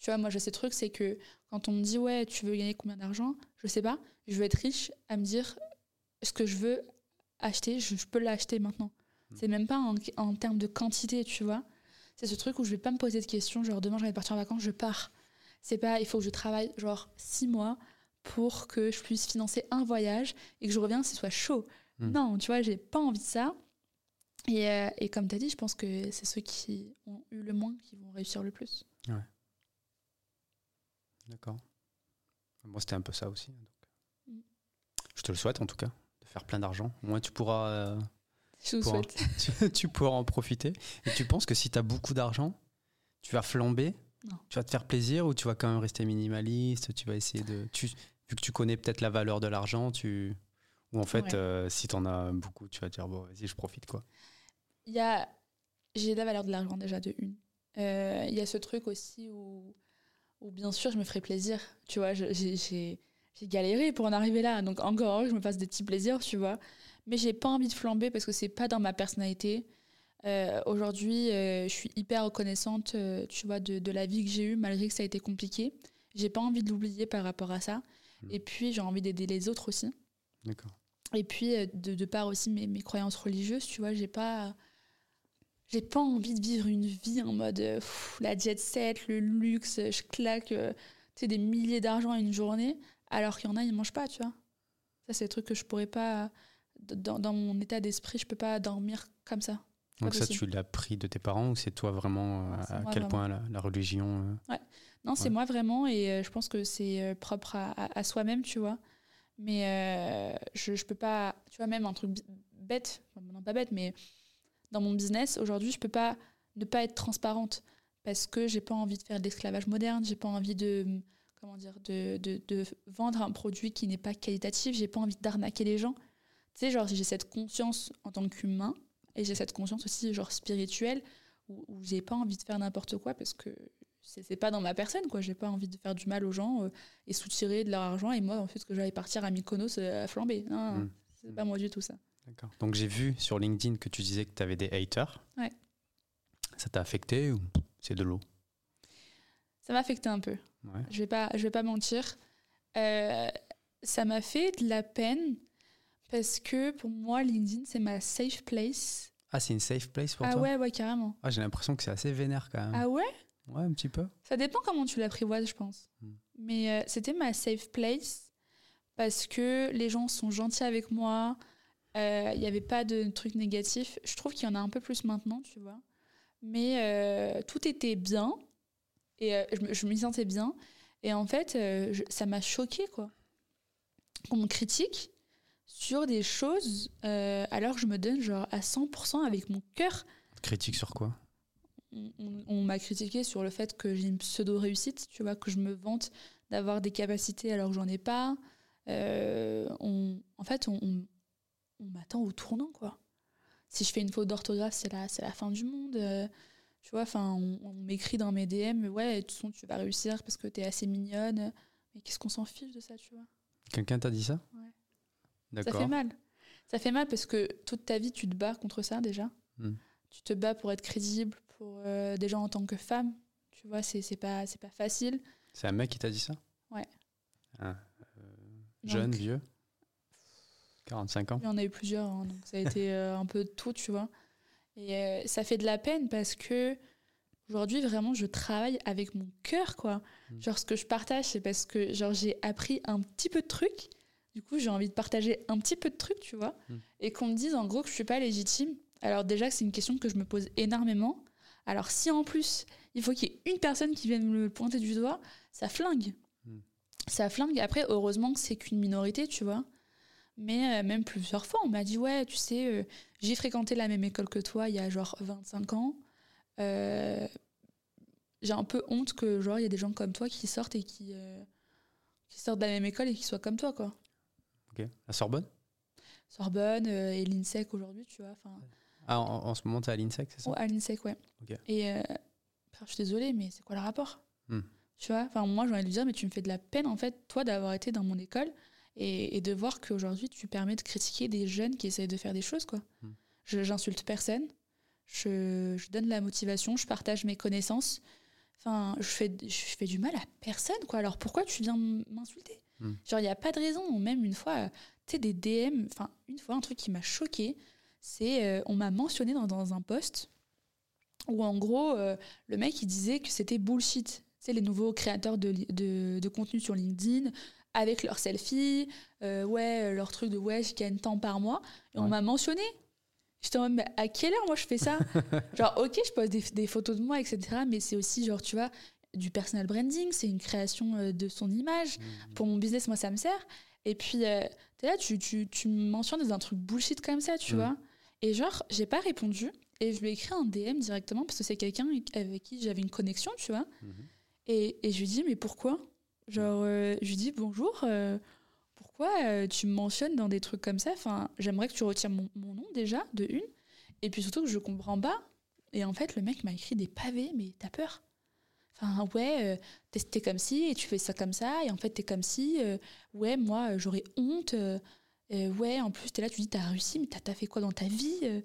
Tu vois, moi, j'ai ce truc, c'est que quand on me dit, ouais, tu veux gagner combien d'argent Je sais pas, je veux être riche, à me dire, ce que je veux acheter, je, je peux l'acheter maintenant. Mm. C'est même pas en, en termes de quantité, tu vois. C'est ce truc où je vais pas me poser de questions, genre demain j'ai envie de partir en vacances, je pars. C'est pas, il faut que je travaille genre six mois pour que je puisse financer un voyage et que je reviens, ce soit chaud. Mm. Non, tu vois, j'ai pas envie de ça. Et, euh, et comme tu as dit, je pense que c'est ceux qui ont eu le moins qui vont réussir le plus. D'accord. Moi, c'était un peu ça aussi. donc. Mm. Je te le souhaite en tout cas, de faire plein d'argent. Au moins, tu pourras, euh, Je vous Pour un- souhaite. [LAUGHS] tu, tu pourras en profiter. Et tu penses que si tu as beaucoup d'argent, tu vas flamber? Non. Tu vas te faire plaisir ou tu vas quand même rester minimaliste? Tu vas essayer de. Tu, vu que tu connais peut-être la valeur de l'argent, tu. Ou en fait, Ouais. euh, si tu en as beaucoup, tu vas te dire, bon, vas-y, je profite quoi. Il y a, j'ai la valeur de l'argent déjà de une. Euh, Il y a ce truc aussi où, où bien sûr je me ferai plaisir. Tu vois, j'ai, galéré pour en arriver là, donc encore heureux que je me fasse des petits plaisirs, tu vois. Mais j'ai pas envie de flamber parce que c'est pas dans ma personnalité. Euh, aujourd'hui, euh, je suis hyper reconnaissante, tu vois, de, de la vie que j'ai eue malgré que ça a été compliqué. J'ai pas envie de l'oublier par rapport à ça. Mm. Et puis j'ai envie d'aider les autres aussi. D'accord. Et puis, de, de part aussi mes, mes croyances religieuses, tu vois, j'ai pas. J'ai pas envie de vivre une vie en mode euh, pff, la jet set, le luxe, je claque euh, tu sais, des milliers d'argent à une journée, alors qu'il y en a, ils mangent pas, tu vois. Ça, c'est des trucs que je pourrais pas. Dans, dans mon état d'esprit, je peux pas dormir comme ça. Donc, ça, tu l'as pris de tes parents ou c'est toi vraiment euh, à quel vraiment. point la, la religion. euh, Non, c'est Ouais. moi vraiment, et je pense que c'est propre à, à- à soi-même, tu vois. Mais je, je peux pas, tu vois, même un truc bête, non pas bête, mais dans mon business, aujourd'hui, je peux pas ne pas être transparente parce que j'ai pas envie de faire de l'esclavage moderne, j'ai pas envie de comment dire de, de, de, vendre un produit qui n'est pas qualitatif, j'ai pas envie d'arnaquer les gens. Tu sais, genre j'ai cette conscience en tant qu'humain et j'ai cette conscience aussi genre spirituelle où, où j'ai pas envie de faire n'importe quoi parce que c'est pas dans ma personne quoi j'ai pas envie de faire du mal aux gens euh, et soutirer de leur argent et moi en fait que j'allais partir à Mykonos euh, à flamber non, mmh. c'est pas moi du tout ça d'accord donc j'ai vu sur LinkedIn que tu disais que tu avais des haters ouais ça t'a affecté ou c'est de l'eau? Ça m'a affecté un peu. Je vais pas, je vais pas mentir. Euh, ça m'a fait de la peine parce que pour moi, LinkedIn, c'est ma safe place. Ah, c'est une safe place pour ah toi? Ah ouais, ouais, carrément. Ah, j'ai l'impression que c'est assez vénère quand même. Ah ouais? Ouais, un petit peu. Ça dépend comment tu l'apprivoises, je pense. Hmm. Mais euh, c'était ma safe place parce que les gens sont gentils avec moi. Euh, il n'y avait pas de trucs négatifs. Je trouve qu'il y en a un peu plus maintenant, tu vois mais euh, tout était bien et euh, je, je m'y sentais bien. Et en fait, euh, ça m'a choqué quoi. On me critique sur des choses alors que je me donne genre à 100% avec mon cœur. Critique sur quoi? On, m'a critiqué sur le fait que j'ai une pseudo-réussite, tu vois, que je me vante d'avoir des capacités alors que j'en ai pas. on, en fait, on, on m'attend au tournant, quoi si je fais une faute d'orthographe, c'est la, c'est la fin du monde. Euh, tu vois, enfin, on, m'écrit dans mes DM, ouais, de toute façon, tu vas réussir parce que tu es assez mignonne. Mais qu'est-ce qu'on s'en fiche de ça, tu vois? Quelqu'un t'a dit ça? Ouais. D'accord. Ça fait mal. Ça fait mal parce que toute ta vie, tu te bats contre ça déjà. Hmm. Tu te bats pour être crédible, pour euh, déjà en tant que femme. Tu vois, c'est, c'est, pas, c'est pas facile. C'est un mec qui t'a dit ça? Ouais. Ah, euh, jeune, vieux? 45 ans Il y en a eu plusieurs, hein, donc ça a été euh, un peu de tout, tu vois. Et euh, ça fait de la peine parce que aujourd'hui, vraiment, je travaille avec mon cœur, quoi. Mm. Genre, ce que je partage, c'est parce que genre j'ai appris un petit peu de trucs. Du coup, j'ai envie de partager un petit peu de trucs, tu vois. Mm. Et qu'on me dise, en gros, que je suis pas légitime. Alors, déjà, c'est une question que je me pose énormément. Alors, si en plus, il faut qu'il y ait une personne qui vienne me pointer du doigt, ça flingue. Mm. Ça flingue. Après, heureusement que c'est qu'une minorité, tu vois. Mais euh, même plusieurs fois, on m'a dit Ouais, tu sais, euh, j'ai fréquenté la même école que toi il y a genre 25 ans. Euh, j'ai un peu honte que, genre, il y a des gens comme toi qui sortent et qui, qui sortent de la même école et qui soient comme toi, quoi. Ok. À Sorbonne? Sorbonne et l'INSEC aujourd'hui, tu vois. Ah, en, ce moment, tu es à l'INSEC, c'est ça? À l'INSEC, ouais. Et je suis désolée, mais c'est quoi le rapport? Hmm. Tu vois, enfin, moi, j'ai envie de dire, mais tu me fais de la peine, en fait, toi, d'avoir été dans mon école et, de voir qu'aujourd'hui, tu permets de critiquer des jeunes qui essayent de faire des choses. quoi. Hmm. J'insulte personne, je, je, donne la motivation, je partage mes connaissances. Enfin, je fais, je fais du mal à personne, quoi. Alors pourquoi tu viens m'insulter? Hmm. Genre, il n'y a pas de raison. Même une fois, tu sais, des DM, enfin, une fois, un truc qui m'a choqué, c'est euh, on m'a mentionné dans, dans, un post où, en gros, euh, le mec, il disait que c'était bullshit. Tu sais, les nouveaux créateurs de, de, de contenu sur LinkedIn, avec leurs selfies, euh, ouais, leur truc de ouais, je gagne tant par mois. Et on m'a mentionné. J'étais en mode, mais à quelle heure moi je fais ça [LAUGHS] Genre, ok, je pose des, photos de moi, etc. Mais c'est aussi, genre, tu vois, du personal branding, c'est une création euh, de son image. Mmh. Pour mon business, moi, ça me sert. Et puis, euh, là, tu, tu, tu me mentionnes un truc bullshit comme ça, tu mmh. vois. Et genre, j'ai pas répondu. Et je lui ai écrit un DM directement parce que c'est quelqu'un avec qui j'avais une connexion, tu vois. Mmh. Et, et je lui ai dit, mais pourquoi? Genre, euh, je lui dis bonjour, euh, pourquoi euh, tu me mentionnes dans des trucs comme ça? Enfin, j'aimerais que tu retires mon, nom déjà, de une. Et puis surtout que je comprends pas. Et en fait, le mec m'a écrit des pavés, mais t'as peur Enfin, ouais, t'es comme si, et tu fais ça comme ça, et en fait, t'es comme si, ouais, moi, j'aurais honte. ouais, en plus, t'es là, tu dis, t'as réussi, mais t'as fait quoi dans ta vie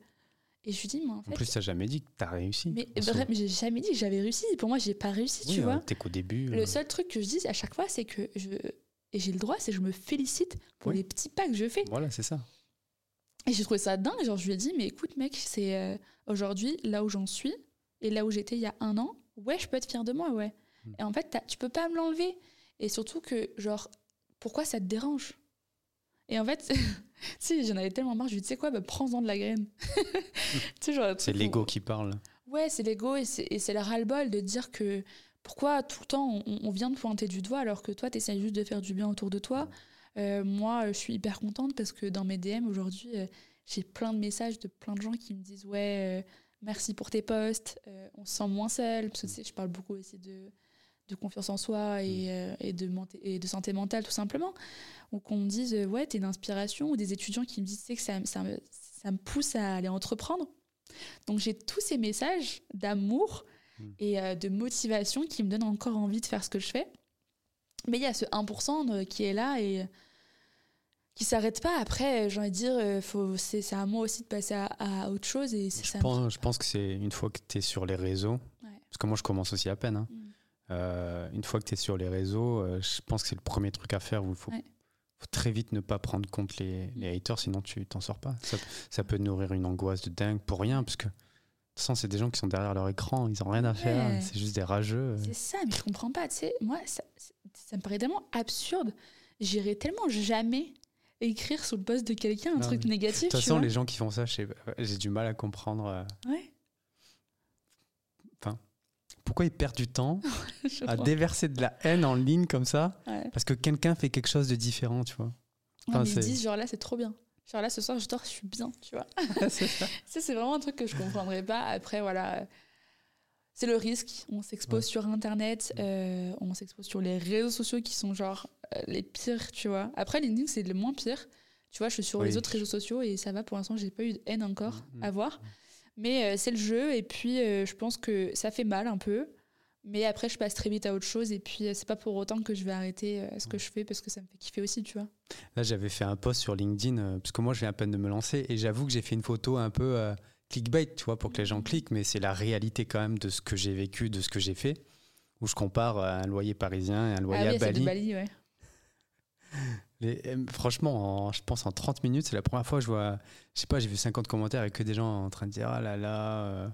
et je lui dis, moi, en fait. En plus, t'as jamais dit que t'as réussi. Mais j'ai jamais dit que j'avais réussi. Pour moi, j'ai pas réussi, tu vois. T'es qu'au début. Le euh. seul truc que je dis à chaque fois, c'est que je. Et j'ai le droit, c'est que je me félicite pour les petits pas que je fais. Voilà, c'est ça. Et j'ai trouvé ça dingue. Genre, je lui ai dit, mais écoute, mec, c'est euh, aujourd'hui, là où j'en suis, et là où j'étais il y a un an, ouais, je peux être fière de moi, ouais. Hmm. Et en fait, tu peux pas me l'enlever. Et surtout que, genre, pourquoi ça te dérange? Et en fait, [LAUGHS] [LAUGHS] si j'en avais tellement marre, je lui dis, tu sais quoi, bah, prends-en de la graine. [LAUGHS] c'est l'ego qui parle. Ouais, c'est l'ego et c'est le ras-le-bol de dire que pourquoi tout le temps on, vient de pointer du doigt alors que toi, tu essaies juste de faire du bien autour de toi. Euh, moi, je suis hyper contente parce que dans mes DM aujourd'hui, euh, j'ai plein de messages de plein de gens qui me disent Ouais, euh, merci pour tes posts, on se sent moins seul. Parce que tu sais, je parle beaucoup aussi de, de confiance en soi et, Mm. euh, et, de, ment- et de santé mentale, tout simplement. Ou qu'on me dise euh, Ouais, t'es une inspiration. Ou des étudiants qui me disent Tu sais que ça, ça, me- ça me pousse à aller entreprendre. Donc j'ai tous ces messages d'amour Mm. et euh, de motivation qui me donnent encore envie de faire ce que je fais. Mais il y a ce 1% de- qui est là et qui s'arrête pas. Après, j'ai envie de dire, euh, faut, c'est, c'est à moi aussi de passer à, à autre chose. Et c'est Je ça. pense, je pense que c'est une fois que tu es sur les réseaux, Ouais. parce que moi je commence aussi à peine, hein. Mm. Euh, une fois que tu es sur les réseaux, euh, je pense que c'est le premier truc à faire où il faut, Ouais. faut très vite ne pas prendre compte les, les haters, sinon tu t'en sors pas. Ça, ça peut nourrir une angoisse de dingue pour rien, parce que de toute façon, c'est des gens qui sont derrière leur écran, ils ont rien à faire, Ouais. c'est juste des rageux. C'est ça, mais je comprends pas. Tu sais, moi, ça, me paraît tellement absurde. J'irai tellement jamais écrire sous le poste de quelqu'un un Non, truc négatif. De toute façon, les gens qui font ça, j'ai du mal à comprendre euh, Ouais, pourquoi ils perdent du temps [LAUGHS] à déverser de la haine en ligne comme ça, Ouais. parce que quelqu'un fait quelque chose de différent, tu vois. Ouais, Enfin, mais ils disent, genre là, c'est trop bien. Genre là, ce soir, je dors, je suis bien, tu vois. [LAUGHS] C'est ça. [LAUGHS] Ça, c'est vraiment un truc que je comprendrais pas. Après, voilà, c'est le risque. On s'expose sur Internet, euh, on s'expose sur les réseaux sociaux qui sont genre euh, les pires, tu vois. Après, LinkedIn, c'est le moins pire. Tu vois, je suis sur Oui. les autres réseaux sociaux et ça va. Pour l'instant, j'ai pas eu de haine encore Mhm. à voir. Mais euh, c'est le jeu et puis euh, je pense que ça fait mal un peu. Mais après, je passe très vite à autre chose et puis euh, c'est pas pour autant que je vais arrêter ce que je fais parce que ça me fait kiffer aussi, tu vois. Là, j'avais fait un post sur LinkedIn, parce que moi, je viens à peine de me lancer, et j'avoue que j'ai fait une photo un peu euh, clickbait, tu vois, pour que les gens cliquent, mais c'est la réalité quand même de ce que j'ai vécu, de ce que j'ai fait, où je compare un loyer parisien et un loyer ah oui, à c'est de Bali. Bali, ouais. [LAUGHS] Les- euh, franchement, en- je pense en 30 minutes, c'est la première fois que je vois, je sais pas, j'ai vu 50 commentaires et que des gens en train de dire, ah là là, euh,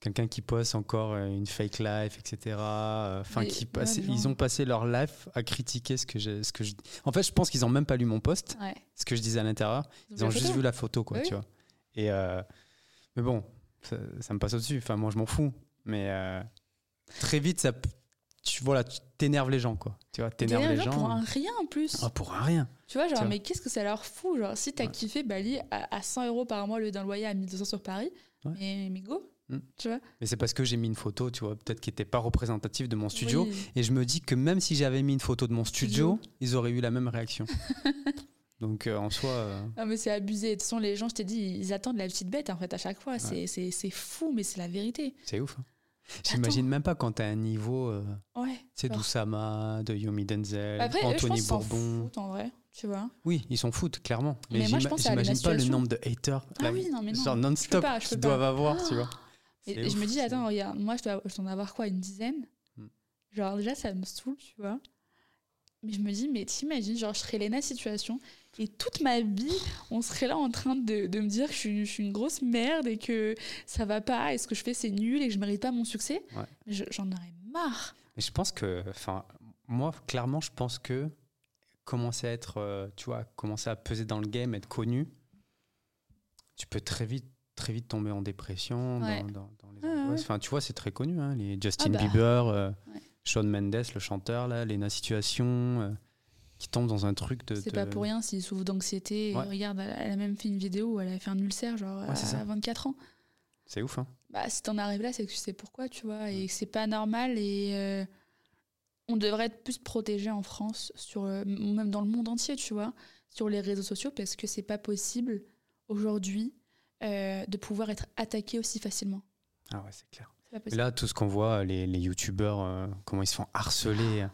quelqu'un qui poste encore euh, une fake life, etc. Enfin, qui passe- ils ont passé leur life à critiquer ce que ce que je. En fait, je pense qu'ils ont même pas lu mon post, ouais. ce que je disais à l'intérieur. Ils ont juste photo. vu la photo, quoi, Oui. tu vois. Et euh, mais bon, ça, ça me passe au-dessus. Enfin, moi, je m'en fous. Mais euh, très vite, ça, tu voilà, tu t'énerves les gens, quoi. Tu vois, t'énerves les gens. pour un rien en plus. Ah, pour un rien. Tu vois, genre, mais qu'est-ce que ça leur fout Genre, si t'as Ouais. kiffé Bali à, à 100 euros par mois lieu d'un loyer à 1200 sur Paris, Ouais. mais, mais go, Mm. tu vois. Mais c'est parce que j'ai mis une photo, tu vois, peut-être qui n'était pas représentative de mon studio. Oui. Et je me dis que même si j'avais mis une photo de mon studio, Studio. ils auraient eu la même réaction. [LAUGHS] Donc euh, en soi, euh, Ah, mais c'est abusé. De toute façon, les gens, je t'ai dit, ils attendent la petite bête en fait à chaque fois. C'est fou, mais c'est la vérité. c'est ouf. hein. J'imagine même pas quand t'as un niveau, euh, Ouais. c'est genre. d'Oussama, de Yomi Denzel, Après, eux, je pense Anthony Bourbon. foutent en vrai, tu vois. Oui, ils s'en foutent, clairement. Mais, Mais j'imagine pas le nombre de haters, Ah oui, non, mais non. genre non-stop, qu'ils doivent avoir, tu vois. Et, je me dis, attends, regarde, moi, je dois, je dois en avoir quoi, une dizaine Mm. Genre, déjà, ça me saoule, tu vois. Mais je me dis, mais t'imagines, genre, je serais Lena situation et toute ma vie, on serait là en train de, de me dire que je suis, je suis une grosse merde et que ça va pas et ce que je fais, c'est nul et que je mérite pas mon succès. Ouais. Mais je- j'en aurais marre. Mais je pense que, enfin, moi, clairement, je pense que commencer à être, euh, tu vois, commencer à peser dans le game, être connu, tu peux très vite, très vite tomber en dépression, dans- Ouais. dans, dans les Ouais, angoisses. ouais. Enfin, tu vois, c'est très connu, hein, les Justin Ah bah. Bieber, euh. Shawn Mendes, le chanteur, là, Lena Situation, euh, qui tombent dans un truc de. C'est de- pas pour rien s'il souffre d'anxiété. Ouais. Regarde, elle a même fait une vidéo où elle a fait un ulcère, genre, Ouais, c'est ça. à 24 ans. C'est ouf, hein. bah, si t'en arrives là, c'est que tu sais pourquoi, tu vois, et que c'est pas normal. Et euh, on devrait être plus protégé en France, sur, euh, même dans le monde entier, tu vois, sur les réseaux sociaux, parce que c'est pas possible aujourd'hui euh, de pouvoir être attaqué aussi facilement. Ah ouais, c'est clair. Là, tout ce qu'on voit, les, les youtubeurs, euh, comment ils se font harceler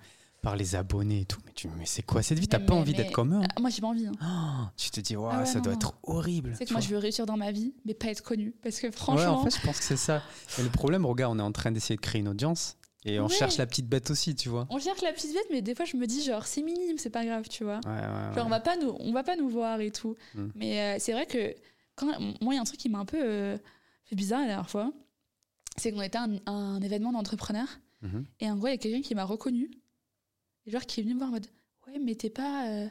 par les abonnés et tout. Mais, tu, mais c'est quoi cette vie? T'as pas envie d'être comme eux hein? Ah, moi, j'ai pas envie. hein. Oh, Tu te dis, Ah ouais, ça non, doit non. être horrible. C'est que moi, vois. je veux réussir dans ma vie, mais pas être connu. Parce que Ouais, franchement, en fait, je pense que c'est ça. Et le problème, regarde, on est en train d'essayer de créer une audience et on Ouais. cherche la petite bête aussi, tu vois. on cherche la petite bête, mais des fois, je me dis, genre, c'est minime, c'est pas grave, tu vois. Ouais, ouais, Genre, on ouais. va pas nous, on va pas nous voir et tout. Mm. Mais euh, c'est vrai que quand moi, il y a un truc qui m'a un peu euh, fait bizarre la dernière fois, c'est qu'on était à un, à un événement d'entrepreneurs Mhm. et en gros, il y a quelqu'un qui m'a reconnu, et genre qui est venu me voir en mode, ouais, mais t'es pas euh,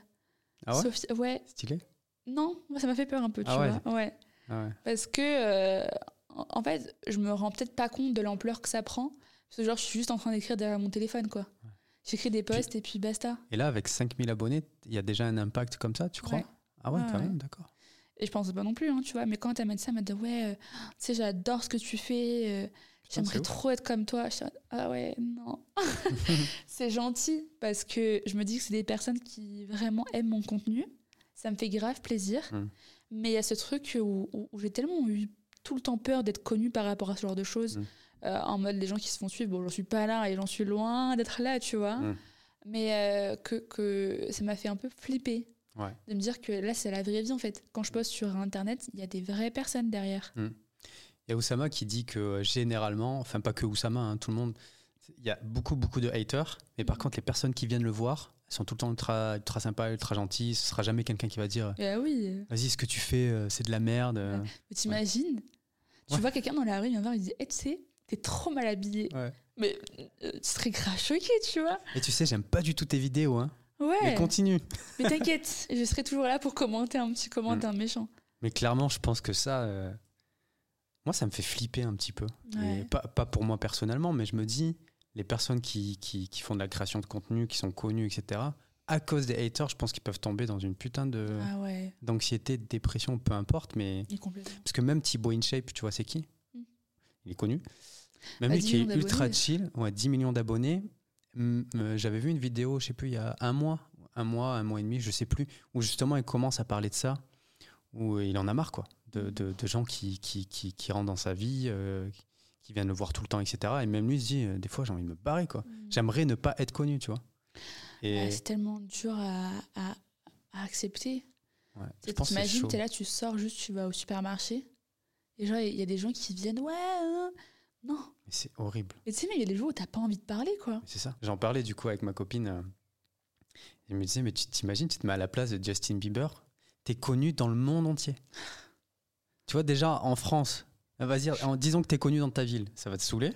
Ah ouais Sophie- ouais, Stylé non, moi, ça m'a fait peur un peu, tu Ah ouais. vois, ouais, Ah ouais. parce que euh, en fait, je me rends peut-être pas compte de l'ampleur que ça prend, parce que genre, je suis juste en train d'écrire derrière mon téléphone, quoi. J'écris des posts et puis basta. Et là, avec 5000 abonnés, il y a déjà un impact comme ça, tu crois. Ah ouais, quand même, d'accord. Et je pense pas non plus, hein, tu vois. Mais quand elle m'a dit ça, elle m'a dit Ouais, euh, tu sais, j'adore ce que tu fais. J'aimerais trop être comme toi. Je ah ouais, non. [LAUGHS] [LAUGHS] c'est gentil parce que je me dis que c'est des personnes qui vraiment aiment mon contenu. Ça me fait grave plaisir. Mm. Mais il y a ce truc où, où- où j'ai tellement eu tout le temps peur d'être connue par rapport à ce genre de choses. Mm. Euh, en mode les gens qui se font suivre, bon, j'en suis pas là et j'en suis loin d'être là, tu vois. Mm. Mais euh, que, que ça m'a fait un peu flipper Ouais. de me dire que là, c'est la vraie vie en fait. Quand je poste sur Internet, il y a des vraies personnes derrière. Il y a Oussama qui dit que euh, généralement, enfin pas que Oussama, hein, tout le monde, il y a beaucoup beaucoup de haters, mais par Mhm. contre les personnes qui viennent le voir, sont tout le temps ultra, ultra sympas, ultra gentilles. Ce sera jamais quelqu'un qui va dire Et ah oui. vas-y ce que tu fais euh, c'est de la merde. euh. Mais t'imagines Tu Ouais. vois quelqu'un dans la rue, il vient voir, il dit Eh, tu sais, t'es trop mal habillé. Ouais. Mais euh, tu serais grave choqué, tu vois. Et tu sais, j'aime pas du tout tes vidéos, hein. Ouais. Mais continue. Mais t'inquiète, je serai toujours là pour commenter un petit commentaire méchant. Mais clairement, je pense que ça, euh, moi, ça me fait flipper un petit peu. Ouais. Et pas, pas pour moi personnellement, mais je me dis, les personnes qui, qui, qui font de la création de contenu, qui sont connues, etc., à cause des haters, je pense qu'ils peuvent tomber dans une putain de Ah ouais, d'anxiété, de dépression, peu importe. Mais parce que même Thibaut InShape, tu vois, c'est qui? Mm. Il est connu. Même Bah, lui 10 qui est ultra chill, ouais, 10 millions d'abonnés. Euh, J'avais vu une vidéo, je sais plus, il y a un mois, un mois, un mois et demi, je sais plus, où justement il commence à parler de ça, où il en a marre, quoi, de, de- de gens qui, qui, qui, qui rentrent dans sa vie, euh, qui viennent le voir tout le temps, etc. Et même lui il se dit, euh, des fois j'ai envie de me barrer, quoi. J'aimerais ne pas être connu, tu vois. Et Ouais, c'est tellement dur à, à, à accepter. ouais, T'imagines, t'es là, tu sors juste, tu vas au supermarché. Et genre, il y a des gens qui viennent, ouais, hein. non. Mais C'est horrible. Et tu sais, mais il y a des jours où t'as pas envie de parler, quoi. C'est ça. J'en parlais du coup avec ma copine. euh, Elle me disait, mais tu t'imagines, tu te mets à la place de Justin Bieber, t'es connu dans le monde entier. Tu vois, déjà en France, euh, vas-y, en disons que t'es connu dans ta ville, ça va te saouler.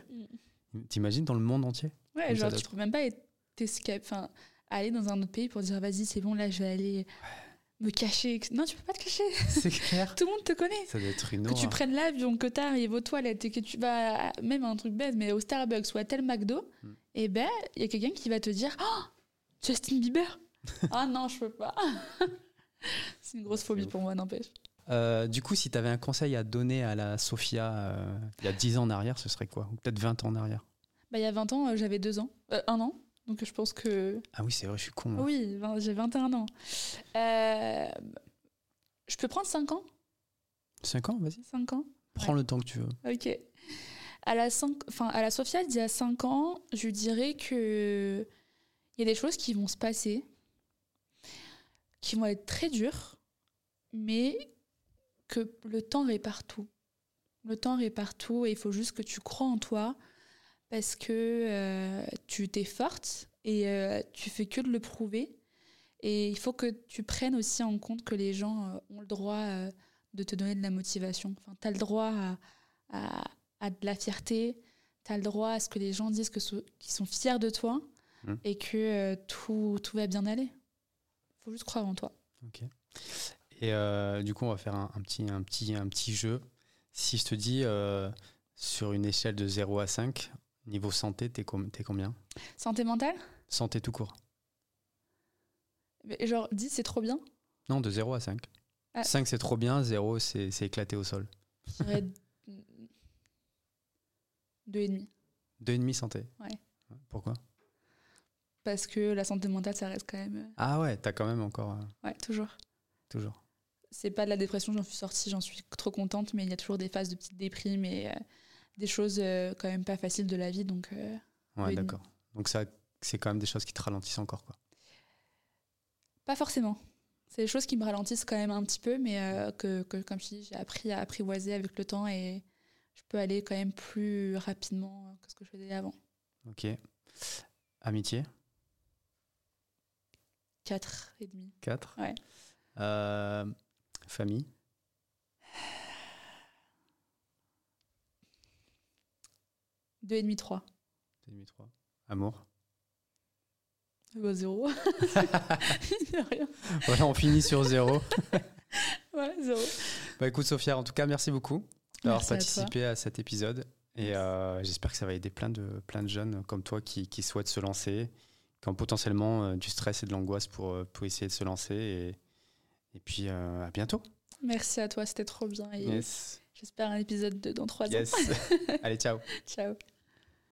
T'imagines dans le monde entier Ouais, genre, tu peux même pas être enfin, aller dans un autre pays pour dire, vas-y, c'est bon, là, je vais aller me cacher. Non, tu peux pas te cacher. [LAUGHS] C'est clair. Tout le monde te connaît. Ça doit être une Que tu prennes l'avion, que t'arrives aux toilettes et que tu vas, à- même un truc bête, mais au Starbucks ou à tel McDo, Mm. et ben, il y a quelqu'un qui va te dire, oh, Justin Bieber. [LAUGHS] ah non, je peux pas. [LAUGHS] c'est une grosse phobie pour moi, n'empêche. Euh, du coup, si t'avais un conseil à donner à la Sophia euh, il y a 10 ans en arrière, ce serait quoi? Ou peut-être 20 ans en arrière? Bah, il y a 20 ans, euh, j'avais 2 ans, Euh, un an. Donc je pense que. Ah oui, c'est vrai, je suis con. moi. Oui, vingt- j'ai 21 ans. Euh, Je peux prendre 5 ans? 5 ans, vas-y. 5 ans? Prends le temps que tu veux. Ok. À la, cinq, enfin, à la Sophia, d'il y a 5 ans, je dirais que il y a des choses qui vont se passer, qui vont être très dures, mais que le temps répare tout. Le temps répare tout et il faut juste que tu crois en toi parce que euh, tu t'es forte et euh, tu fais que de le prouver. Et il faut que tu prennes aussi en compte que les gens euh, ont le droit de te donner de la motivation. Enfin, tu as le droit à, à, à de la fierté, tu as le droit à ce que les gens disent so- qu'ils sont fiers de toi Mm. et que tout, tout va bien aller. faut juste croire en toi. Ok. Et euh, du coup, on va faire un, un petit, un, petit, un petit jeu. Si je te dis euh, sur une échelle de 0 à 5, niveau santé, t'es com- combien? Santé mentale? Santé tout court. Mais Genre, 10, c'est trop bien? Non, de 0 à 5. Ah. 5, c'est trop bien, 0, c'est éclaté au sol. Je dirais [LAUGHS] deux et demi. 2,5 santé. Ouais. Pourquoi? Parce que la santé mentale, ça reste quand même. euh, Ah ouais, t'as quand même encore. euh, Ouais, toujours. toujours. C'est pas de la dépression, j'en suis sortie, j'en suis trop contente, mais il y a toujours des phases de petite déprime et euh, des choses euh, quand même pas faciles de la vie. Donc, euh, Ouais, d'accord. Donc ça, c'est quand même des choses qui te ralentissent encore, quoi. pas forcément. C'est des choses qui me ralentissent quand même un petit peu, mais que, que, comme je dis, j'ai appris à apprivoiser avec le temps et je peux aller quand même plus rapidement que ce que je faisais avant. Ok. Amitié, 4 et demi. 4. Ouais. Euh, famille, Deux et demi, 3. 2,5, 3. Amour? Bah, zéro. [LAUGHS] Rien. Voilà, on finit sur 0. [LAUGHS] Ouais, zéro. Bah écoute Sophia, en tout cas merci beaucoup d'avoir à participé à, cet épisode et euh, j'espère que ça va aider plein de, plein de jeunes comme toi qui, qui souhaitent se lancer, qui ont potentiellement euh, du stress et de l'angoisse pour, euh, pour essayer de se lancer et, et puis euh, à bientôt. Merci à toi, c'était trop bien. Et Yes. j'espère un épisode 2 dans 3 Yes. ans. [LAUGHS] Allez, ciao. Ciao.